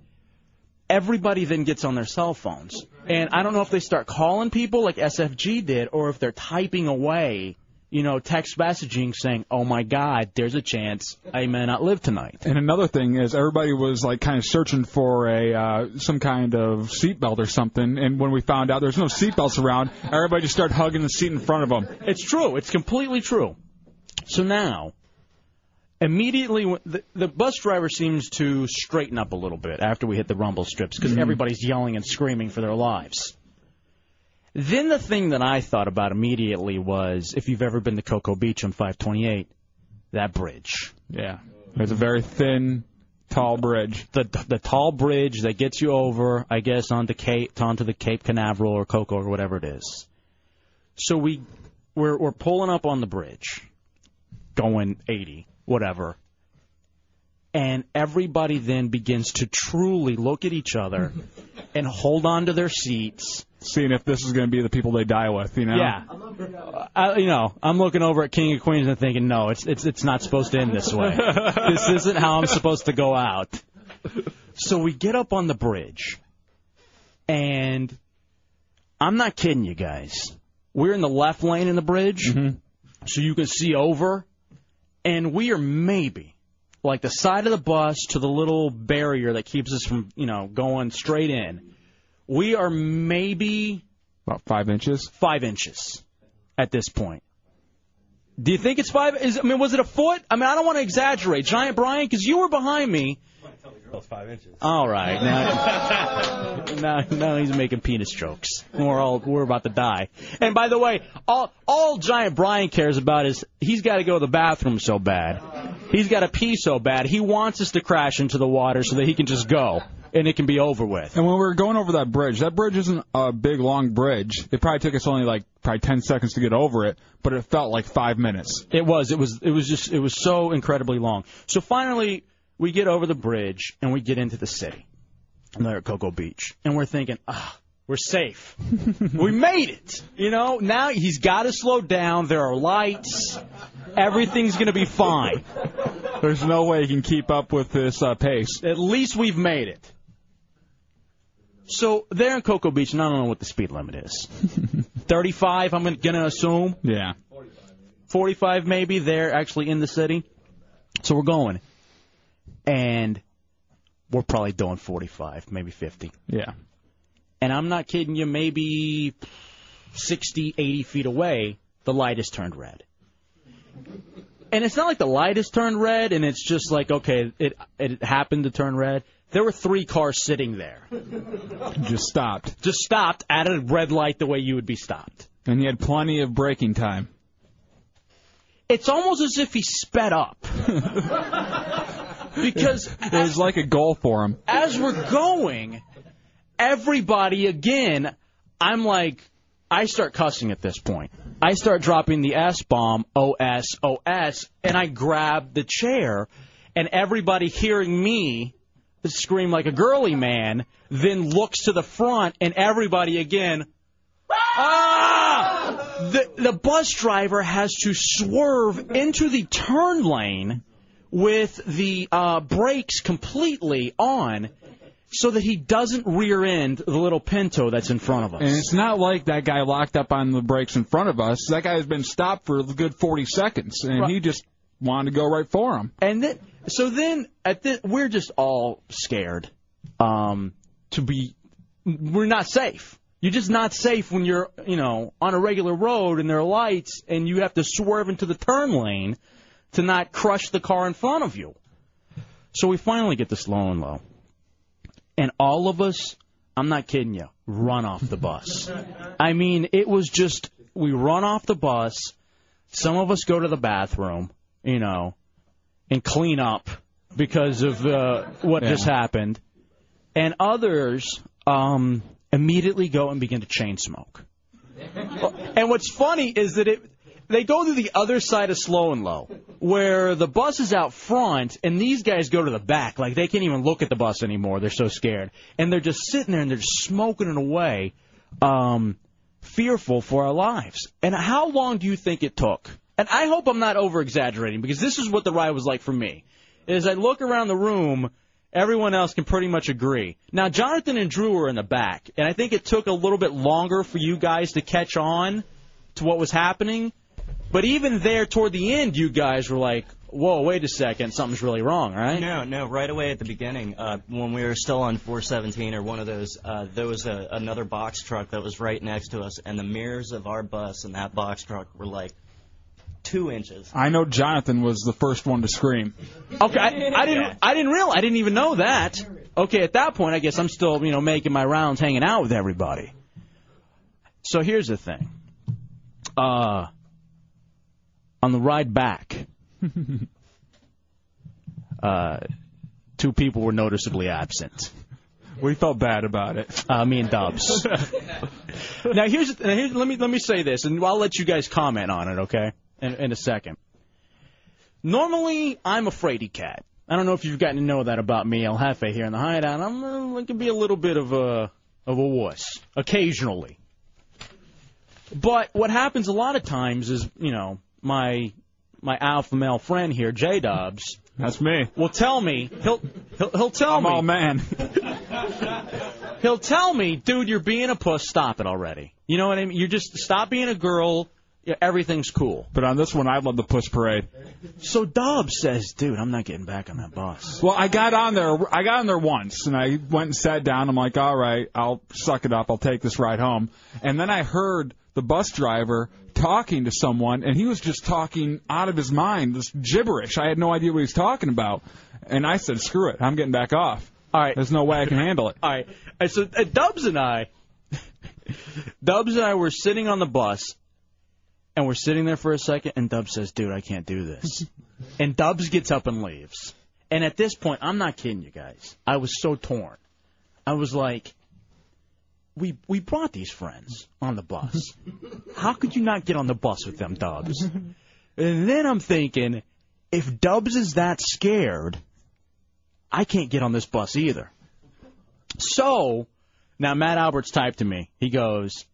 everybody then gets on their cell phones, and I don't know if they start calling people like SFG did, or if they're typing away, you know, text messaging saying, "Oh my God, there's a chance I may not live tonight." And another thing is everybody was like kind of searching for a uh, some kind of seatbelt or something, and when we found out there's no seatbelts around, everybody just started hugging the seat in front of them. It's true. It's completely true. So now, immediately, when- the, the bus driver seems to straighten up a little bit after we hit the rumble strips because Mhm. everybody's yelling and screaming for their lives. Then the thing that I thought about immediately was if you've ever been to Cocoa Beach on 528, that bridge. Yeah. It's a very thin, tall bridge. The the tall bridge that gets you over, I guess, onto Cape onto the Cape Canaveral or Cocoa or whatever it is. So we we're we're pulling up on the bridge, going 80, whatever. And everybody then begins to truly look at each other and hold on to their seats. Seeing if this is going to be the people they die with, you know? Yeah. I, you know, I'm looking over at King of Queens and thinking, no, it's it's it's not supposed to end this way. this isn't how I'm supposed to go out. So we get up on the bridge, and I'm not kidding you guys. We're in the left lane in the bridge, mm-hmm. so you can see over, and we are maybe like the side of the bus to the little barrier that keeps us from, you know, going straight in. We are maybe about five inches. Five inches at this point. Do you think it's five? Is I mean, was it a foot? I mean, I don't want to exaggerate, Giant Brian, because you were behind me. Five inches. All right, now, now, now he's making penis jokes. We're all we're about to die. And by the way, all all Giant Brian cares about is he's got to go to the bathroom so bad. He's got to pee so bad. He wants us to crash into the water so that he can just go and it can be over with. And when we were going over that bridge, that bridge isn't a big, long bridge. It probably took us only like probably 10 seconds to get over it, but it felt like five minutes. It was. It was. It was just. It was so incredibly long. So finally, we get over the bridge and we get into the city. And they're at Cocoa Beach, and we're thinking, ah, we're safe. we made it. You know. Now he's got to slow down. There are lights. Everything's gonna be fine. There's no way he can keep up with this uh, pace. At least we've made it. So there in Cocoa Beach, and I don't know what the speed limit is. 35, I'm gonna assume. Yeah. 45 maybe. They're actually in the city. So we're going. And we're probably doing 45, maybe 50. Yeah. And I'm not kidding you, maybe 60, 80 feet away, the light has turned red. And it's not like the light has turned red and it's just like, okay, it, it happened to turn red. There were three cars sitting there. Just stopped. Just stopped at a red light the way you would be stopped. And he had plenty of braking time. It's almost as if he sped up. because it was like a goal for him. as we're going, everybody again, I'm like, I start cussing at this point. I start dropping the S bomb, OS, OS, and I grab the chair, and everybody hearing me scream like a girly man then looks to the front, and everybody again, ah! The, the bus driver has to swerve into the turn lane with the uh, brakes completely on so that he doesn't rear end the little Pinto that's in front of us. And it's not like that guy locked up on the brakes in front of us. That guy has been stopped for a good 40 seconds, and he just wanted to go right for him. And then, so then at the, we're just all scared um, to be. We're not safe. You're just not safe when you're, you know, on a regular road and there are lights and you have to swerve into the turn lane to not crush the car in front of you. So we finally get to slow and low, and all of us, I'm not kidding you, run off the bus. I mean, it was just we run off the bus. Some of us go to the bathroom, you know, and clean up because of uh, what just happened, and others um, immediately go and begin to chain smoke. and what's funny is that it they go to the other side of slow and low, where the bus is out front, and these guys go to the back. Like they can't even look at the bus anymore. They're so scared, and they're just sitting there and they're just smoking it away, um, fearful for our lives. And how long do you think it took? And I hope I'm not over exaggerating because this is what the ride was like for me. As I look around the room, everyone else can pretty much agree. Now Jonathan and Drew were in the back, and I think it took a little bit longer for you guys to catch on to what was happening. But even there, toward the end, you guys were like, "Whoa, wait a second, something's really wrong, right?" No, no. Right away at the beginning, uh, when we were still on 417 or one of those, uh, there was a, another box truck that was right next to us, and the mirrors of our bus and that box truck were like two inches. I know Jonathan was the first one to scream. Okay, I, I didn't. I didn't realize. I didn't even know that. Okay, at that point, I guess I'm still, you know, making my rounds, hanging out with everybody. So here's the thing. Uh, on the ride back, uh, two people were noticeably absent. We felt bad about it. Uh, me and Dubs. now here's, now here's let me let me say this, and I'll let you guys comment on it, okay? In, in a second. Normally, I'm a fraidy cat. I don't know if you've gotten to know that about me, El Jefe, here in the hideout. I'm uh, I can be a little bit of a of a wuss occasionally. But what happens a lot of times is, you know, my my alpha male friend here, J Dubs. That's me. Will tell me he'll he'll, he'll tell I'm me. all man. He'll tell me, dude, you're being a puss. Stop it already. You know what I mean? You're just stop being a girl. Yeah, everything's cool. But on this one, I love the push parade. So Dubs says, dude, I'm not getting back on that bus. Well, I got on there. I got on there once, and I went and sat down. I'm like, all right, I'll suck it up. I'll take this ride home. And then I heard the bus driver talking to someone, and he was just talking out of his mind, this gibberish. I had no idea what he was talking about. And I said, screw it, I'm getting back off. All right. There's no way I can handle it. All right. And so uh, Dubs and I, Dubs and I were sitting on the bus, and we're sitting there for a second, and Dubs says, "Dude, I can't do this." and Dubs gets up and leaves. And at this point, I'm not kidding you guys. I was so torn. I was like, "We we brought these friends on the bus. How could you not get on the bus with them, Dubs?" And then I'm thinking, if Dubs is that scared, I can't get on this bus either. So, now Matt Alberts typed to me. He goes,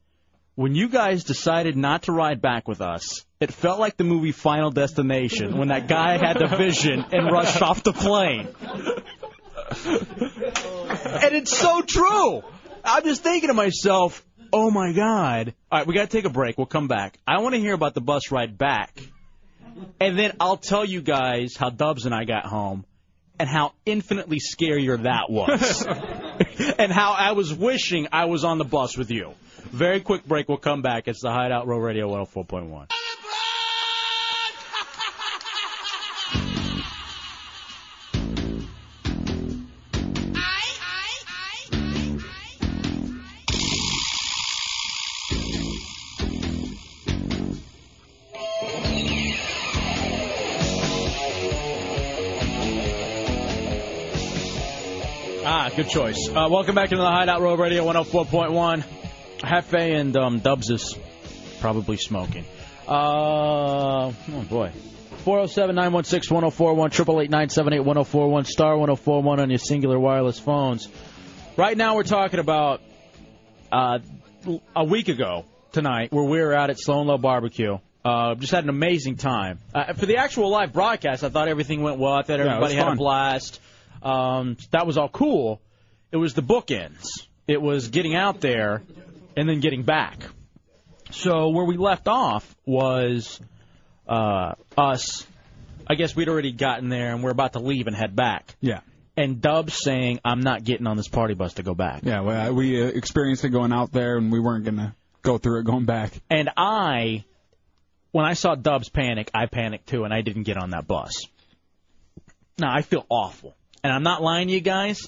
When you guys decided not to ride back with us, it felt like the movie Final Destination when that guy had the vision and rushed off the plane. and it's so true. I'm just thinking to myself, oh my God. All right, we got to take a break. We'll come back. I want to hear about the bus ride back. And then I'll tell you guys how Dubs and I got home and how infinitely scarier that was. and how I was wishing I was on the bus with you. Very quick break. We'll come back. It's the Hideout Real Radio 104.1. good choice. Uh, welcome back into the Hideout Real Radio 104.1. Hefe and um, Dubs is probably smoking. Uh, oh boy. 407 916 1041, 888 978 1041, star 1041 on your Cingular wireless phones. Right now, we're talking about uh, a week ago tonight where we were out at Slow and Low Barbecue. Uh, just had an amazing time. Uh, for the actual live broadcast, I thought everything went well. I thought Yeah, everybody had a blast. Um, that was all cool. It was the bookends. It was getting out there and then getting back. So where we left off was uh, us. I guess we'd already gotten there and we're about to leave and head back. Yeah. And Dubs saying, "I'm not getting on this party bus to go back." Yeah, we, we uh, experienced it going out there, and we weren't going to go through it going back. And I, when I saw Dubs panic, I panicked too, and I didn't get on that bus. Now I feel awful, and I'm not lying to you guys.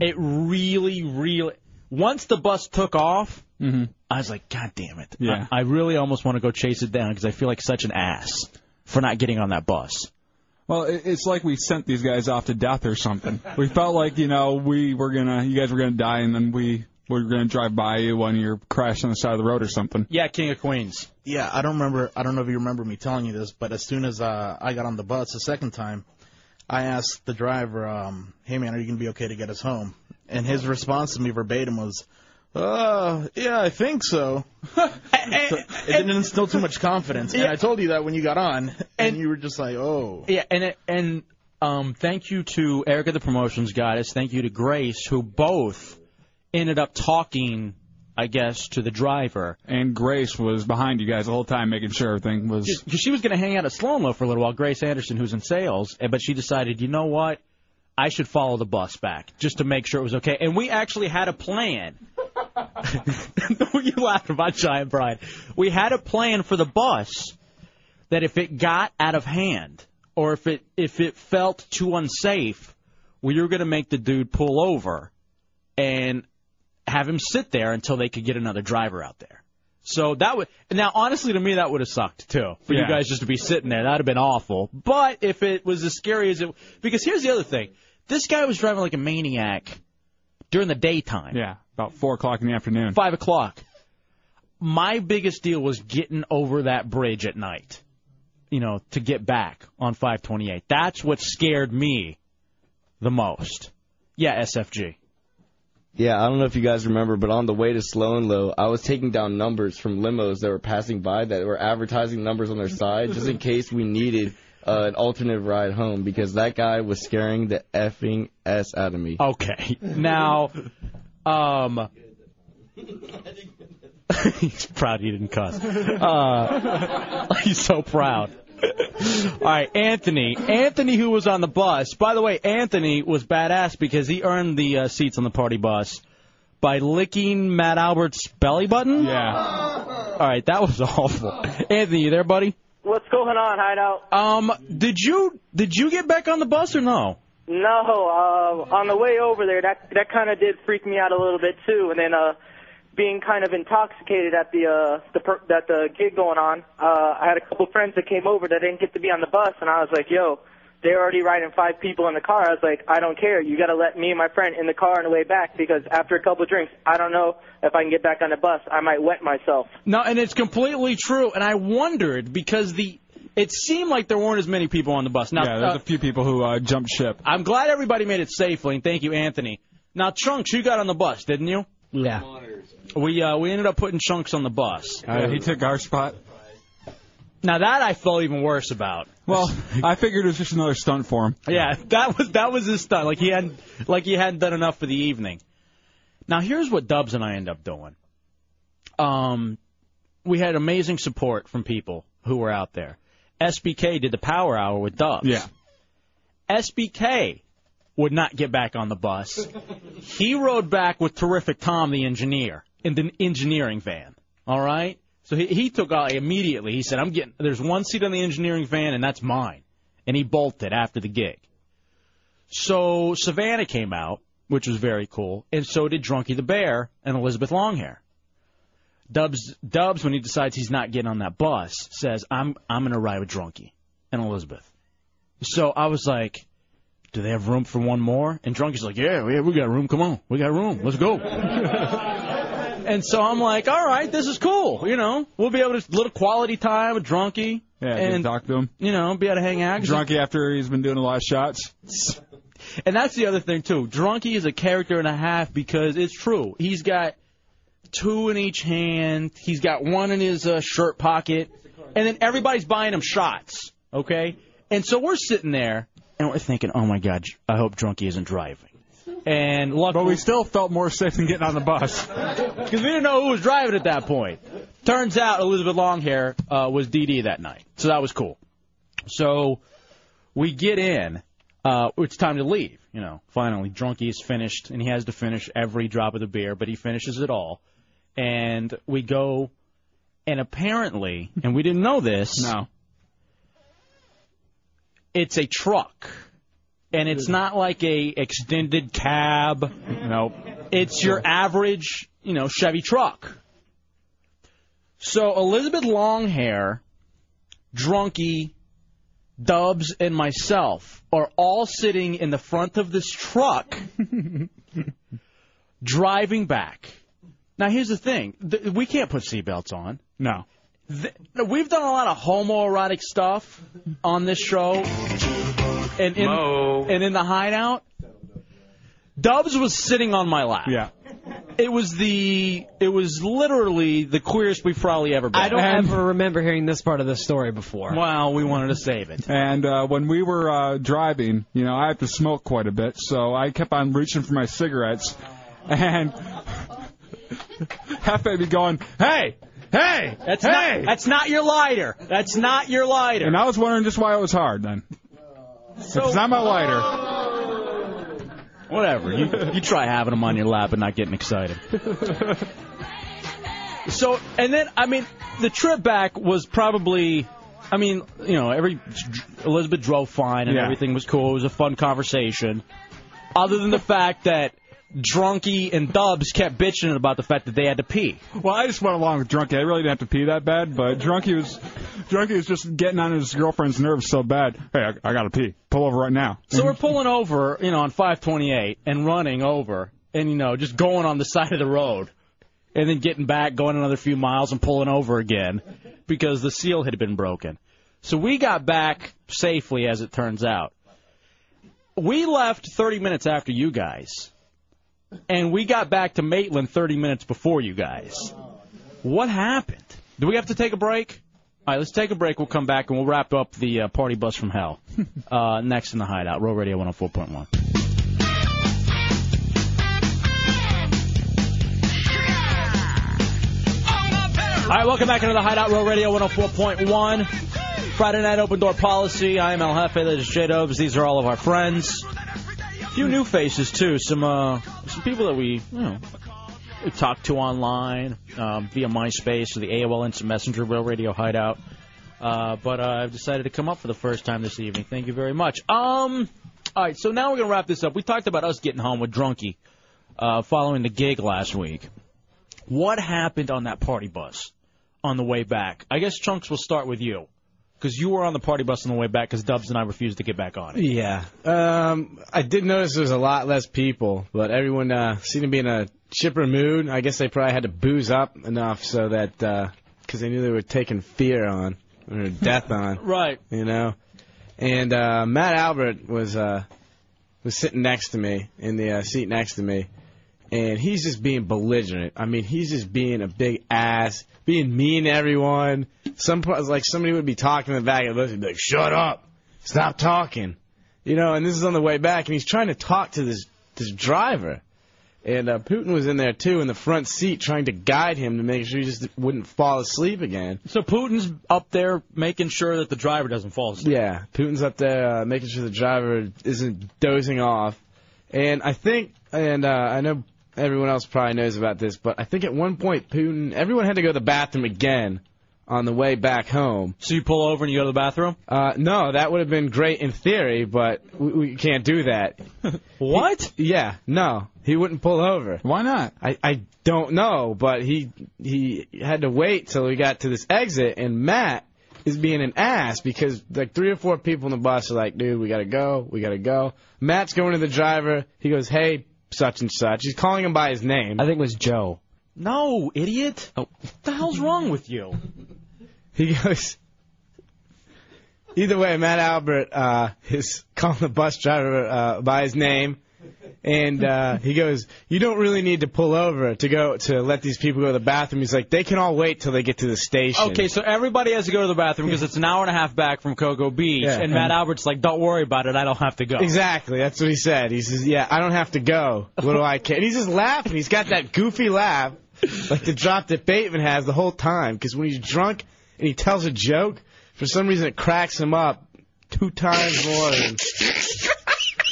It really, really. Once the bus took off, I was like, God damn it! Yeah. I, I really almost want to go chase it down because I feel like such an ass for not getting on that bus. Well, it- it's like we sent these guys off to death or something. We felt like, you know, we were gonna, you guys were gonna die, and then we were gonna drive by you when you're crashed on the side of the road or something. Yeah, King of Queens. Yeah, I don't remember. I don't know if you remember me telling you this, but as soon as uh, I got on the bus the second time, I asked the driver, um, "Hey man, are you gonna be okay to get us home?" And his response to me verbatim was, "Uh, yeah, I think so." So it didn't instill too much confidence, and I told you that when you got on, and you were just like, "Oh." Yeah, and it- and um, thank you to Erica, the promotions goddess. Thank you to Grace, who both ended up talking I guess, to the driver. And Grace was behind you guys the whole time, making sure everything was. Because she was going to hang out at Slow Mo for a little while, Grace Anderson, who's in sales, eh, but she decided, you know what? I should follow the bus back just to make sure it was okay. And we actually had a plan. you laughed about Giant Brian. We had a plan for the bus that if it got out of hand or if it if it felt too unsafe, we were going to make the dude pull over and have him sit there until they could get another driver out there. So that would now honestly to me that would have sucked too for you Yeah. guys just to be sitting there. That'd have been awful. But if it was as scary as it because here's the other thing. This guy was driving like a maniac during the daytime. Yeah, about four o'clock in the afternoon. Five o'clock. My biggest deal was getting over that bridge at night. You know, to get back on 528. That's what scared me the most. Yeah, SFG. Yeah, I don't know if you guys remember, but on the way to Slow and Low, I was taking down numbers from limos that were passing by that were advertising numbers on their side just in case we needed uh, an alternate ride home because that guy was scaring the effing s out of me. Okay. Now, um, he's proud he didn't cuss. Uh, he's so proud. All right, Anthony. Anthony, who was on the bus. By the way, Anthony was badass because he earned the uh, seats on the party bus by licking Matt Albert's belly button. Yeah. All right, that was awful. Anthony, you there, buddy? What's going on, Hideout? Um, did you did you get back on the bus or no? No, uh, on the way over there, that that kind of did freak me out a little bit too. And then uh, being kind of intoxicated at the uh, the per- at the gig going on, uh, I had a couple friends that came over that didn't get to be on the bus, and I was like, "Yo, they're already riding five people in the car." I was like, "I don't care. You got to let me and my friend in the car on the way back because after a couple of drinks, I don't know if I can get back on the bus. I might wet myself." No, and it's completely true. And I wondered because the it seemed like there weren't as many people on the bus. Now, yeah, there's uh, a few people who uh, jumped ship. I'm glad everybody made it safely, and thank you, Anthony. Now, Chunks, you got on the bus, didn't you? Yeah. We uh, we ended up putting Chunks on the bus. Uh, he took our spot. Now that I felt even worse about. Well, I figured it was just another stunt for him. Yeah, that was that was his stunt. Like he hadn't like he hadn't done enough for the evening. Now here's what Dubs and I end up doing. Um, we had amazing support from people who were out there. SBK did the Power Hour with Dubs. Yeah. SBK would not get back on the bus. he rode back with Terrific Tom, the engineer, in the engineering van. All right. So he, he took out immediately. He said, "I'm getting. There's one seat on the engineering van, and that's mine." And he bolted after the gig. So Savannah came out, which was very cool, and so did Drunky the Bear and Elizabeth Longhair. Dubs, Dubs, when he decides he's not getting on that bus, says, "I'm I'm to ride with Drunky and Elizabeth." So I was like, "Do they have room for one more?" And Drunky's like, "Yeah, yeah, we got room. Come on, we got room. Let's go." and so I'm like, "All right, this is cool. You know, we'll be able to little quality time with Drunky." Yeah, and talk to him. you know, be able to hang out. 'Cause Drunky after he's been doing a lot of shots. and that's the other thing too. Drunky is a character and a half because it's true. He's got two in each hand. He's got one in his uh, shirt pocket, and then everybody's buying him shots. Okay, and so we're sitting there and we're thinking, oh my god, I hope Drunky isn't driving. And luckily, But we still felt more safe than getting on the bus. because we didn't know who was driving at that point. Turns out Elizabeth Longhair uh, was DD that night, so that was cool. So we get in. Uh, it's time to leave. You know, finally, Drunky is finished, and he has to finish every drop of the beer, but he finishes it all. And we go, and apparently, and we didn't know this. No. It's a truck, and it's not like a extended cab. Nope. It's your average, you know, Chevy truck. So Elizabeth Longhair, Drunky, Dubs, and myself are all sitting in the front of this truck, driving back. Now here's the thing: Th- we can't put seatbelts on. No. Th- we've done a lot of homoerotic stuff on this show, and in, and in the hideout. Dubs was sitting on my lap. Yeah. It was the it was literally the queerest we've probably ever been. I don't ever remember hearing this part of the story before. Well, we wanted to save it. And uh, when we were uh, driving, you know, I have to smoke quite a bit, so I kept on reaching for my cigarettes. And Hefe be going, hey, hey, That's hey. not that's not your lighter. That's not your lighter. And I was wondering just why it was hard then. So- it's not my lighter. Whatever. You you try having them on your lap and not getting excited. So and then I mean the trip back was probably I mean you know every Elizabeth drove fine and Yeah. everything was cool. It was a fun conversation. Other than the fact that Drunky and Dubs kept bitching about the fact that they had to pee. Well, I just went along with Drunky. I really didn't have to pee that bad, but Drunky was Drunky was just getting on his girlfriend's nerves so bad. Hey, I, I gotta pee. Pull over right now. So we're pulling over, you know, on 528 and running over and, you know, just going on the side of the road and then getting back, going another few miles and pulling over again because the seal had been broken. So we got back safely, as it turns out. We left 30 minutes after you guys, and we got back to Maitland 30 minutes before you guys. What happened? Do we have to take a break? All right, let's take a break. We'll come back and we'll wrap up the uh, party bus from hell. uh, next in the hideout, Real Radio 104.1. All right, welcome back into the Hideout Real Radio 104.1. Friday night open door policy. I am El Jefe. That is J Dubs. These are all of our friends. Few new faces too. Some uh, some people that we you know we talked to online um, via MySpace or the AOL Instant Messenger Real Radio Hideout. Uh, but uh, I've decided to come up for the first time this evening. Thank you very much. Um, all right, so now we're gonna wrap this up. We talked about us getting home with Drunky uh, following the gig last week. What happened on that party bus on the way back? I guess Chunks will start with you because you were on the party bus on the way back because Dubs and I refused to get back on it. Yeah. Um, I did notice there was a lot less people, but everyone uh, seemed to be in a chipper mood. I guess they probably had to booze up enough so that because they knew they were taking fear on or death on. Right. You know. And uh, Matt Albert was uh, was sitting next to me in the uh, seat next to me, and he's just being belligerent. I mean, he's just being a big ass, being mean to everyone. Some like somebody would be talking in the back of the bus and be like, "Shut up, stop talking," you know. And this is on the way back, and he's trying to talk to this this driver, and uh, Putin was in there too in the front seat trying to guide him to make sure he just wouldn't fall asleep again. So Putin's up there making sure that the driver doesn't fall asleep. Yeah, Putin's up there uh, making sure the driver isn't dozing off, and I think, and uh, I know everyone else probably knows about this, but I think at one point Putin, everyone had to go to the bathroom again on the way back home. So you pull over and you go to the bathroom? Uh, no, that would have been great in theory, but we, we can't do that. what? yeah, no, he wouldn't pull over. Why not? I I don't know, but he he had to wait till we got to this exit, and Matt is being an ass because like three or four people in the bus are like, dude, we gotta go, we gotta go. Matt's going to the driver. He goes, hey, such and such. He's calling him by his name. I think it was Joe. No, idiot. Oh. What the hell's wrong with you? He goes. Either way, Matt Albert uh, is calling the bus driver uh, by his name, and uh, he goes, "You don't really need to pull over to go to let these people go to the bathroom." He's like, "They can all wait till they get to the station." Okay, so everybody has to go to the bathroom because it's an hour and a half back from Cocoa Beach, Yeah, and Matt Albert's like, "Don't worry about it, I don't have to go." Exactly, that's what he said. He says, "Yeah, I don't have to go. What do I care?" And he's just laughing. He's got that goofy laugh, like the drop that Bateman has the whole time. Because when he's drunk and he tells a joke, for some reason it cracks him up two times more. Than...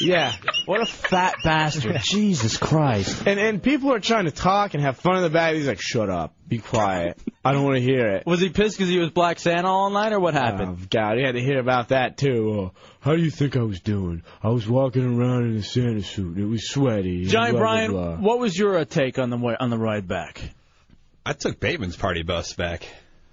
Yeah. What a fat bastard. Jesus Christ. And and people are trying to talk and have fun in the back. He's like, "Shut up, be quiet. I don't want to hear it." Was he pissed because he was Black Santa all night, or what happened? Oh, God, he had to hear about that too. Oh, how do you think I was doing? I was walking around in a Santa suit. It was sweaty. Johnny blah, blah, Bryan, blah. what was your uh, take on the way, on the ride back? I took Bateman's party bus back.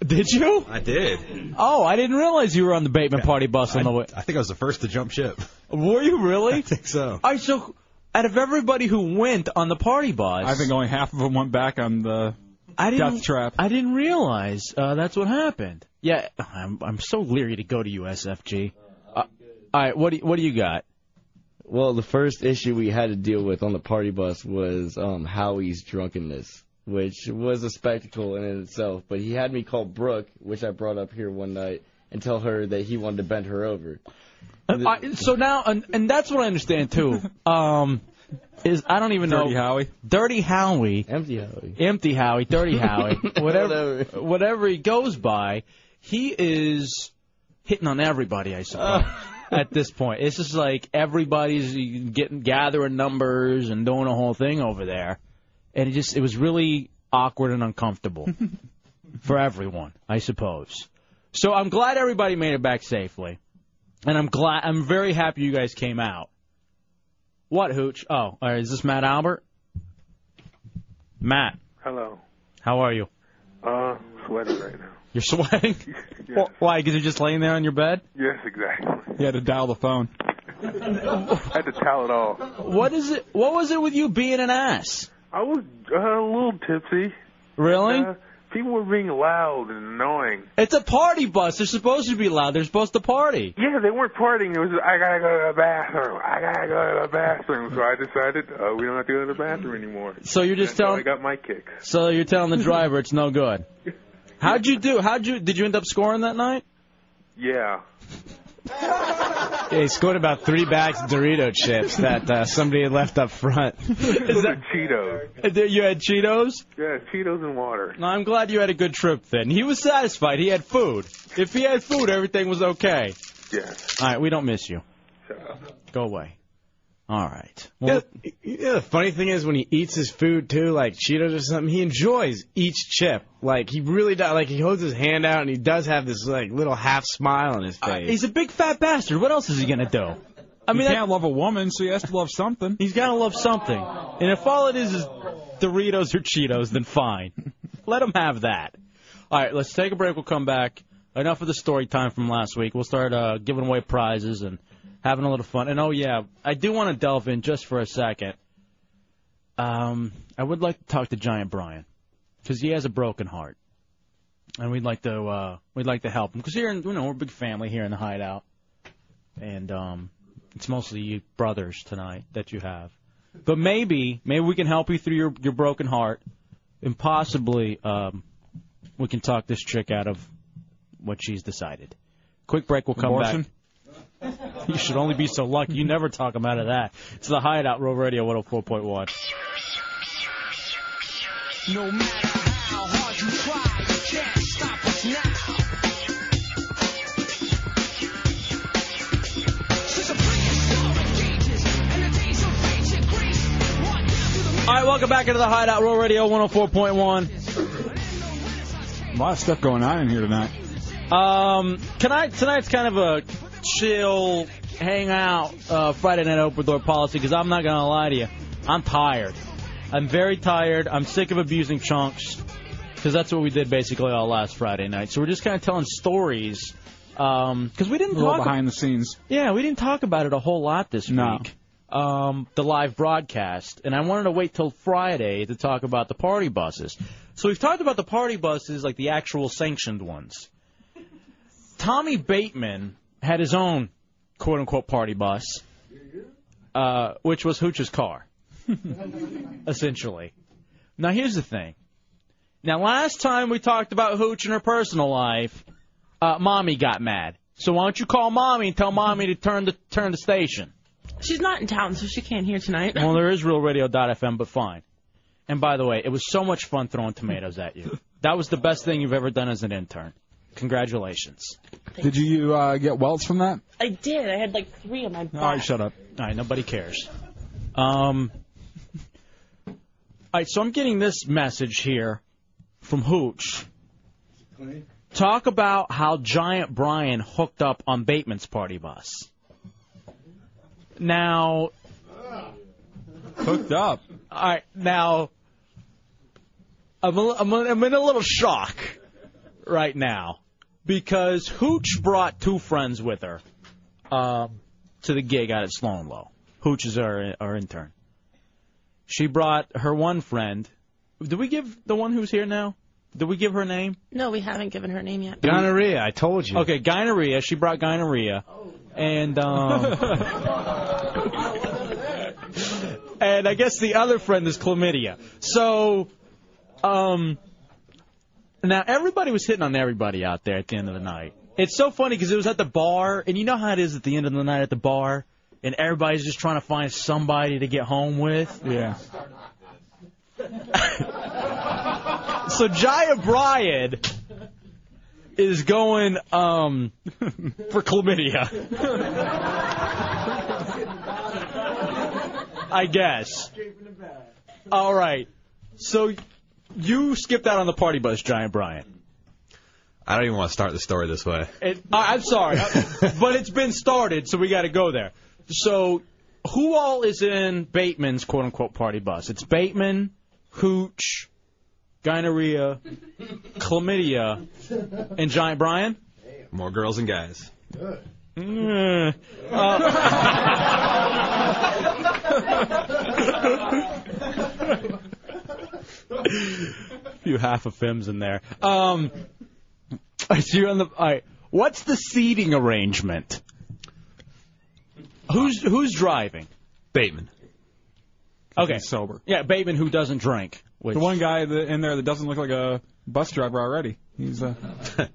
Did you? I did. Oh, I didn't realize you were on the Bateman party bus on the way. I think I was the first to jump ship. Were you really? I think so. All right, so out of everybody who went on the party bus, I think only half of them went back on the I didn't, death trap. I didn't realize uh, that's what happened. Yeah, I'm I'm so leery to go to USFG. Uh, all right, what do you, what do you got? Well, the first issue we had to deal with on the party bus was um, Howie's drunkenness, which was a spectacle in itself. But he had me call Brooke, which I brought up here one night, and tell her that he wanted to bend her over. Uh, I, so now, and, and that's what I understand too. Um, is I don't even know. Dirty Howie. Dirty Howie. Empty Howie. Empty Howie. Dirty Howie. whatever. whatever he goes by, he is hitting on everybody. I suppose. At this point, it's just like everybody's getting gathering numbers and doing a whole thing over there, and it just it was really awkward and uncomfortable for everyone, I suppose. So I'm glad everybody made it back safely, and I'm glad I'm very happy you guys came out. What hooch? Oh, all right, is this Matt Albert? Matt, Hello. how are you? Uh, sweating right now. You're sweating. Yes. Why? Because you're just laying there on your bed. Yes, exactly. You had to dial the phone. I had to tell it all. What is it? What was it with you being an ass? I was uh, a little tipsy. Really? Uh, people were being loud and annoying. It's a party bus. They're supposed to be loud. They're supposed to party. Yeah, they weren't partying. It was I gotta go to the bathroom. I gotta go to the bathroom. So I decided uh, we don't have to go to the bathroom anymore. So you're just That's telling- I got my kicks. So you're telling the driver it's no good. How'd you do? How'd you? Did you end up scoring that night? Yeah. Yeah, he scored about three bags of Dorito chips that uh, somebody had left up front. Those are Cheetos. Uh, You had Cheetos? Yeah, Cheetos and water. No, I'm glad you had a good trip then. He was satisfied. He had food. If he had food, everything was okay. Yes. All right, we don't miss you. Go away. All right. yeah, yeah, the funny thing is when he eats his food too, like Cheetos or something, he enjoys each chip. Like he really does. Like he holds his hand out and he does have this like little half smile on his face. He's a big fat bastard. What else is he gonna do? I mean, he can't love a woman, so he has to love something. He's got to love something. And if all it is is Doritos or Cheetos, then fine. Let him have that. All right, let's take a break. We'll come back. Enough of the story time from last week. We'll start uh, giving away prizes and having a little fun. And oh yeah, I do want to delve in just for a second. Um, I would like to talk to Giant Brian because he has a broken heart, and we'd like to uh, we'd like to help him because here, in, you know, we're a big family here in the hideout, and um, it's mostly you brothers tonight that you have. But maybe, maybe we can help you through your your broken heart, and possibly um, we can talk this chick out of what she's decided. Quick break. We'll come back. You should only be so lucky. You never talk him out of that. It's the Hideout Real Radio 104.1. No matter how hard you try, you can't stop us now. All right, welcome back into the Hideout Real Radio 104.1. A lot of stuff going on in here tonight. Um, tonight tonight's kind of a chill hangout uh, Friday night open door policy because I'm not gonna lie to you, I'm tired. I'm very tired. I'm sick of abusing chunks because that's what we did basically all last Friday night. So we're just kind of telling stories because we didn't A talk behind the scenes. Yeah, we didn't talk about it a whole lot this week. Um, the live broadcast, and I wanted to wait till Friday to talk about the party buses. So we've talked about the party buses, like the actual sanctioned ones. Tommy Bateman had his own quote unquote party bus, uh, which was Hooch's car, essentially. Now here's the thing. Now last time we talked about Hooch and her personal life, uh, mommy got mad. So why don't you call mommy and tell mommy to turn the turn the station? She's not in town, so she can't hear tonight. Well, there is RealRadio.fm, but fine. And by the way, it was so much fun throwing tomatoes at you. That was the best thing you've ever done as an intern. Congratulations. Did you uh, get welts from that? I did. I had like three on my back. All right, shut up. All right, nobody cares. Um. All right, so I'm getting this message here from Hooch. Talk about how Giant Brian hooked up on Bateman's party bus. Now, hooked up. All right, now I'm a, I'm, a, I'm in a little shock right now because Hooch brought two friends with her um, to the gig out at Slow and Low. Hooch is our our intern. She brought her one friend. Did we give the one who's here now? Did we give her name? No, we haven't given her name yet. Gonorrhea, I told you. Okay, gonorrhea. She brought gonorrhea, and um, and I guess the other friend is chlamydia. So, um, now everybody was hitting on everybody out there at the end of the night. It's so funny because it was at the bar, and you know how it is at the end of the night at the bar. and everybody's just trying to find somebody to get home with. Yeah. So Giant Brian is going um for chlamydia. I guess. All right. So you skipped out on the party bus, Giant Brian. I don't even want to start the story this way. It, I, I'm sorry, but it's been started, so we got to go there. So, who all is in Bateman's quote unquote party bus? It's Bateman, Hooch, Gonorrhea, Chlamydia, and Giant Brian? More girls and guys. Mm, uh, few half of Fims in there. Um, I see you on the. All right, what's the seating arrangement? Who's who's driving? Bateman. Okay, sober. Yeah, Bateman who doesn't drink. Which, The one guy that, in there that doesn't look like a bus driver already. He's uh.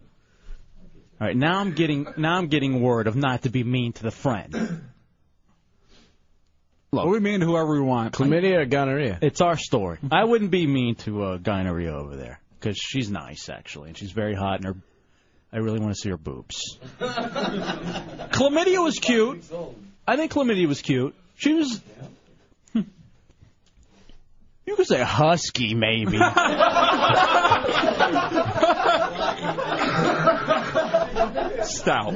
All right, now I'm getting now I'm getting word of not to be mean to the friend. Look, we mean whoever we want. Chlamydia or gonorrhea? It's our story. I wouldn't be mean to uh, Gonorrhea over there because she's nice actually, and she's very hot, and her I really want to see her boobs. Chlamydia was cute. I think Chlamydia was cute. She was. Hmm. You could say husky, maybe. Stout.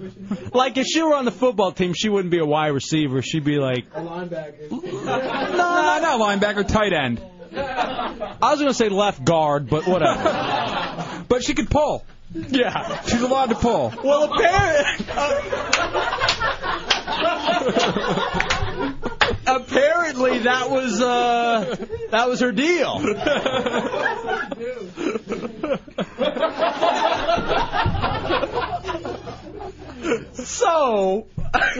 like if she were on the football team, she wouldn't be a wide receiver. She'd be like a linebacker. No, not linebacker, tight end. I was gonna say left guard, but whatever. But she could pull. Yeah, she's allowed to pull. Well, apparently, apparently that was uh that was her deal. So,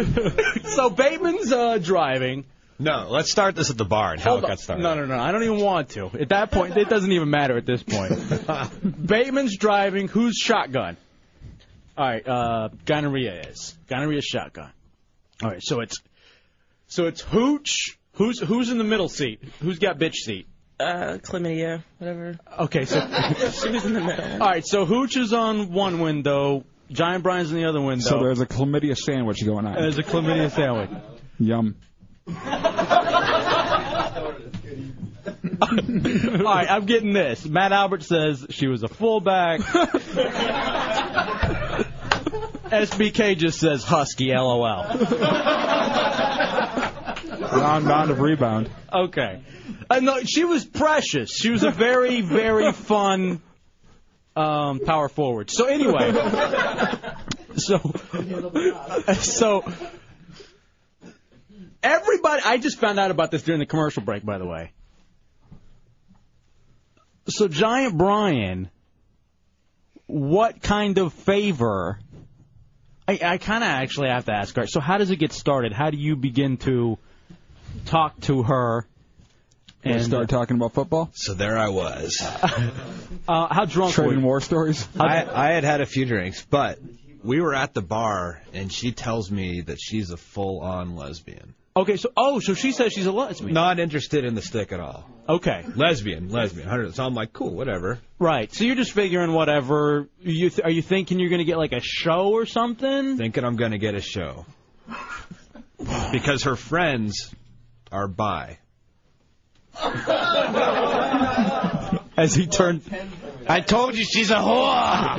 so Bateman's uh, driving. No, let's start this at the bar and how Hold it on. got started. No, no, no. I don't even want to. At that point, it doesn't even matter at this point. Bateman's driving. Who's shotgun? All right, uh, gonorrhea is gonorrhea shotgun. All right, so it's so it's Hooch. Who's who's in the middle seat? Who's got bitch seat? Uh, chlamydia, whatever. Okay, so she was in the middle. all right, so Hooch is on one window. Giant Brian's in the other window. So there's a chlamydia sandwich going on. There's a chlamydia sandwich. Yum. All right, I'm getting this. Matt Albert says she was a fullback. SBK just says husky, lol. Round bound of rebound. Okay. And no, she was precious. She was a very, very fun um, power forward. So anyway, so so everybody. I just found out about this during the commercial break, by the way. So Giant Brian, what kind of favor? I, I kind of actually have to ask her. So how does it get started? How do you begin to talk to her? And start talking about football. So there I was. Uh, how drunk were Trading you? war stories. I, I had had a few drinks, but we were at the bar, and she tells me that she's a full-on lesbian. Okay, so oh, so she says she's a lesbian. Not interested in the stick at all. Okay. Lesbian, lesbian. 100. So I'm like, cool, whatever. Right. So you're just figuring whatever. You th- are you thinking you're going to get like a show or something? Thinking I'm going to get a show. Because her friends are bi. As he turns. I told you she's a whore.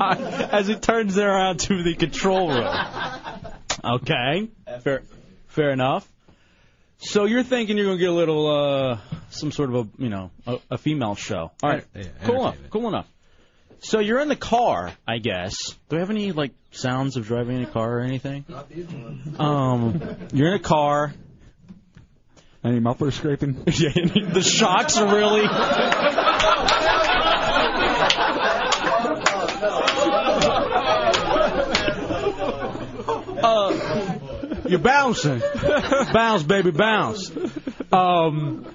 As he turns around to the control room. Okay. Fair. Fair enough. So you're thinking you're going to get a little, uh, some sort of a, you know, a, a female show. All right. Yeah, cool enough. Cool enough. So you're in the car, I guess. Do we have any like sounds of driving in a car or anything? Not these ones. Um, you're in a car. Any muffler scraping? yeah, the shocks are really. Uh, you're bouncing. bounce, baby, bounce. Um,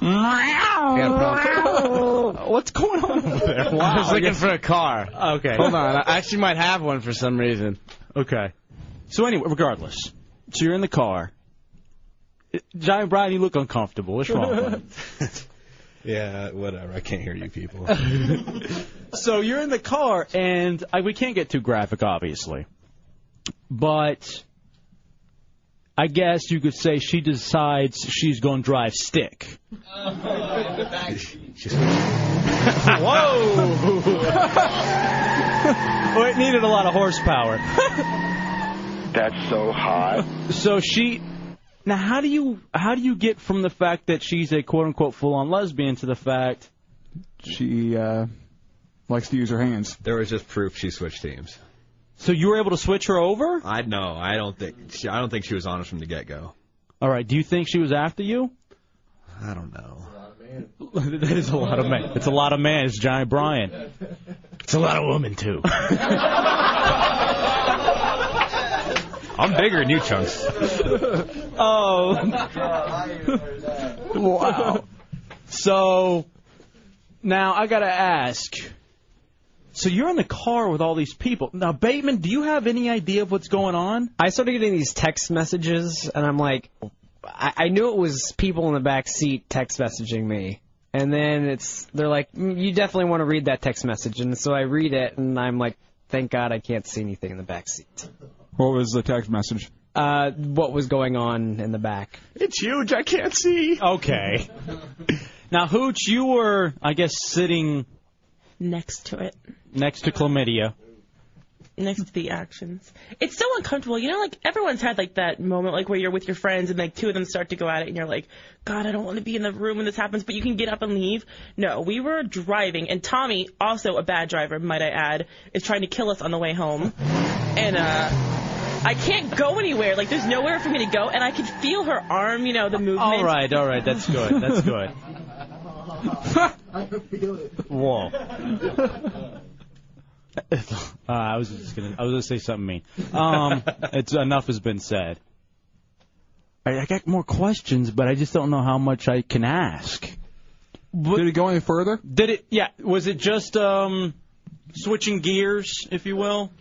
what's going on over there? I was looking for a car. Okay. Hold on. I actually might have one for some reason. Okay. So anyway, regardless, so you're in the car. Giant Brian, you look uncomfortable. What's wrong? Yeah, whatever. I can't hear you people. so you're in the car, and I, we can't get too graphic, obviously, but I guess you could say she decides she's going to drive stick. Whoa! well, it needed a lot of horsepower. That's so hot. So she. Now, how do you how do you get from the fact that she's a quote unquote full on lesbian to the fact she uh, likes to use her hands? There was just proof she switched teams. So you were able to switch her over? I know. I don't think. She, I don't think she was honest from the get go. All right. Do you think she was after you? I don't know. that is a lot of men. It's a lot of men. It's Giant Brian. It's a lot of women too. I'm bigger than you, chunks. oh. wow. So now I gotta ask. So you're in the car with all these people. Now, Bateman, do you have any idea of what's going on? I started getting these text messages, and I'm like, I, I knew it was people in the back seat text messaging me. And then it's they're like, "Mm, you definitely want to read that text message, and so I read it, and I'm like, thank God I can't see anything in the back seat. What was the text message? Uh, what was going on in the back? It's huge. I can't see. Okay. now, Hooch, you were, I guess, sitting Next to it. next to chlamydia. Next to the actions. It's so uncomfortable. You know, like everyone's had like that moment, like where you're with your friends and like two of them start to go at it, and you're like, God, I don't want to be in the room when this happens, but you can get up and leave. No, we were driving, and Tommy, also a bad driver, might I add, is trying to kill us on the way home, and uh. I can't go anywhere. Like, there's nowhere for me to go, and I can feel her arm, you know, the movement. All right, all right, that's good. That's good. I feel it. Whoa. Uh, I was just gonna. I was gonna say something mean. Um, it's enough has been said. I, I got more questions, but I just don't know how much I can ask. Did it go any further? Did it? Yeah. Was it just um, switching gears, if you will?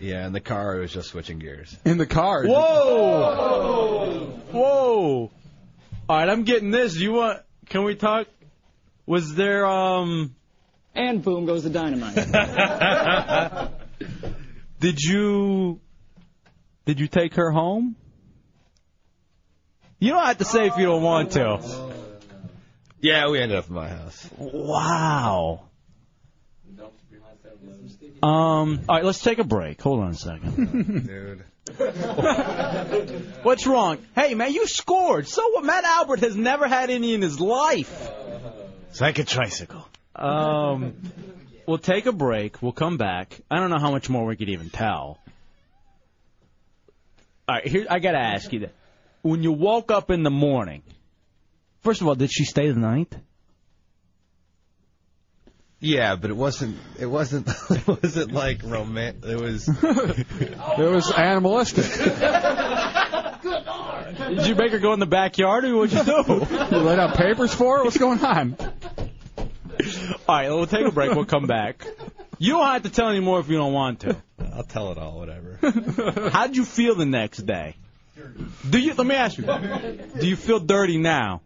Yeah, in the car it was just switching gears. In the car. Whoa! Whoa! All right, I'm getting this. Do you want? Can we talk? Was there um? And boom goes the dynamite. Did you? Did you take her home? You don't have to say if you don't want to. Yeah, we ended up at my house. Wow. Um. All right, let's take a break. Hold on a second. Dude. What's wrong? Hey, man, you scored. So what? Matt Albert has never had any in his life. It's like a tricycle. Um, we'll take a break. We'll come back. I don't know how much more we could even tell. All right, here I gotta ask you that. When you woke up in the morning, first of all, did she stay the night? Yeah, but it wasn't. It wasn't. It wasn't like romantic. It was. It was animalistic. Did you make her go in the backyard, or what'd you do? you laid out papers for her? What's going on? All right, we'll take a break. We'll come back. You don't have to tell any more if you don't want to. I'll tell it all. Whatever. How'd you feel the next day? Do you? Let me ask you. Do you feel dirty now,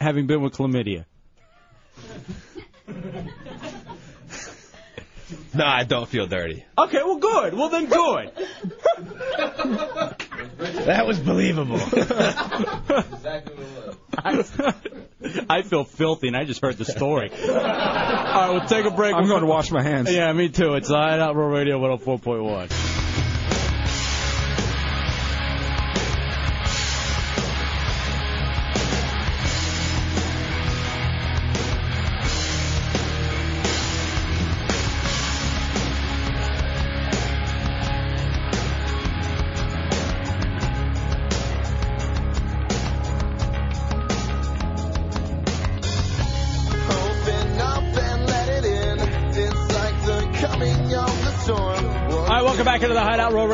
having been with chlamydia? no, I don't feel dirty. Okay, well, good. Well, then, good. That was believable. I, I feel filthy, and I just heard the story. All right, we'll take a break. I'm going to wash my hands. Yeah, me too. It's uh, Hideout Real Radio 104.1.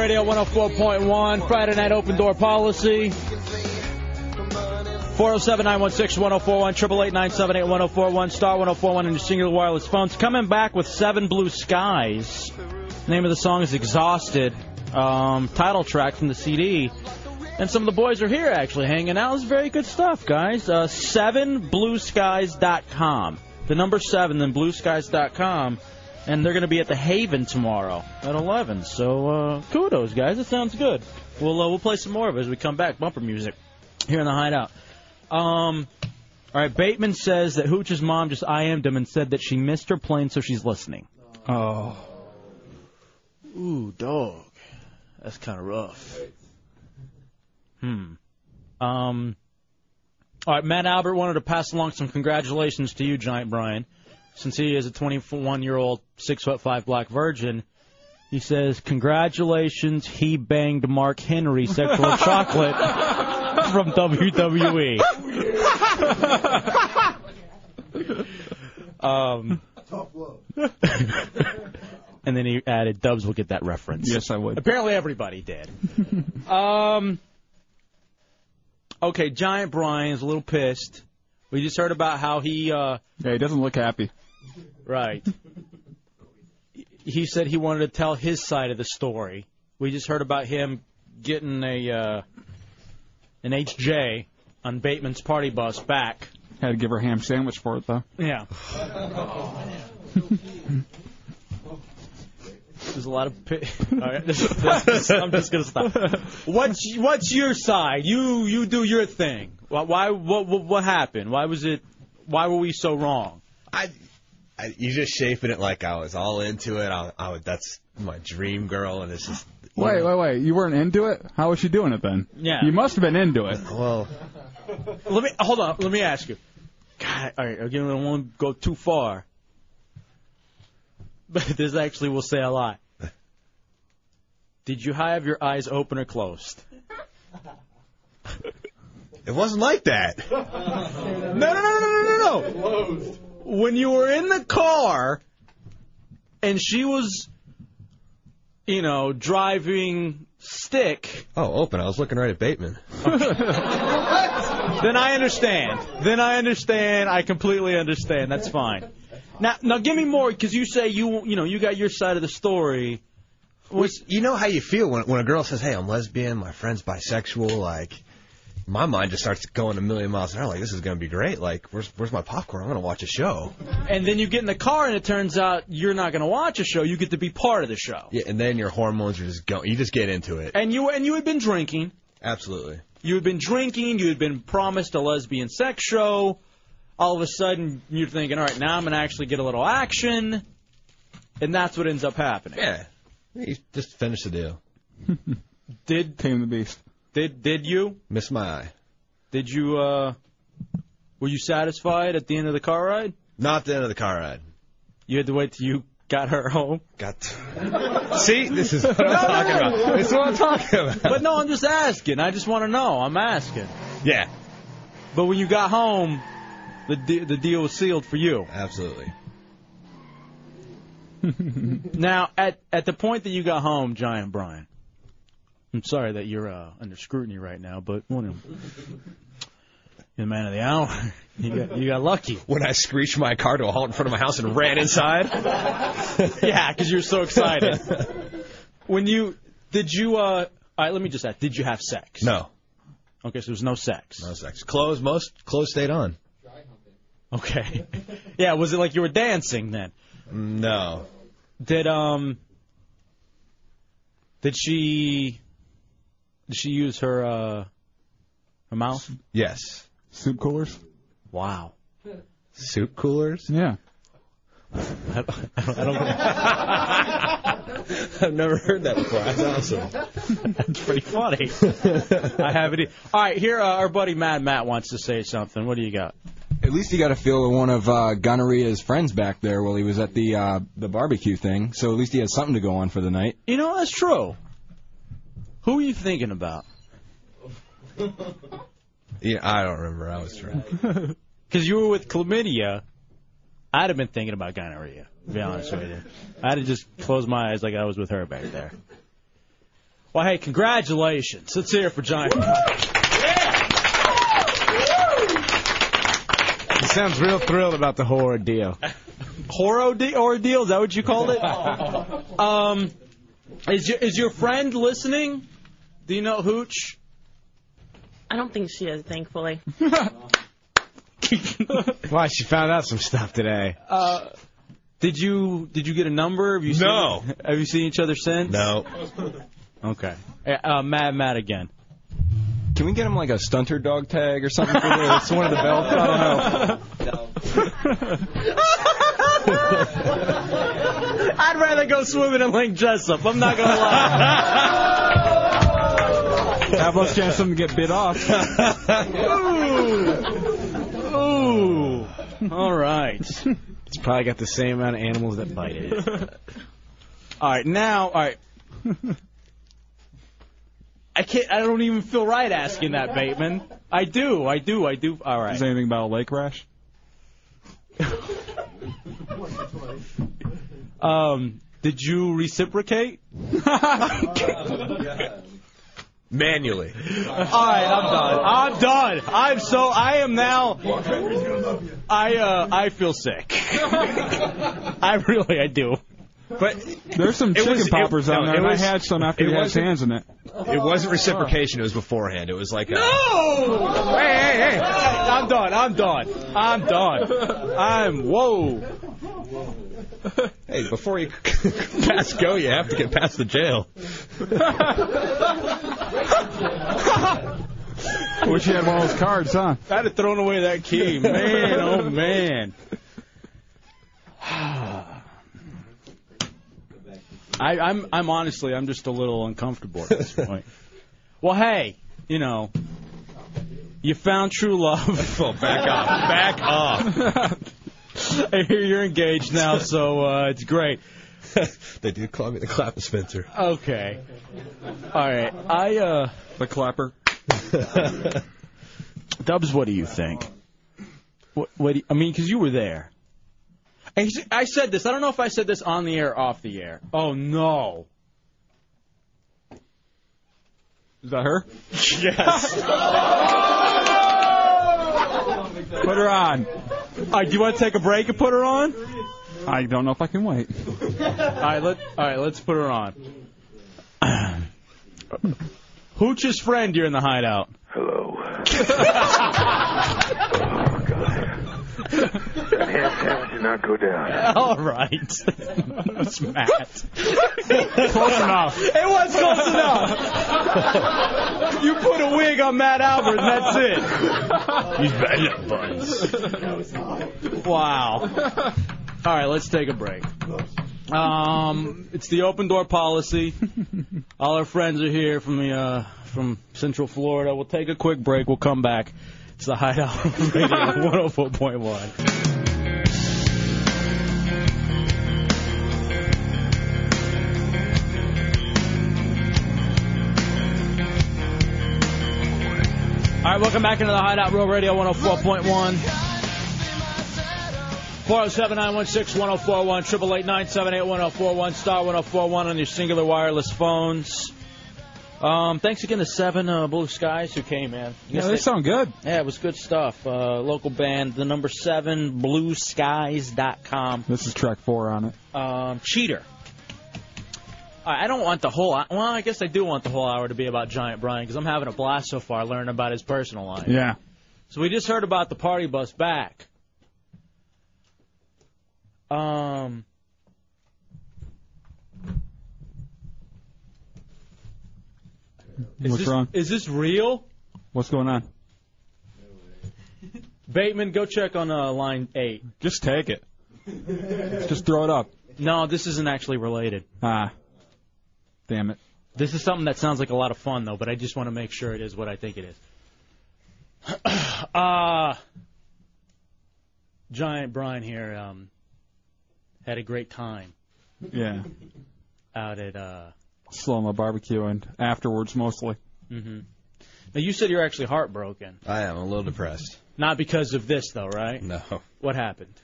Radio 104.1 Friday night open door policy. 407 916 1041, 888 978 1041, star 1041 on your Cingular wireless phones. Coming back with Seven Blue Skies. Name of the song is Exhausted. um, title track from the CD. And some of the boys are here actually hanging out. It's very good stuff, guys. Uh, 7blueskies.com. The number 7, then blueskies.com. And they're going to be at the Haven tomorrow at 11. So uh, kudos, guys. It sounds good. We'll, uh, we'll play some more of it as we come back. Bumper music here in the Hideout. Um, all right, Bateman says that Hooch's mom just IM'd him and said that she missed her plane, so she's listening. Oh. Ooh, dog. That's kind of rough. Hmm. Um. All right, Matt Albert wanted to pass along some congratulations to you, Giant Brian, since he is a 21-year-old, six foot five black virgin. He says, "Congratulations, he banged Mark Henry, sexual chocolate from WWE." um. and then he added, "Dubs will get that reference." Yes, I would. Apparently, everybody did. um. Okay, Giant Brian's a little pissed. We just heard about how he. uh Yeah, he doesn't look happy. Right. he said he wanted to tell his side of the story. We just heard about him getting a uh, an HJ on Bateman's party bus back. Had to give her a ham sandwich for it, though. Yeah. There's a lot of. Pi- All right, this- this- I'm just gonna stop. What's what's your side? You you do your thing. Why, why what, what what happened? Why was it? Why were we so wrong? I, I, you just shaping it like I was all into it. I, I would, that's my dream girl, and it's just. Wait, wait, wait. You weren't into it? How was she doing it then? Yeah. You must have been into it. Well, Let me hold on. Let me ask you. God, all right. Again, I don't want to go too far, but this actually will say a lot. Did you have your eyes open or closed? it wasn't like that. No, no, no, no, no, no, no. When you were in the car and she was, you know, driving stick. Oh, open. I was looking right at Bateman. then I understand. Then I understand. I completely understand. That's fine. Now, now give me more because you say you, you know, you got your side of the story. Well, you know how you feel when when a girl says, "Hey, I'm lesbian. My friend's bisexual." Like, my mind just starts going a million miles an hour. Like, this is gonna be great. Like, where's where's my popcorn? I'm gonna watch a show. And then you get in the car and it turns out you're not going to watch a show. You get to be part of the show. Yeah, and then your hormones are just going. You just get into it. And you and you had been drinking. Absolutely. You had been drinking. You had been promised a lesbian sex show. All of a sudden, you're thinking, all right, now I'm going to actually get a little action. And that's what ends up happening. Yeah. You just finish the deal. Did Tame the beast. Did did you? Miss my eye. Did you? uh Were you satisfied at the end of the car ride? Not the end of the car ride. You had to wait till you got her home. Got. See, this is what I'm talking about. This is what I'm talking about. But no, I'm just asking. I just want to know. I'm asking. Yeah. But when you got home, the de- the deal was sealed for you. Absolutely. now, at at the point that you got home, Giant Brian, I'm sorry that you're uh, under scrutiny right now, but you're the man of the hour. You got you got lucky. When I screeched my car to a halt in front of my house and ran inside. yeah, because you're so excited. when you did you? uh All right, let me just ask. Did you have sex? No. Okay, so there was no sex. No sex. Clothes. Most clothes stayed on. Okay. yeah, was it like you were dancing then? No. Did um did she did she use her uh her mouth? Yes. Soup coolers? Wow. Soup coolers? Yeah. I don't, I don't I've never heard that before. That's awesome. That's pretty funny. I have it. All right, here uh, our buddy Mad Matt wants to say something. What do you got? At least he got a feel of one of uh, Gonorrhea's friends back there while he was at the uh, the barbecue thing. So at least he has something to go on for the night. You know that's true. Who are you thinking about? Yeah, I don't remember. I was trying. Because you were with chlamydia, I'd have been thinking about gonorrhea. To be honest with you, I'd have just closed my eyes like I was with her back there. Well, hey, congratulations! Let's hear it for Giant. He sounds real thrilled about the horror deal. Horror de- ordeal? Is that what you called it? um, Is your is your friend listening? Do you know Hooch? I don't think she is, thankfully. Why? She found out some stuff today. Uh, did you did you get a number? Have you No. Have you seen each other since? No. Okay. Uh, Matt, Matt again. Can we get him like a stunter dog tag or something for this? One of the belts? I don't know. I'd rather go swimming in Lake Jesup. I'm not gonna lie. Have less chance of them to get bit off. Ooh. Ooh. All right. It's probably got the same amount of animals that bite it. All right. Now, all right. I can't. I don't even feel right asking that, Bateman. I do. I do. I do. All right. Is there anything about a lake rash? Um, did you reciprocate? Manually. All right, I'm done. I'm done. I'm so. I am now. I uh. I feel sick. I really. I do. But There's some chicken was- it- poppers out no, there, it and was- I had some after it he had his wasn't- hands in it. It wasn't reciprocation. It was beforehand. It was like a. No! Hey, hey, hey! I'm done. I'm done. I'm done. I'm whoa. Hey, before you pass go, you have to get past the jail. Wish you had one of those cards, huh? I'd have thrown away that key, man. Oh man. I, I'm I'm honestly I'm just a little uncomfortable at this point. well, hey, you know, you found true love. Oh, back off. Back off. I hear you're engaged now, so uh, it's great. they do call me the Clapper Spencer. Okay. All right. I uh the clapper. Dubs, what do you think? What, what do you- I mean, because you were there. I, I said this. I don't know if I said this on the air or off the air. Oh no. Is that her? Yes. Put her on. All right, do you want to take a break and put her on? I don't know if I can wait. All right, let all right, let's put her on. Hooch's friend, you're in the hideout. Hello. That hand sandwich did not go down. All right. That's Matt. Close enough. It was close enough. you put a wig on Matt Albert, and that's it. He's bad buns. Wow. All right, let's take a break. Um, it's the open door policy. All our friends are here from the uh, from Central Florida. We'll take a quick break. We'll come back. It's the Hideout Radio 104.1. All right, welcome back into the Hideout Real Radio 104.1. 407 916 1041, 888 978 1041, star 1041 on your Cingular wireless phones. Um, thanks again to Seven uh, Blue Skies who came, in. Yeah, they sound good. Yeah, it was good stuff. Uh, local band, the number seven, blueskies.com. This is track four on it. Um, cheater. I I don't want the whole. Well, I guess I do want the whole hour to be about Giant Brian because I'm having a blast so far learning about his personal life. Yeah. So we just heard about the party bus back. Um. Is What's this, wrong? Is this real? What's going on? Bateman, go check on uh, line eight. Just take it. Just throw it up. No, this isn't actually related. Ah. Damn it. This is something that sounds like a lot of fun, though, but I just want to make sure it is what I think it is. uh, Giant Brian here um, had a great time Yeah. out at. Uh, Slow my barbecue and afterwards mostly. Mm-hmm. Now, you said you're actually heartbroken. I am a little depressed. Not because of this, though, right? No. What happened?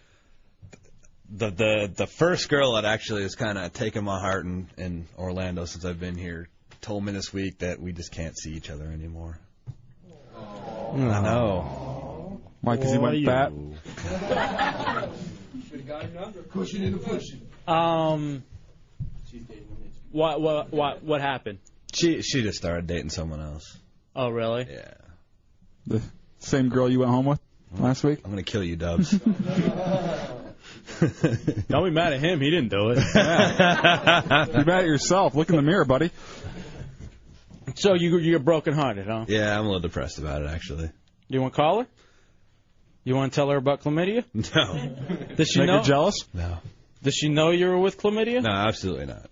The the the first girl that actually has kind of taken my heart in in Orlando since I've been here told me this week that we just can't see each other anymore. I know. Why? Because he went bat. Um. What what what what happened? She she just started dating someone else. Oh, really? Yeah. The same girl you went home with last week? I'm gonna kill you, Dubs. Don't be mad at him. He didn't do it. You're mad at yourself. Look in the mirror, buddy. So you you're broken hearted, huh? yeah, I'm a little depressed about it actually. Do you want to call her? You want to tell her about chlamydia? No. Does she Make her know? jealous? No. Does she know you were with chlamydia? No, absolutely not.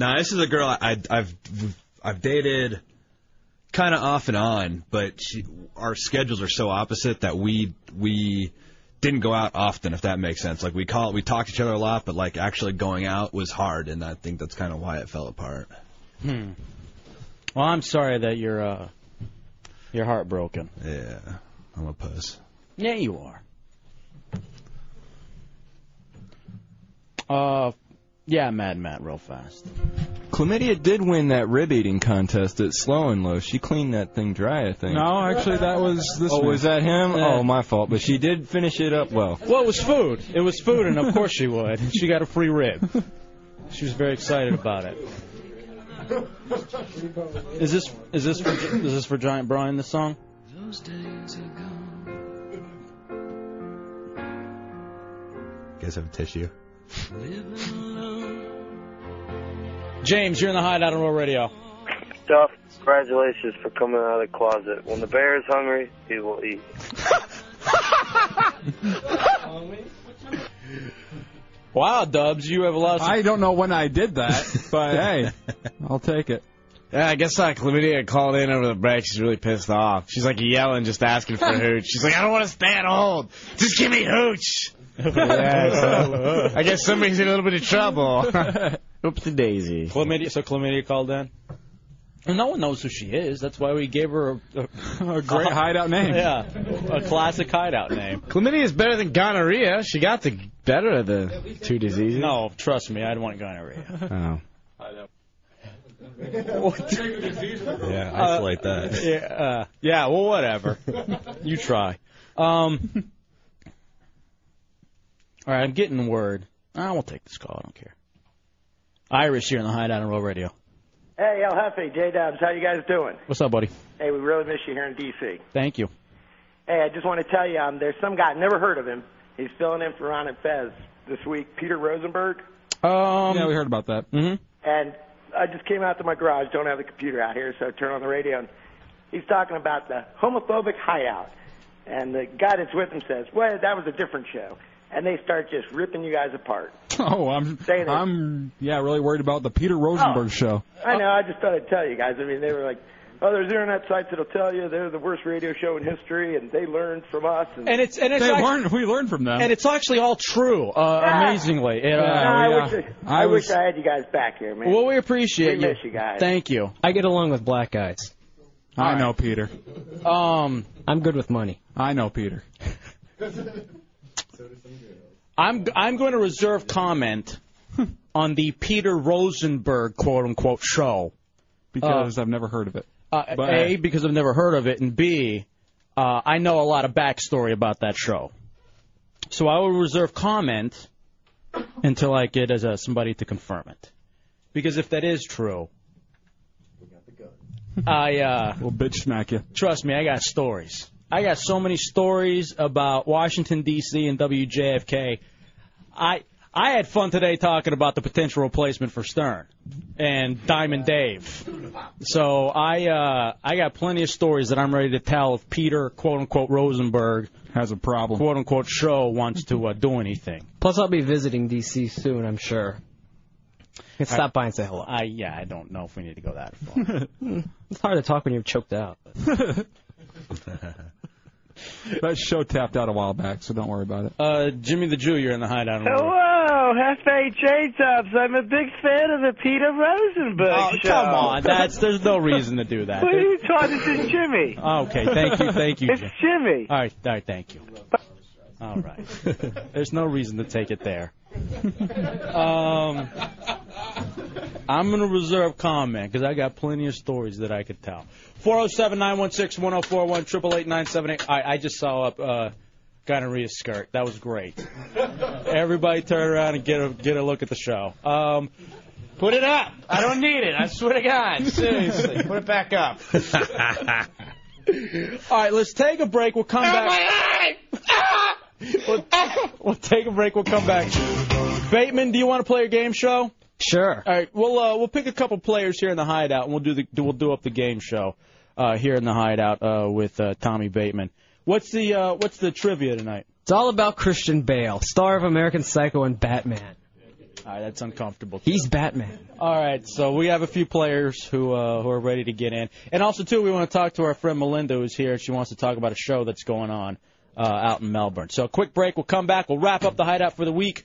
No, this is a girl I, I've I've dated kind of off and on, but she, our schedules are so opposite that we we didn't go out often, if that makes sense. Like we call we talked to each other a lot, but like actually going out was hard, and I think that's kind of why it fell apart. Hmm. Well, I'm sorry that you're uh you're heartbroken. Yeah, I'm a puss. Yeah, you are. Uh, yeah, Mad Matt, real fast. Chlamydia did win that rib eating contest at Slow and Low. She cleaned that thing dry, I think. No, actually, that was this. Oh, man. was that him? Yeah. Oh, my fault. But she did finish it up well. Well, it was food. It was food, and of course she would. She got a free rib. She was very excited about it. Is this is this for is this for Giant Brian? This song? You guys have a tissue? James, you're in the hideout on Real Radio. Duff, congratulations for coming out of the closet. When the bear is hungry, he will eat. Wow, Dubs, you have a lot of. I don't know when I did that, but hey, I'll take it. Yeah, I guess uh, Chlamydia called in over the break. She's really pissed off. She's like yelling, just asking for hooch. She's like, I don't want to stay at home. Just give me hooch. Yeah, so I guess somebody's in a little bit of trouble. Oopsie daisy. Chlamydia, so Chlamydia called in. And no one knows who she is. That's why we gave her a, a, A great hideout name. Yeah, a classic hideout name. Chlamydia is better than gonorrhea. She got the better of the two diseases. No, trust me, I'd want gonorrhea. Oh. Yeah, Uh, isolate that. Yeah, uh, yeah. Well, whatever. you try. Um. All right, I'm getting word. I won't take this call. I don't care. Irish here in the hideout on Real Radio. Hey, El Jefe, J Dubs, how you guys doing? What's up, buddy? Hey, we really miss you here in D.C. Thank you. Hey, I just want to tell you, um, there's some guy, never heard of him. He's filling in for Ron and Fez this week, Peter Rosenberg. Um. yeah, we heard about that. Mm-hmm. And I just came out to my garage, don't have the computer out here, so I turn on the radio, and he's talking about the homophobic hideout. And the guy that's with him says, well, that was a different show. And they start just ripping you guys apart. Oh, I'm Saying that. I'm yeah really worried about the Peter Rosenberg show. I know, I just thought I'd tell you guys. I mean, they were like, oh, there's internet sites that'll tell you they're the worst radio show in history, and they learned from us. And, And it's and it's They act- learned we learned from them. and it's actually all true. Uh, Yeah. Amazingly, it, uh, No, I, yeah. wish I, I wish was- I had you guys back here, man. well, we appreciate We you. miss you guys. Thank you. I get along with black guys. I know Peter. Um, I'm good with money. I know Peter. I'm I'm going to reserve comment on the Peter Rosenberg quote unquote show. Because I've never heard of it. Uh, But- a because I've never heard of it, and B, uh, I know a lot of backstory about that show. So I will reserve comment until I get as uh, somebody to confirm it. Because if that is true, I uh, We'll bitch smack you. trust me, I got stories. I got so many stories about Washington D.C. and WJFK. I I had fun today talking about the potential replacement for Stern and Diamond Dave. So I uh, I got plenty of stories that I'm ready to tell if Peter quote unquote Rosenberg has a problem quote unquote show wants to uh, do anything. Plus, I'll be visiting D.C. soon, I'm sure. You can stop by and say hello. I yeah, I don't know if we need to go that far. It's hard to talk when you're choked out. That show tapped out a while back, so don't worry about it. Uh, Jimmy the Jew, you're in the hideout. Hello, Hefe J Dubs. I'm a big fan of the Peter Rosenberg Oh, show. come on, that's there's no reason to do that. What are you talking? This is Jimmy. Okay, thank you, thank you. It's Jim. Jimmy. All right, all right, thank you. All right. There's no reason to take it there. Um, I'm going to reserve comment because I got plenty of stories that I could tell. 407 916 1041, 888 978. I just saw up uh, gonorrhea skirt. That was great. Everybody turn around and get a, get a look at the show. Um, Put it up. I don't need it. I swear to God. Seriously. Put it back up. All right, let's take a break. We'll come back. We'll, we'll take a break. We'll come back. Bateman, do you want to play a game show? Sure. All right, we'll uh, we'll pick a couple players here in the hideout, and we'll do the we'll do up the game show uh, here in the hideout uh, with uh, Tommy Bateman. What's the uh, what's the trivia tonight? It's all about Christian Bale, star of American Psycho and Batman. All right, that's uncomfortable. He's Batman. All right, so we have a few players who uh, who are ready to get in, and also too, we want to talk to our friend Melinda, who's here. She wants to talk about a show that's going on uh, out in Melbourne. So, a quick break. We'll come back. We'll wrap up the hideout for the week.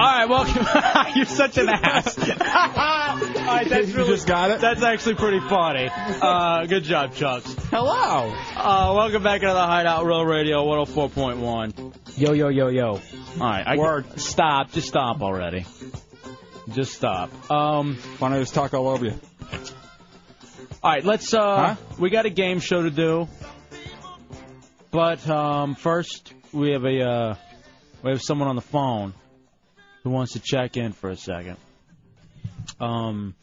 All right, welcome. You're such an ass. All right, that's You just got it? That's actually pretty funny. Uh, good job, Chunks. Hello. Uh, welcome back into the Hideout Real Radio 104.1. Yo, yo, yo, yo. All right, I Word. Stop. Just stop already. Just stop. Um, Why don't I just talk all over you? all right, let's. Uh, huh? we got a game show to do, but um, first we have a uh, we have someone on the phone who wants to check in for a second. Um,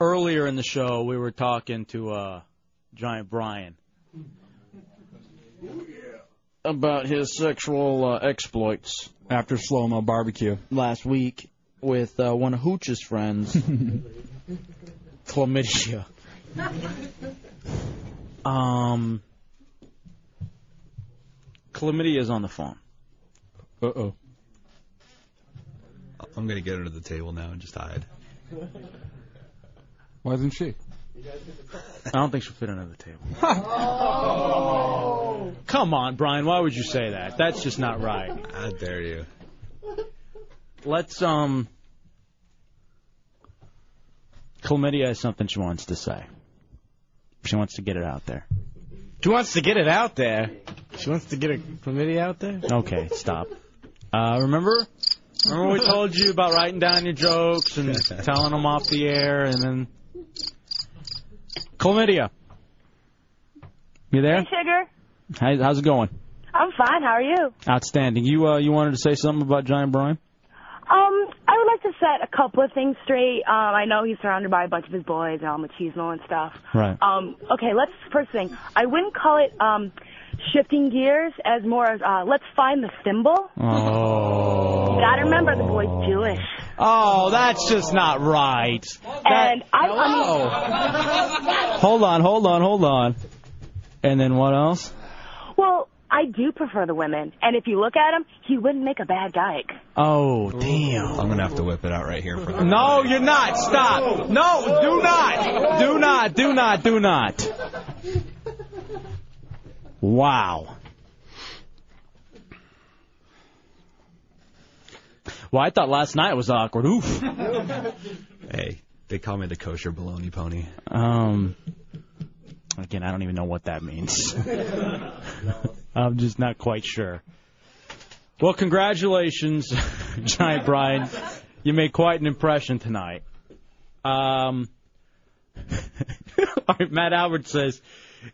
earlier in the show, we were talking to uh, Giant Brian about his sexual uh, exploits After slow mo barbecue. last week with uh, one of Hooch's friends, chlamydia. Um, is on the phone. Uh oh. I'm gonna get under the table now and just hide. Why isn't she? I don't think she'll fit under the table. Come on, Brian. Why would you say that? That's just not right. I dare you? Let's um. Chlamydia has something she wants to say. She wants to get it out there. She wants to get it out there. She wants to get a chlamydia out there. Okay, stop. Uh, remember? Remember we told you about writing down your jokes and telling them off the air, and then chlamydia. You there? Hey, sugar, How, how's it going? I'm fine. How are you? Outstanding. You uh, you wanted to say something about Giant Brian? Um, I would like to set a couple of things straight. Um, I know he's surrounded by a bunch of his boys and all machismo and stuff. Right. Um, okay, let's first thing. I wouldn't call it um shifting gears as more as uh let's find the symbol. Oh. You gotta remember the boy's Jewish. Oh, that's just not right. And I, I mean, Hold on, hold on, hold on. And then what else? well, I do prefer the women, and if you look at him, he wouldn't make a bad dyke. Oh, damn. I'm gonna have to whip it out right here for the No, you're not. Stop. No, do not. Do not. Do not. Do not. Wow. Well, I thought last night was awkward. Oof. Hey, they call me the kosher baloney pony. Um. Again, I don't even know what that means. I'm just not quite sure. Well, congratulations, Giant Brian. You made quite an impression tonight. Um, all right, Matt Albert says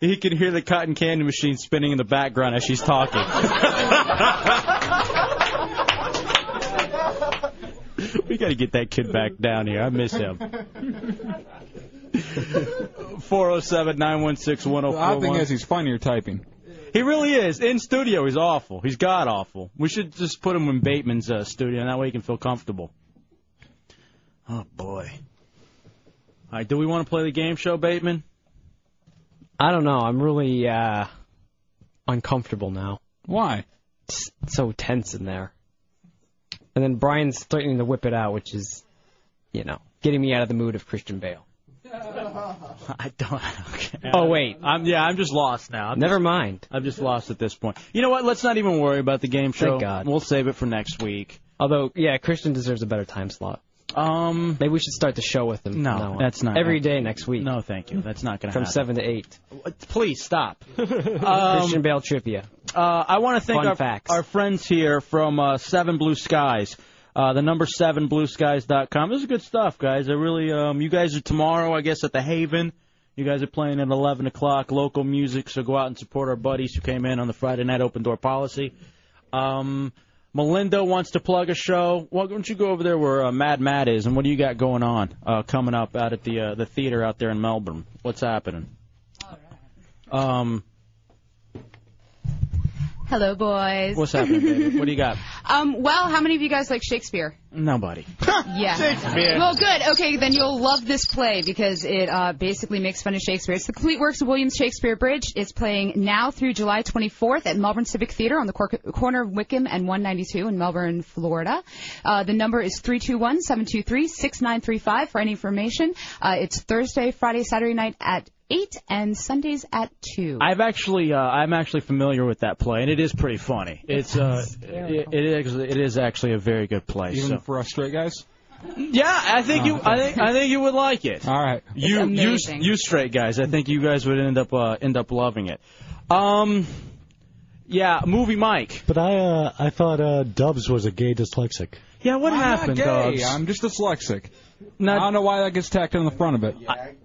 he can hear the cotton candy machine spinning in the background as she's talking. We got to get that kid back down here. I miss him. 407 916 The odd thing is he's funnier typing. He really is. In studio, he's awful. He's god awful. We should just put him in Bateman's uh, studio, and that way he can feel comfortable. Oh, boy. All right, do we want to play the game show, Bateman? I don't know. I'm really uh uncomfortable now. Why? It's so tense in there. And then Brian's threatening to whip it out, which is, you know, getting me out of the mood of Christian Bale. I don't. Okay. Oh wait, I'm yeah. I'm just lost now. I'm Never just, mind. I'm just lost at this point. You know what? Let's not even worry about the game show. Thank God. We'll save it for next week. Although, yeah, Christian deserves a better time slot. Um, maybe we should start the show with them. No, that's not every day next week. No, thank you. That's not going to happen. from happen. seven to eight. Please stop. Christian Bale trivia. Uh, I want to thank Fun our, facts. our friends here from uh, Seven Blue Skies. Uh, the number seven blueskies.com. This is good stuff, guys. I really, um, you guys are tomorrow, I guess, at the Haven. You guys are playing at 11 o'clock, local music, so go out and support our buddies who came in on the Friday night open door policy. Um, Melinda wants to plug a show. Why don't you go over there where uh, Mad Matt is, and what do you got going on uh, coming up out at the uh, the theater out there in Melbourne? What's happening? Um, Hello, boys. what's happening, baby? What do you got? Um, well, how many of you guys like Shakespeare? Nobody. Yeah. Shakespeare. Well, good. Okay, then you'll love this play because it uh, basically makes fun of Shakespeare. It's the complete works of William Shakespeare Abridged. It's playing now through July 24th at Melbourne Civic Theater on the cor- corner of Wickham and 192 in Melbourne, Florida. Uh, the number is 321-723-6935 for any information. Uh, it's Thursday, Friday, Saturday night at 8 and Sundays at 2. I've actually, uh, I'm actually familiar with that play, and it is pretty funny. It's, uh, it, it is, it is actually a very good play. Even so. for us straight guys. Yeah, I think you, I think, I think you would like it. All right. You, you, amazing. you straight guys. I think you guys would end up, uh, end up loving it. Um, yeah, movie Mike. But I uh, I thought uh, Dubs was a gay dyslexic. Yeah, what I'm happened, not gay. Dubs? I'm just dyslexic. Not- I don't know why that gets tacked on the front of it.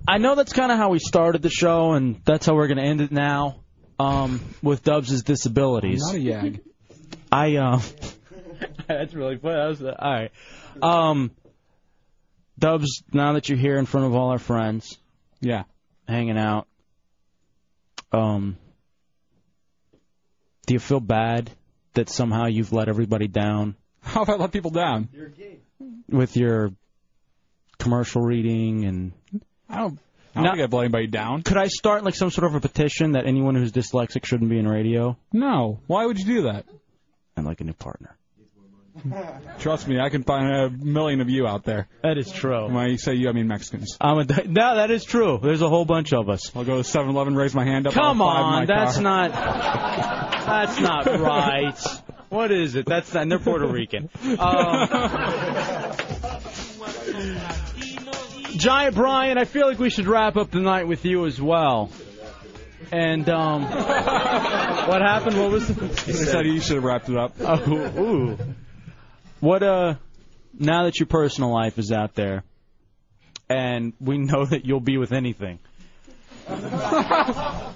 I know that's kind of how we started the show, and that's how we're going to end it now. Um, with Dubs' disabilities. I'm not a yag. I um, that's really funny. That was the, all right. Um, Dubs, now that you're here in front of all our friends, yeah, hanging out, um, do you feel bad that somehow you've let everybody down How have I let people down? You're gay. With your commercial reading and? I don't. I don't think I've let anybody down. Could I start like some sort of a petition that anyone who's dyslexic shouldn't be in radio? No. Why would you do that? I'd like a new partner. Trust me, I can find a million of you out there. That is true. When you say you, I mean Mexicans. I'm a, no, that is true. There's a whole bunch of us. I'll go to 7-Eleven, raise my hand up. Come on, that's car. not. That's not right. What is it? That's not. They're Puerto Rican. Um, Giant Brian, I feel like we should wrap up the night with you as well. And um, what happened? What was? The, They said you should have wrapped it up. Oh, ooh. What uh now that your personal life is out there and we know that you'll be with anything. uh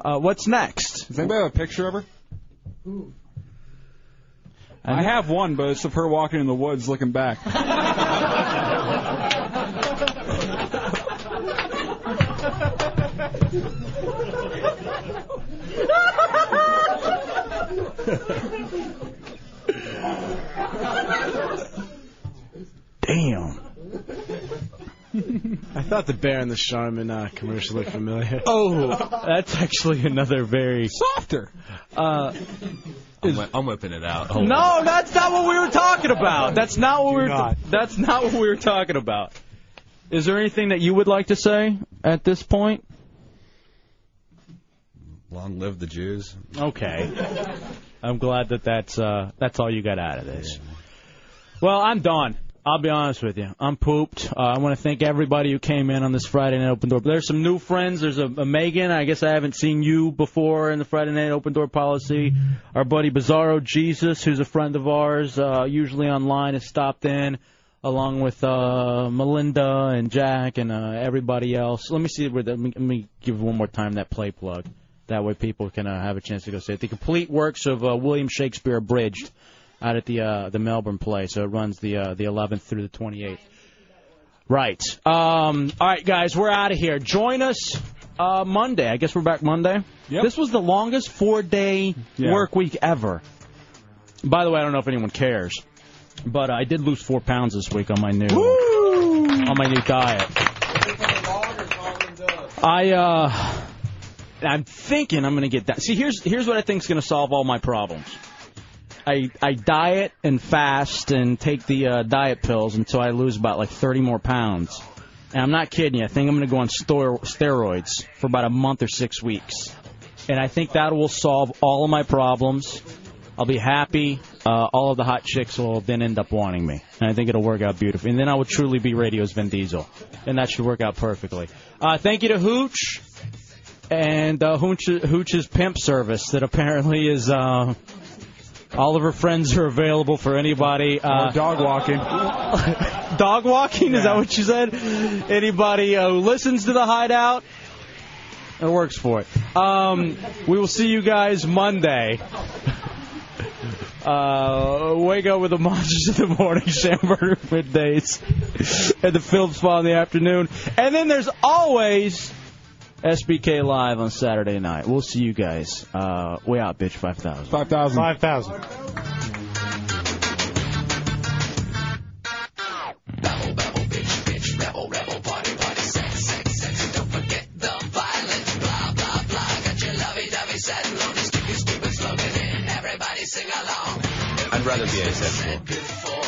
what's next? Does anybody have a picture of her? I have one, but it's of her walking in the woods looking back. Damn. I thought the bear and the Charmin uh, commercial looked familiar. Oh, that's actually another very softer. Uh I'm, whi- I'm whipping it out. Hold No, on. that's not what we were talking about. That's not what we were not. that's not what we were talking about. Is there anything that you would like to say at this point? Long live the Jews. Okay. I'm glad that that's uh, that's all you got out of this. Well, I'm done. I'll be honest with you. I'm pooped. Uh, I want to thank everybody who came in on this Friday Night Open Door. There's some new friends. There's a, a Megan. I guess I haven't seen you before in the Friday Night Open Door policy. Our buddy Bizarro Jesus, who's a friend of ours, uh, usually online, has stopped in along with uh, Melinda and Jack and uh, everybody else. Let me see. Where the, let, me, let me give one more time that play plug. That way people can uh, have a chance to go see it. The complete works of uh, William Shakespeare abridged out at the uh, the Melbourne play. So it runs the uh, the 11th through the 28th. Right. Um, all right, guys, we're out of here. Join us uh, Monday. I guess we're back Monday. Yep. This was the longest four day Yeah. work week ever. By the way, I don't know if anyone cares, but I did lose four pounds this week on my new on my new diet. I uh, I'm thinking I'm gonna get that. See, here's here's what I think is gonna solve all my problems. I I diet and fast and take the uh, diet pills until I lose about like 30 more pounds. And I'm not kidding you. I think I'm going to go on steroids for about a month or six weeks. And I think that will solve all of my problems. I'll be happy. Uh, all of the hot chicks will then end up wanting me. And I think it'll work out beautifully. And then I will truly be radio's Vin Diesel. And that should work out perfectly. Uh, thank you to Hooch. And uh, Hooch, Hooch's pimp service that apparently is. Uh, all of her friends are available for anybody. Uh, dog walking. dog walking? Is that what you said? Anybody uh, who listens to the Hideout and works for it. Um, we will see you guys Monday. Uh, wake up with the monsters in the morning, Sam Burner middays, and the film spot in the afternoon. And then there's always SBK Live on Saturday night. We'll see you guys. Uh, way out, bitch. 5,000. 5,000. 5,000. I'd rather be asexual.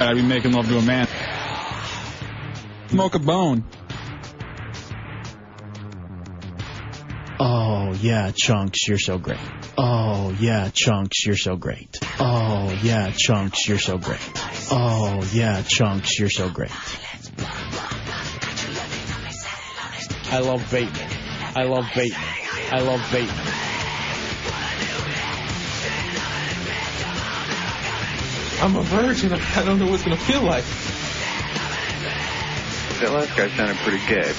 Uh, I'd be making love to a man. Smoke a bone. Oh, yeah, Chunks, you're so great. Oh, yeah, Chunks, you're so great. Oh, yeah, Chunks, you're so great. Oh, yeah, Chunks, you're so great. I love Bateman. I love Bateman. I love Bateman. I'm a virgin. I don't know what it's gonna feel like. That last guy sounded pretty gay.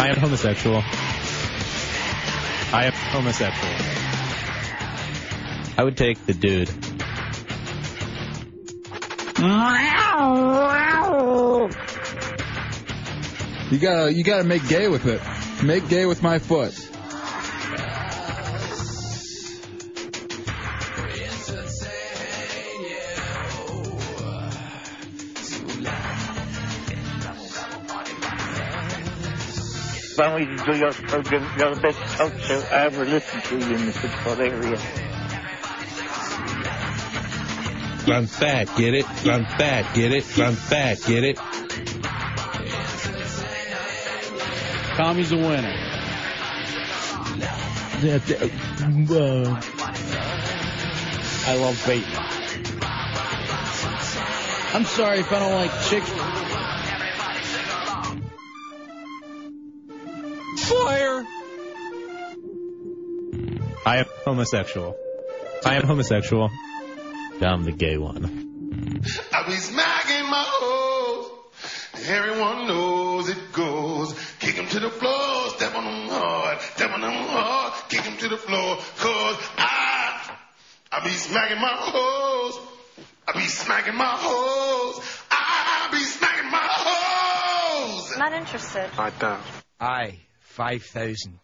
I am homosexual. I am homosexual. I would take the dude. You gotta, you gotta make gay with it. Make gay with my foot. Why don't you do your program? You're the best talk show I ever listened to in the Pittsburgh area. I'm fat, get it? I'm fat, get it? I'm fat, get it? Tommy's a winner. Uh, I love Bateman. I'm sorry if I don't like chicks. Fire! I am homosexual. I am homosexual. I'm the gay one. I be smacking my hoes. Everyone knows it goes. Kick Kick 'em to the floor, step on on 'em hard, step on on 'em hard, Kick kick 'em to the floor. Cause I, I be smacking my hoes. I be smacking my hoes. I be smacking my hoes. I'm not interested. Five thousand. Aye, 5,000.